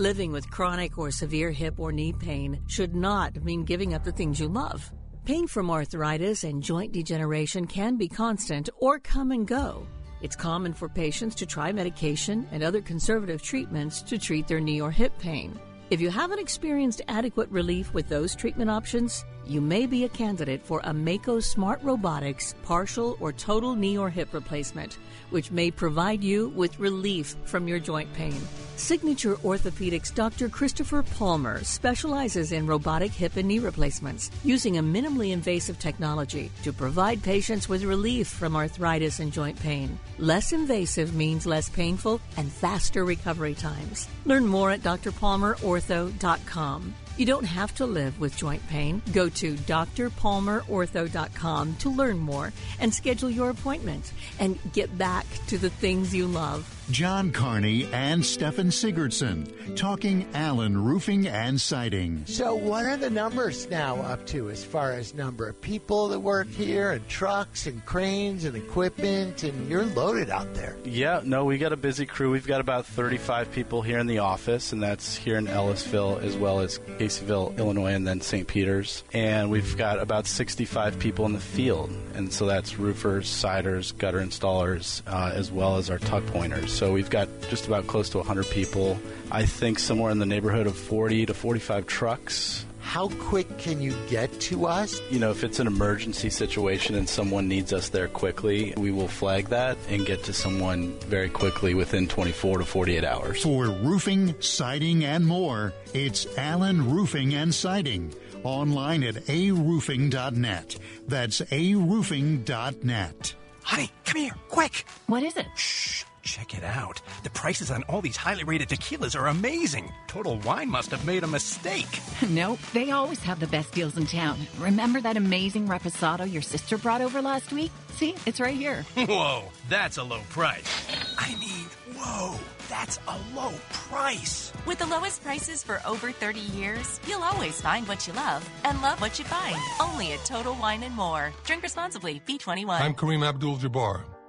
Living with chronic or severe hip or knee pain should not mean giving up the things you love. Pain from arthritis and joint degeneration can be constant or come and go. It's common for patients to try medication and other conservative treatments to treat their knee or hip pain. If you haven't experienced adequate relief with those treatment options, you may be a candidate for a Mako Smart Robotics partial or total knee or hip replacement, which may provide you with relief from your joint pain. Signature Orthopedics Dr. Christopher Palmer specializes in robotic hip and knee replacements using a minimally invasive technology to provide patients with relief from arthritis and joint pain. Less invasive means less painful and faster recovery times. Learn more at drpalmerortho.com. You don't have to live with joint pain. Go to drpalmerortho.com to learn more and schedule your appointment and get back to the things you love.
John Carney and Stefan Sigurdsson talking Allen Roofing and Siding.
So, what are the numbers now up to as far as number of people that work here, and trucks, and cranes, and equipment? And you're loaded out there.
Yeah, no, we got a busy crew. We've got about 35 people here in the office, and that's here in Ellisville as well as Caseyville, Illinois, and then St. Peter's. And we've got about 65 people in the field, and so that's roofers, siders, gutter installers, uh, as well as our tuck pointers. So we've got just about close to 100 people. I think somewhere in the neighborhood of 40 to 45 trucks.
How quick can you get to us?
You know, if it's an emergency situation and someone needs us there quickly, we will flag that and get to someone very quickly within 24 to 48 hours.
For roofing, siding, and more, it's Allen Roofing and Siding. Online at aroofing.net. That's aroofing.net.
Honey, come here, quick.
What is it?
Shh. Check it out. The prices on all these highly rated tequilas are amazing. Total Wine must have made a mistake. [LAUGHS]
nope, they always have the best deals in town. Remember that amazing reposado your sister brought over last week? See, it's right here. [LAUGHS]
Whoa, that's a low price. I mean, whoa, that's a low price.
With the lowest prices for over 30 years, you'll always find what you love and love what you find. Only at Total Wine and More. Drink responsibly. B21.
I'm Kareem Abdul-Jabbar.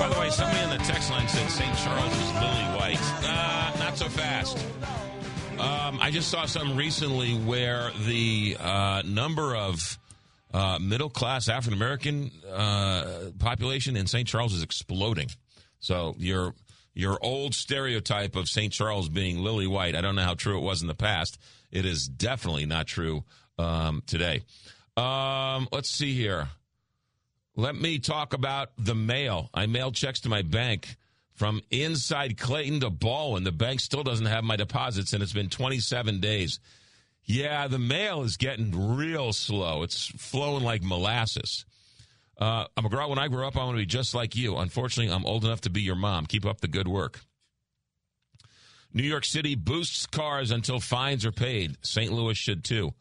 By the way, somebody on the text line said St. Charles is lily white. Uh, not so fast. Um, I just saw something recently where the uh, number of uh, middle class African American uh, population in St. Charles is exploding. So your your old stereotype of St. Charles being lily white, I don't know how true it was in the past. It is definitely not true um, today. Um, let's see here. Let me talk about the mail. I mailed checks to my bank from inside Clayton to Baldwin. The bank still doesn't have my deposits, and it's been 27 days. Yeah, the mail is getting real slow. It's flowing like molasses. Uh, McGraw, when I grow up, I want to be just like you. Unfortunately, I'm old enough to be your mom. Keep up the good work. New York City boosts cars until fines are paid. St. Louis should too.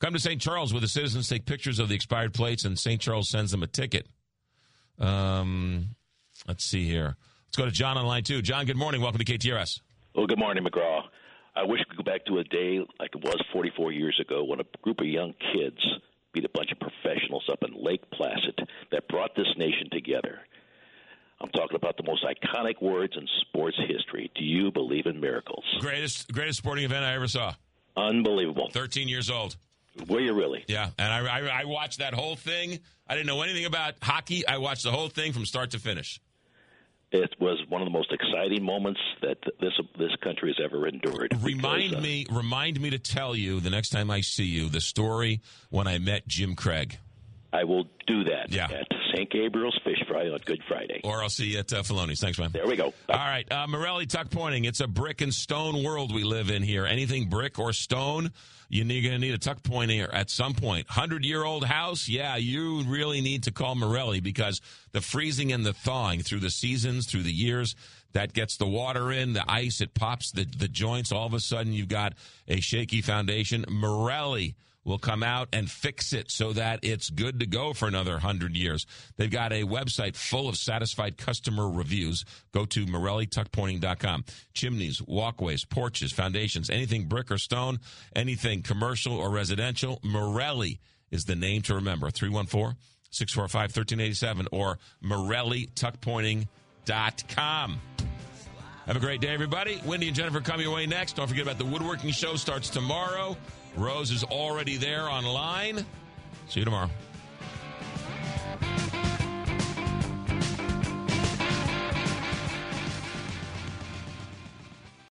Come to St. Charles where the citizens take pictures of the expired plates and St. Charles sends them a ticket. Um, let's see here. Let's go to John on line two. John, good morning. Welcome to KTRS.
Well, good morning, McGraw. I wish we could go back to a day like it was 44 years ago when a group of young kids beat a bunch of professionals up in Lake Placid that brought this nation together. I'm talking about the most iconic words in sports history. Do you believe in miracles?
Greatest greatest sporting event I ever saw.
Unbelievable.
13 years old.
Were you really?
Yeah, and I, I, I watched that whole thing. I didn't know anything about hockey. I watched the whole thing from start to finish.
it was one of the most exciting moments that this this country has ever endured.
Remind
because, uh,
me, remind me to tell you the next time I see you the story when I met Jim Craig.
I will do that
Yeah.
at St. Gabriel's Fish Fry on Good Friday.
Or I'll see you at uh, Filoni's. Thanks, man.
There we go.
All right, uh, Morelli Tuck Pointing. It's a brick and stone world we live in here. Anything brick or stone, you're going to need a tuck point here at some point. Hundred year old house, yeah, you really need to call Morelli because the freezing and the thawing through the seasons, through the years, that gets the water in, the ice, it pops the, the joints. All of a sudden, you've got a shaky foundation. Morelli will come out and fix it so that it's good to go for another 100 years. They've got a website full of satisfied customer reviews. Go to morellituckpointing.com. Chimneys, walkways, porches, foundations, anything brick or stone, anything commercial or residential, Morelli is the name to remember. 314 645 1387 or morellituckpointing.com. Have a great day, everybody. Wendy and Jennifer coming your way next. Don't forget about the woodworking show starts tomorrow. Rose is already there online. See you tomorrow.